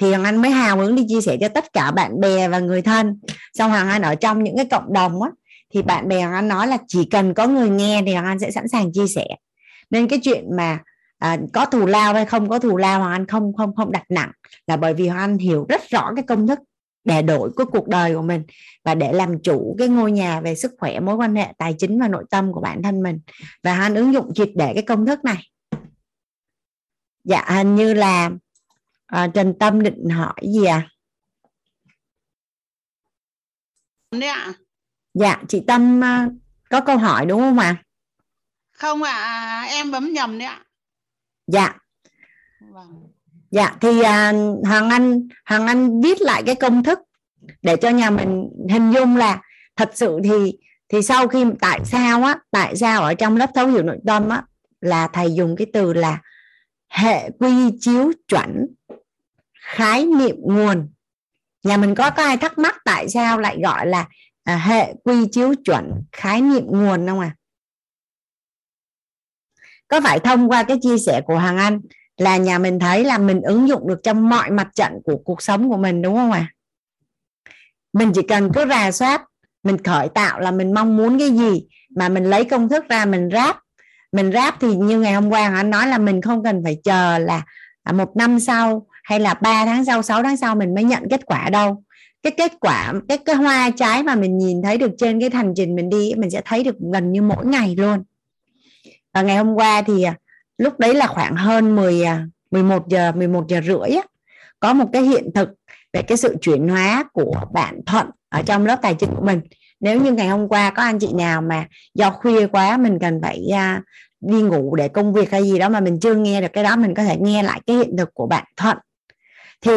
Thì hoàng anh mới hào hứng đi chia sẻ cho tất cả bạn bè và người thân. Xong hoàng anh ở trong những cái cộng đồng á thì bạn bè hoàng anh nói là chỉ cần có người nghe thì hoàng anh sẽ sẵn sàng chia sẻ. Nên cái chuyện mà à, có thù lao hay không có thù lao hoàng anh không không không đặt nặng. Là bởi vì hoàng anh hiểu rất rõ cái công thức để đổi cái cuộc đời của mình và để làm chủ cái ngôi nhà về sức khỏe mối quan hệ tài chính và nội tâm của bản thân mình. Và anh ứng dụng triệt để cái công thức này. Dạ hình như là à, Trần Tâm định hỏi gì à Đấy ạ. dạ chị Tâm uh, có câu hỏi đúng không ạ? Không ạ, à, em bấm nhầm đấy ạ. Dạ. Vâng. dạ thì à, hoàng anh hoàng anh viết lại cái công thức để cho nhà mình hình dung là thật sự thì thì sau khi tại sao á tại sao ở trong lớp thấu hiểu nội tâm á là thầy dùng cái từ là hệ quy chiếu chuẩn khái niệm nguồn. Nhà mình có có ai thắc mắc tại sao lại gọi là à, hệ quy chiếu chuẩn khái niệm nguồn không à có phải thông qua cái chia sẻ của Hoàng Anh là nhà mình thấy là mình ứng dụng được trong mọi mặt trận của cuộc sống của mình đúng không ạ? À? Mình chỉ cần cứ rà soát, mình khởi tạo là mình mong muốn cái gì mà mình lấy công thức ra mình ráp. Mình ráp thì như ngày hôm qua anh nói là mình không cần phải chờ là à, một năm sau hay là 3 tháng sau, 6 tháng sau mình mới nhận kết quả đâu. Cái kết quả, cái cái hoa trái mà mình nhìn thấy được trên cái hành trình mình đi mình sẽ thấy được gần như mỗi ngày luôn và ngày hôm qua thì à, lúc đấy là khoảng hơn 10 11 à, giờ 11 giờ rưỡi á, có một cái hiện thực về cái sự chuyển hóa của bạn Thuận ở trong lớp tài chính của mình. Nếu như ngày hôm qua có anh chị nào mà do khuya quá mình cần phải uh, đi ngủ để công việc hay gì đó mà mình chưa nghe được cái đó mình có thể nghe lại cái hiện thực của bạn Thuận. Thì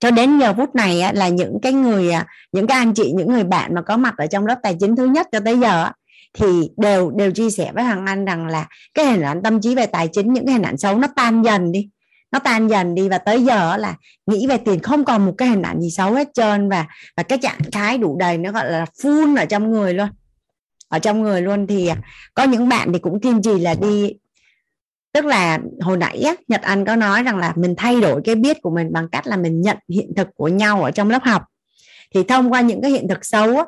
cho đến giờ phút này á, là những cái người những cái anh chị những người bạn mà có mặt ở trong lớp tài chính thứ nhất cho tới giờ á, thì đều đều chia sẻ với hoàng Anh rằng là cái hình ảnh tâm trí về tài chính những cái hình ảnh xấu nó tan dần đi. Nó tan dần đi và tới giờ là nghĩ về tiền không còn một cái hình ảnh gì xấu hết trơn và và cái trạng thái đủ đầy nó gọi là full ở trong người luôn. Ở trong người luôn thì à, có những bạn thì cũng kiên trì là đi. Tức là hồi nãy á, Nhật Anh có nói rằng là mình thay đổi cái biết của mình bằng cách là mình nhận hiện thực của nhau ở trong lớp học. Thì thông qua những cái hiện thực xấu á,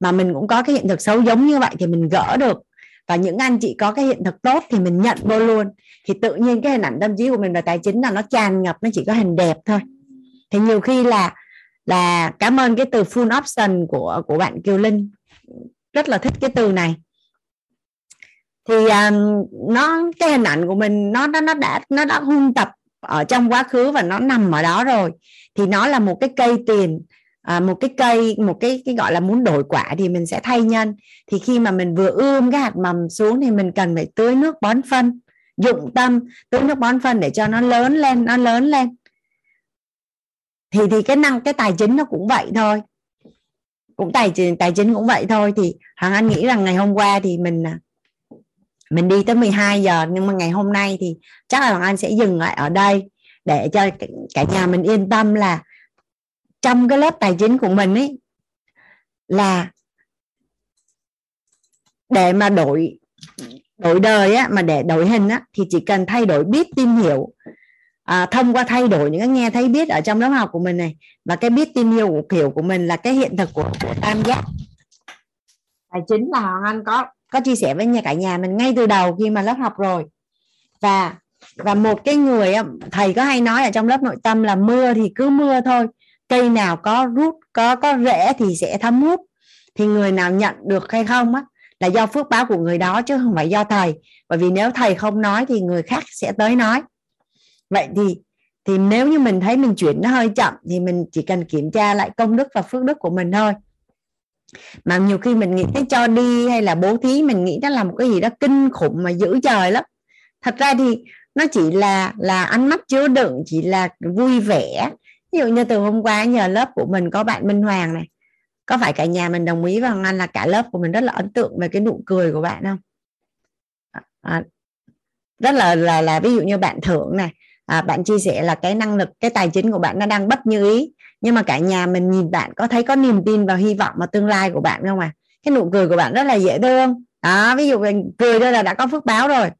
mà mình cũng có cái hiện thực xấu giống như vậy thì mình gỡ được. Và những anh chị có cái hiện thực tốt thì mình nhận vô luôn. Thì tự nhiên cái hình ảnh tâm trí của mình về tài chính là nó tràn ngập nó chỉ có hình đẹp thôi. Thì nhiều khi là là cảm ơn cái từ full option của của bạn Kiều Linh. Rất là thích cái từ này. Thì um, nó cái hình ảnh của mình nó nó nó đã nó đã huân tập ở trong quá khứ và nó nằm ở đó rồi. Thì nó là một cái cây tiền à, một cái cây một cái cái gọi là muốn đổi quả thì mình sẽ thay nhân. Thì khi mà mình vừa ươm cái hạt mầm xuống thì mình cần phải tưới nước bón phân dụng tâm tưới nước bón phân để cho nó lớn lên nó lớn lên. Thì thì cái năng cái tài chính nó cũng vậy thôi. Cũng tài chính tài chính cũng vậy thôi. Thì hoàng anh nghĩ rằng ngày hôm qua thì mình à, mình đi tới 12 giờ nhưng mà ngày hôm nay thì chắc là hoàng anh sẽ dừng lại ở đây để cho cả nhà mình yên tâm là trong cái lớp tài chính của mình ấy là để mà đổi đổi đời á mà để đổi hình á thì chỉ cần thay đổi biết tìm hiểu. À, thông qua thay đổi những cái nghe thấy biết ở trong lớp học của mình này và cái biết tìm hiểu của hiểu của mình là cái hiện thực của, của tam giác. Tài chính là hoàng anh có có chia sẻ với nhà cả nhà mình ngay từ đầu khi mà lớp học rồi. Và và một cái người thầy có hay nói ở trong lớp nội tâm là mưa thì cứ mưa thôi cây nào có rút, có có rễ thì sẽ thấm hút. Thì người nào nhận được hay không á, là do phước báo của người đó chứ không phải do thầy. Bởi vì nếu thầy không nói thì người khác sẽ tới nói. Vậy thì thì nếu như mình thấy mình chuyển nó hơi chậm thì mình chỉ cần kiểm tra lại công đức và phước đức của mình thôi. Mà nhiều khi mình nghĩ cái cho đi hay là bố thí, mình nghĩ nó là một cái gì đó kinh khủng mà giữ trời lắm. Thật ra thì nó chỉ là là ánh mắt chứa đựng, chỉ là vui vẻ ví dụ như từ hôm qua nhờ lớp của mình có bạn Minh Hoàng này có phải cả nhà mình đồng ý với Hoàng Anh là cả lớp của mình rất là ấn tượng về cái nụ cười của bạn không? À, à, rất là là là ví dụ như bạn thưởng này à, bạn chia sẻ là cái năng lực cái tài chính của bạn nó đang bất như ý nhưng mà cả nhà mình nhìn bạn có thấy có niềm tin và hy vọng vào tương lai của bạn không à? Cái nụ cười của bạn rất là dễ thương. Đó ví dụ mình cười đây là đã có phước báo rồi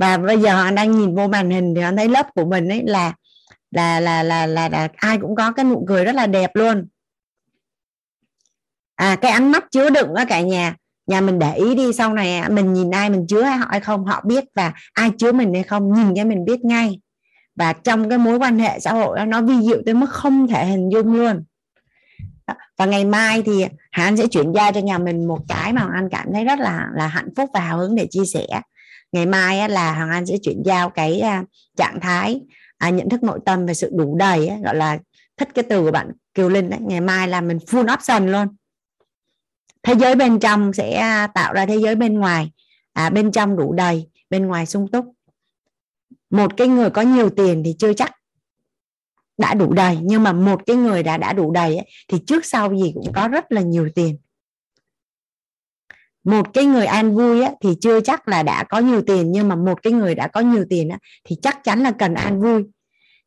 và bây giờ anh đang nhìn vô màn hình thì anh thấy lớp của mình ấy là là là là là, là ai cũng có cái nụ cười rất là đẹp luôn. À cái ánh mắt chứa đựng đó cả nhà. Nhà mình để ý đi sau này mình nhìn ai mình chứa họ hay không họ biết và ai chứa mình hay không nhìn cho mình biết ngay. Và trong cái mối quan hệ xã hội đó, nó vi diệu tới mức không thể hình dung luôn. Và ngày mai thì hắn sẽ chuyển giao cho nhà mình một cái mà anh cảm thấy rất là là hạnh phúc và hào hứng để chia sẻ ngày mai là hoàng anh sẽ chuyển giao cái à, trạng thái à, nhận thức nội tâm về sự đủ đầy gọi là thích cái từ của bạn kiều linh đấy. Ngày mai là mình full option luôn. Thế giới bên trong sẽ à, tạo ra thế giới bên ngoài. À, bên trong đủ đầy bên ngoài sung túc. Một cái người có nhiều tiền thì chưa chắc đã đủ đầy nhưng mà một cái người đã đã đủ đầy ấy, thì trước sau gì cũng có rất là nhiều tiền một cái người an vui á, thì chưa chắc là đã có nhiều tiền nhưng mà một cái người đã có nhiều tiền á, thì chắc chắn là cần an vui.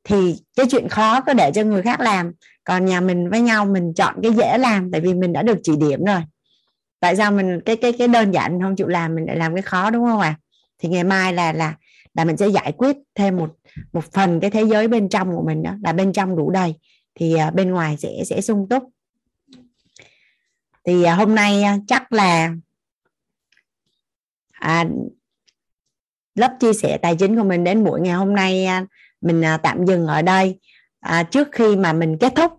Thì cái chuyện khó có để cho người khác làm còn nhà mình với nhau mình chọn cái dễ làm tại vì mình đã được chỉ điểm rồi. Tại sao mình cái cái cái đơn giản không chịu làm mình lại làm cái khó đúng không ạ? À? thì ngày mai là là là mình sẽ giải quyết thêm một một phần cái thế giới bên trong của mình đó là bên trong đủ đầy. Thì à, bên ngoài sẽ sẽ sung túc. Thì à, hôm nay à, chắc là à, lớp chia sẻ tài chính của mình đến buổi ngày hôm nay à, mình à, tạm dừng ở đây. À, trước khi mà mình kết thúc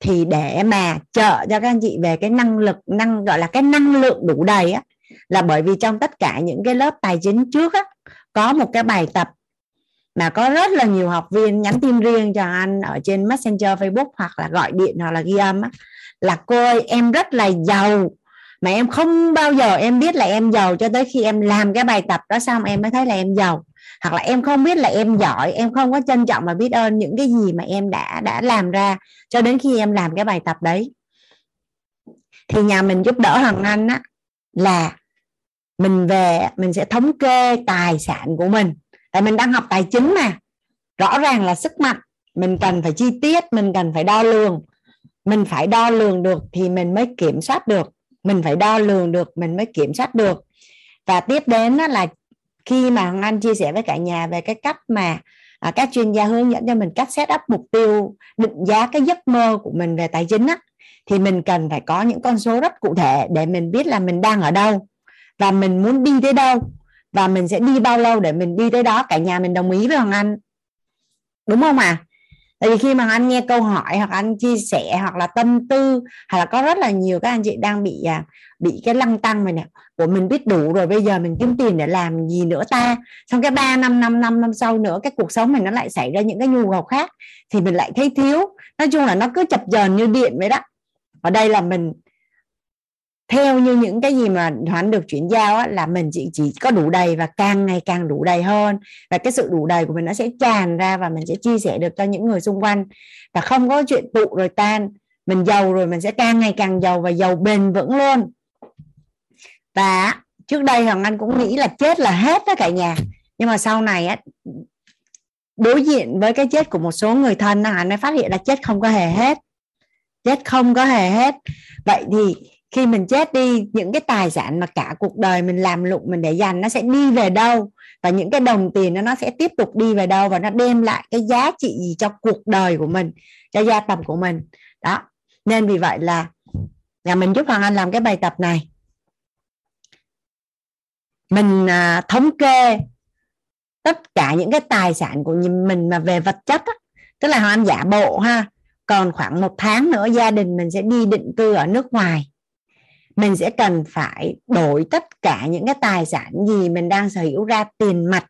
thì để mà trợ cho các anh chị về cái năng lực năng gọi là cái năng lượng đủ đầy á là bởi vì trong tất cả những cái lớp tài chính trước á có một cái bài tập mà có rất là nhiều học viên nhắn tin riêng cho anh ở trên messenger facebook hoặc là gọi điện hoặc là ghi âm á là cô ơi em rất là giàu mà em không bao giờ em biết là em giàu cho tới khi em làm cái bài tập đó xong em mới thấy là em giàu. Hoặc là em không biết là em giỏi, em không có trân trọng và biết ơn những cái gì mà em đã đã làm ra cho đến khi em làm cái bài tập đấy. Thì nhà mình giúp đỡ hằng anh á, là mình về, mình sẽ thống kê tài sản của mình. Tại mình đang học tài chính mà. Rõ ràng là sức mạnh. Mình cần phải chi tiết, mình cần phải đo lường. Mình phải đo lường được thì mình mới kiểm soát được mình phải đo lường được mình mới kiểm soát được. Và tiếp đến đó là khi mà Hằng Anh chia sẻ với cả nhà về cái cách mà à, các chuyên gia hướng dẫn cho mình cách set up mục tiêu định giá cái giấc mơ của mình về tài chính á thì mình cần phải có những con số rất cụ thể để mình biết là mình đang ở đâu và mình muốn đi tới đâu và mình sẽ đi bao lâu để mình đi tới đó. Cả nhà mình đồng ý với Hoàng Anh. Đúng không ạ? à? Tại vì khi mà anh nghe câu hỏi hoặc anh chia sẻ hoặc là tâm tư hoặc là có rất là nhiều các anh chị đang bị à, bị cái lăng tăng này nè. Của mình biết đủ rồi, bây giờ mình kiếm tiền để làm gì nữa ta? Xong cái ba năm năm năm năm sau nữa cái cuộc sống mình nó lại xảy ra những cái nhu cầu khác thì mình lại thấy thiếu. Nói chung là nó cứ chập dờn như điện vậy đó. Ở đây là mình theo như những cái gì mà hoán được chuyển giao á, là mình chỉ chỉ có đủ đầy và càng ngày càng đủ đầy hơn. Và cái sự đủ đầy của mình nó sẽ tràn ra và mình sẽ chia sẻ được cho những người xung quanh. Và không có chuyện tụ rồi tan. Mình giàu rồi mình sẽ càng ngày càng giàu và giàu bền vững luôn. Và trước đây hoàng anh cũng nghĩ là chết là hết đó cả nhà. Nhưng mà sau này á đối diện với cái chết của một số người thân anh mới phát hiện là chết không có hề hết. Chết không có hề hết. Vậy thì khi mình chết đi những cái tài sản mà cả cuộc đời mình làm lụng mình để dành nó sẽ đi về đâu. Và những cái đồng tiền đó nó sẽ tiếp tục đi về đâu và nó đem lại cái giá trị gì cho cuộc đời của mình cho gia tộc của mình. Đó. Nên vì vậy là nhà mình giúp hoàng anh làm cái bài tập này. Mình à, thống kê tất cả những cái tài sản của mình mà về vật chất á, tức là hoàng anh giả bộ ha. Còn khoảng một tháng nữa gia đình mình sẽ đi định cư ở nước ngoài mình sẽ cần phải đổi tất cả những cái tài sản gì mình đang sở hữu ra tiền mặt.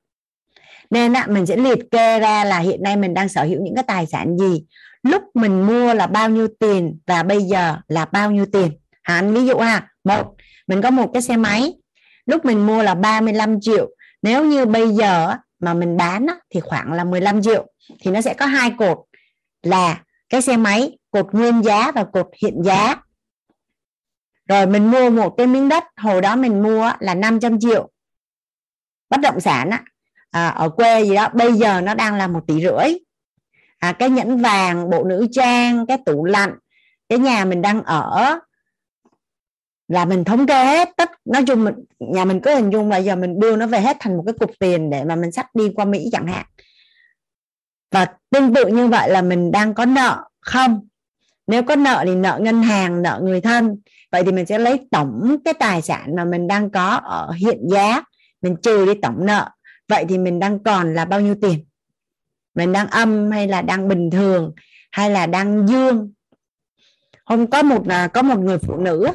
Nên á, mình sẽ liệt kê ra là hiện nay mình đang sở hữu những cái tài sản gì. Lúc mình mua là bao nhiêu tiền và bây giờ là bao nhiêu tiền? Hả anh? Ví dụ ha một mình có một cái xe máy. Lúc mình mua là 35 triệu. Nếu như bây giờ mà mình bán thì khoảng là 15 triệu. Thì nó sẽ có hai cột là cái xe máy cột nguyên giá và cột hiện giá rồi mình mua một cái miếng đất hồi đó mình mua là 500 triệu. Bất động sản à, ở quê gì đó bây giờ nó đang là một tỷ rưỡi. À, cái nhẫn vàng bộ nữ trang cái tủ lạnh cái nhà mình đang ở là mình thống kê hết. Tất nói chung mình, nhà mình cứ hình dung là giờ mình đưa nó về hết thành một cái cục tiền để mà mình sắp đi qua Mỹ chẳng hạn. Và tương tự như vậy là mình đang có nợ không? Nếu có nợ thì nợ ngân hàng nợ người thân vậy thì mình sẽ lấy tổng cái tài sản mà mình đang có ở hiện giá. Mình trừ đi tổng nợ. Vậy thì mình đang còn là bao nhiêu tiền? Mình đang âm hay là đang bình thường? Hay là đang dương? Hôm có một là có một người phụ nữ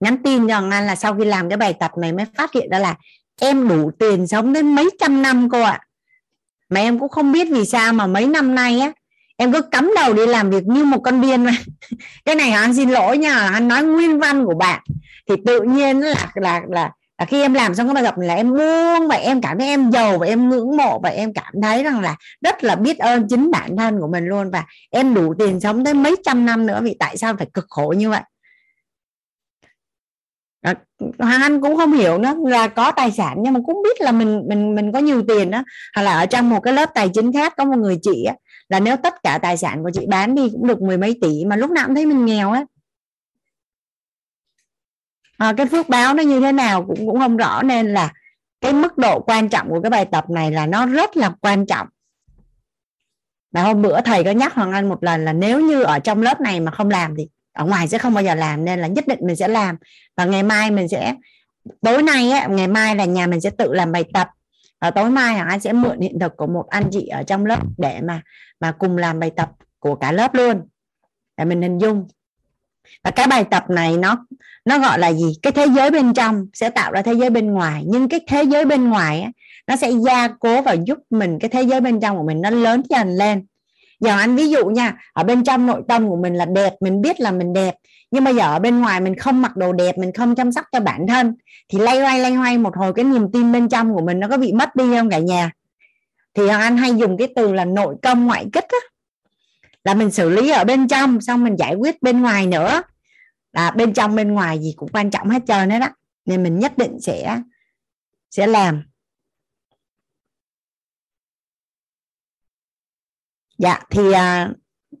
nhắn tin cho anh là sau khi làm cái bài tập này mới phát hiện ra là em đủ tiền sống đến mấy trăm năm cô ạ. Mà em cũng không biết vì sao mà mấy năm nay á em cứ cắm đầu đi làm việc như một con điên mà. Cái này anh xin lỗi nha. Anh nói nguyên văn của bạn. Thì tự nhiên là là là là khi em làm xong cái bài tập là em buông và em cảm thấy em giàu và em ngưỡng mộ và em cảm thấy rằng là rất là biết ơn chính bản thân của mình luôn. Và em đủ tiền sống tới mấy trăm năm nữa vì tại sao phải cực khổ như vậy? À, Hoàng Anh cũng không hiểu nữa là có tài sản nhưng mà cũng biết là mình mình mình có nhiều tiền đó hoặc là ở trong một cái lớp tài chính khác có một người chị á, là nếu tất cả tài sản của chị bán đi cũng được mười mấy tỷ mà lúc nào cũng thấy mình nghèo á. À, cái phước báo nó như thế nào cũng cũng không rõ nên là cái mức độ quan trọng của cái bài tập này là nó rất là quan trọng. Và hôm bữa thầy có nhắc Hoàng Anh một lần là nếu như ở trong lớp này mà không làm thì ở ngoài sẽ không bao giờ làm nên là nhất định mình sẽ làm. Và ngày mai mình sẽ tối nay á, ngày mai là nhà mình sẽ tự làm bài tập. Và tối mai Hoàng Anh sẽ mượn hiện thực của một anh chị ở trong lớp để mà mà cùng làm bài tập của cả lớp luôn. Để mình hình dung. Và cái bài tập này nó nó gọi là gì? Cái thế giới bên trong sẽ tạo ra thế giới bên ngoài. Nhưng cái thế giới bên ngoài ấy, nó sẽ gia cố và giúp mình cái thế giới bên trong của mình nó lớn dần lên giờ anh ví dụ nha, ở bên trong nội tâm của mình là đẹp, mình biết là mình đẹp. Nhưng mà giờ ở bên ngoài mình không mặc đồ đẹp, mình không chăm sóc cho bản thân, thì lay hoay lay hoay một hồi cái niềm tin bên trong của mình nó có bị mất đi không cả nhà? Thì anh hay dùng cái từ là nội công ngoại kích á. Là mình xử lý ở bên trong, xong mình giải quyết bên ngoài nữa. Là bên trong, bên ngoài gì cũng quan trọng hết trơn hết đó nên mình nhất định sẽ sẽ làm. Dạ thì à,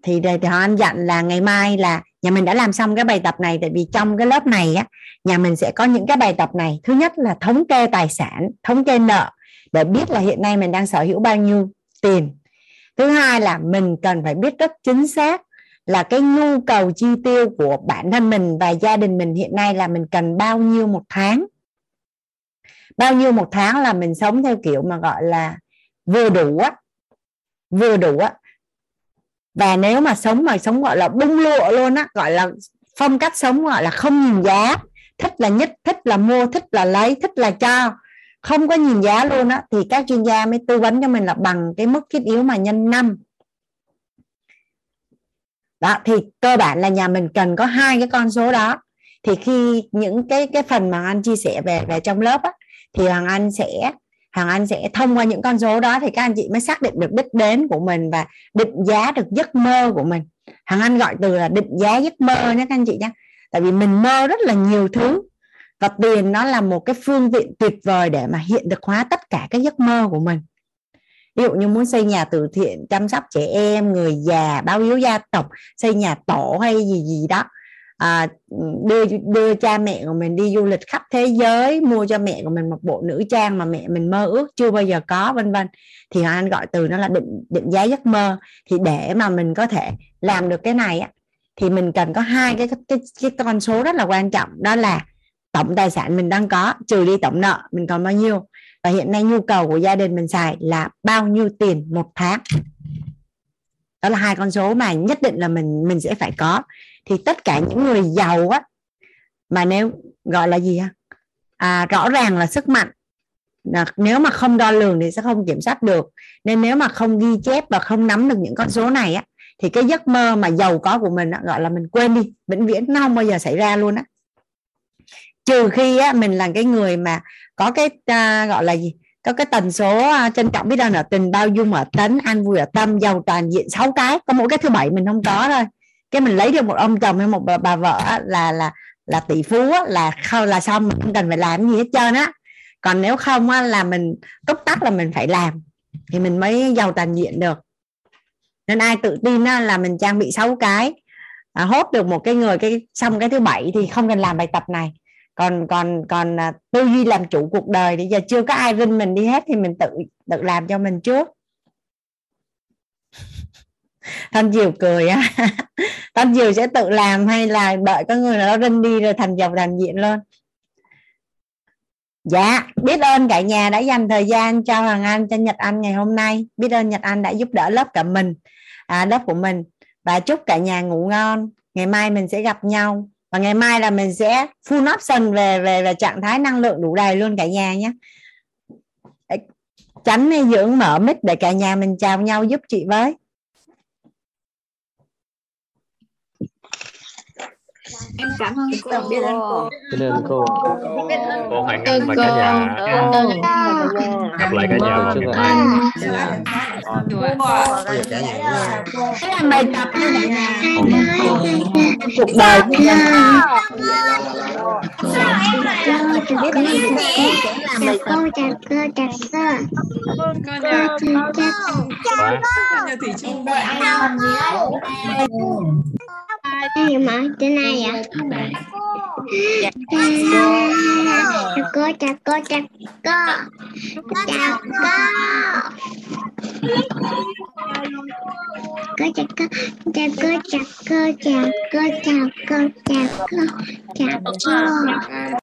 thì thì, thì anh dặn là ngày mai là nhà mình đã làm xong cái bài tập này tại vì trong cái lớp này á nhà mình sẽ có những cái bài tập này. Thứ nhất là thống kê tài sản thống kê nợ để biết là hiện nay mình đang sở hữu bao nhiêu tiền. Thứ hai là mình cần phải biết rất chính xác là cái nhu cầu chi tiêu của bản thân mình và gia đình mình hiện nay là mình cần bao nhiêu một tháng. Bao nhiêu một tháng là mình sống theo kiểu mà gọi là vừa đủ á vừa đủ á và nếu mà sống mà sống gọi là bung lụa luôn á gọi là phong cách sống gọi là không nhìn giá. Thích là nhất thích là mua thích là lấy thích là cho. Không có nhìn giá luôn á thì các chuyên gia mới tư vấn cho mình là bằng cái mức thiết yếu mà nhân năm. Đó thì cơ bản là nhà mình cần có hai cái con số đó. Thì khi những cái cái phần mà anh chia sẻ về về trong lớp á, thì hoàng anh sẽ hoàng anh sẽ thông qua những con số đó thì các anh chị mới xác định được đích đến của mình và định giá được giấc mơ của mình. Hoàng anh gọi từ là định giá giấc mơ nhé các anh chị nhé. Tại vì mình mơ rất là nhiều thứ và tiền nó là một cái phương tiện tuyệt vời để mà hiện thực hóa tất cả các giấc mơ của mình. Ví dụ như muốn xây nhà từ thiện, chăm sóc trẻ em, người già báo yếu gia tộc, xây nhà tổ hay gì gì đó à, đưa đưa cha mẹ của mình đi du lịch khắp thế giới mua cho mẹ của mình một bộ nữ trang mà mẹ mình mơ ước chưa bao giờ có vân vân. Thì anh gọi từ nó là định định giá giấc mơ. Thì để mà mình có thể làm được cái này á thì mình cần có hai cái cái cái con số rất là quan trọng. Đó là tổng tài sản mình đang có trừ đi tổng nợ mình còn bao nhiêu. Và hiện nay nhu cầu của gia đình mình xài là bao nhiêu tiền một tháng. Đó là hai con số mà nhất định là mình mình sẽ phải có thì tất cả những người giàu á mà nếu gọi là gì á à, rõ ràng là sức mạnh. Là nếu mà không đo lường thì sẽ không kiểm soát được. Nên nếu mà không ghi chép và không nắm được những con số này á thì cái giấc mơ mà giàu có của mình á, gọi là mình quên đi. Vĩnh viễn nó không bao giờ xảy ra luôn á. Trừ khi á, mình là cái người mà có cái à, gọi là gì? Có cái tần số à, trân trọng biết ơn ở tình bao dung ở tấn an vui ở tâm giàu toàn diện sáu cái. Có mỗi cái thứ bảy mình không có thôi cái mình lấy được một ông chồng hay một bà, bà vợ á, là là là tỷ phú á, là không là xong mình không cần phải làm gì hết trơn á. Còn nếu không á, là mình túc tắc là mình phải làm thì mình mới giàu toàn diện được. Nên ai tự tin á, là mình trang bị sáu cái à, hốt được một cái người cái xong cái thứ bảy thì không cần làm bài tập này. Còn còn còn à, tư duy làm chủ cuộc đời thì giờ chưa có ai vinh mình đi hết thì mình tự tự làm cho mình trước thanh diều cười á. Thanh diều sẽ tự làm hay là đợi có người nào đó rinh đi rồi thành dòng thành diện luôn? Dạ biết ơn cả nhà đã dành thời gian cho hoàng anh cho nhật anh ngày hôm nay. Biết ơn nhật anh đã giúp đỡ lớp cả mình à, lớp của mình. Và chúc cả nhà ngủ ngon. Ngày mai mình sẽ gặp nhau. Và ngày mai là mình sẽ full option về về về trạng thái năng lượng đủ đầy luôn cả nhà nhé. Tránh dưỡng mở mic để cả nhà mình chào nhau giúp chị với. Em cảm ơn cô biết ơn cô biết ơn cô cô Hoàng Anh và cả nhà gặp lại cả nhà vào ngày mai cái làm bài tập cho cả nhà cuộc đời của mình chào cô chào cô chào cô cô nhà Quá. nhà thủy chung Ai mà trên này vậy? Chào cô, chào cô, chào cô. Chào cô. Cô chào cô, chào cô, chào cô, chào cô, chào cô, chào cô, chào cô.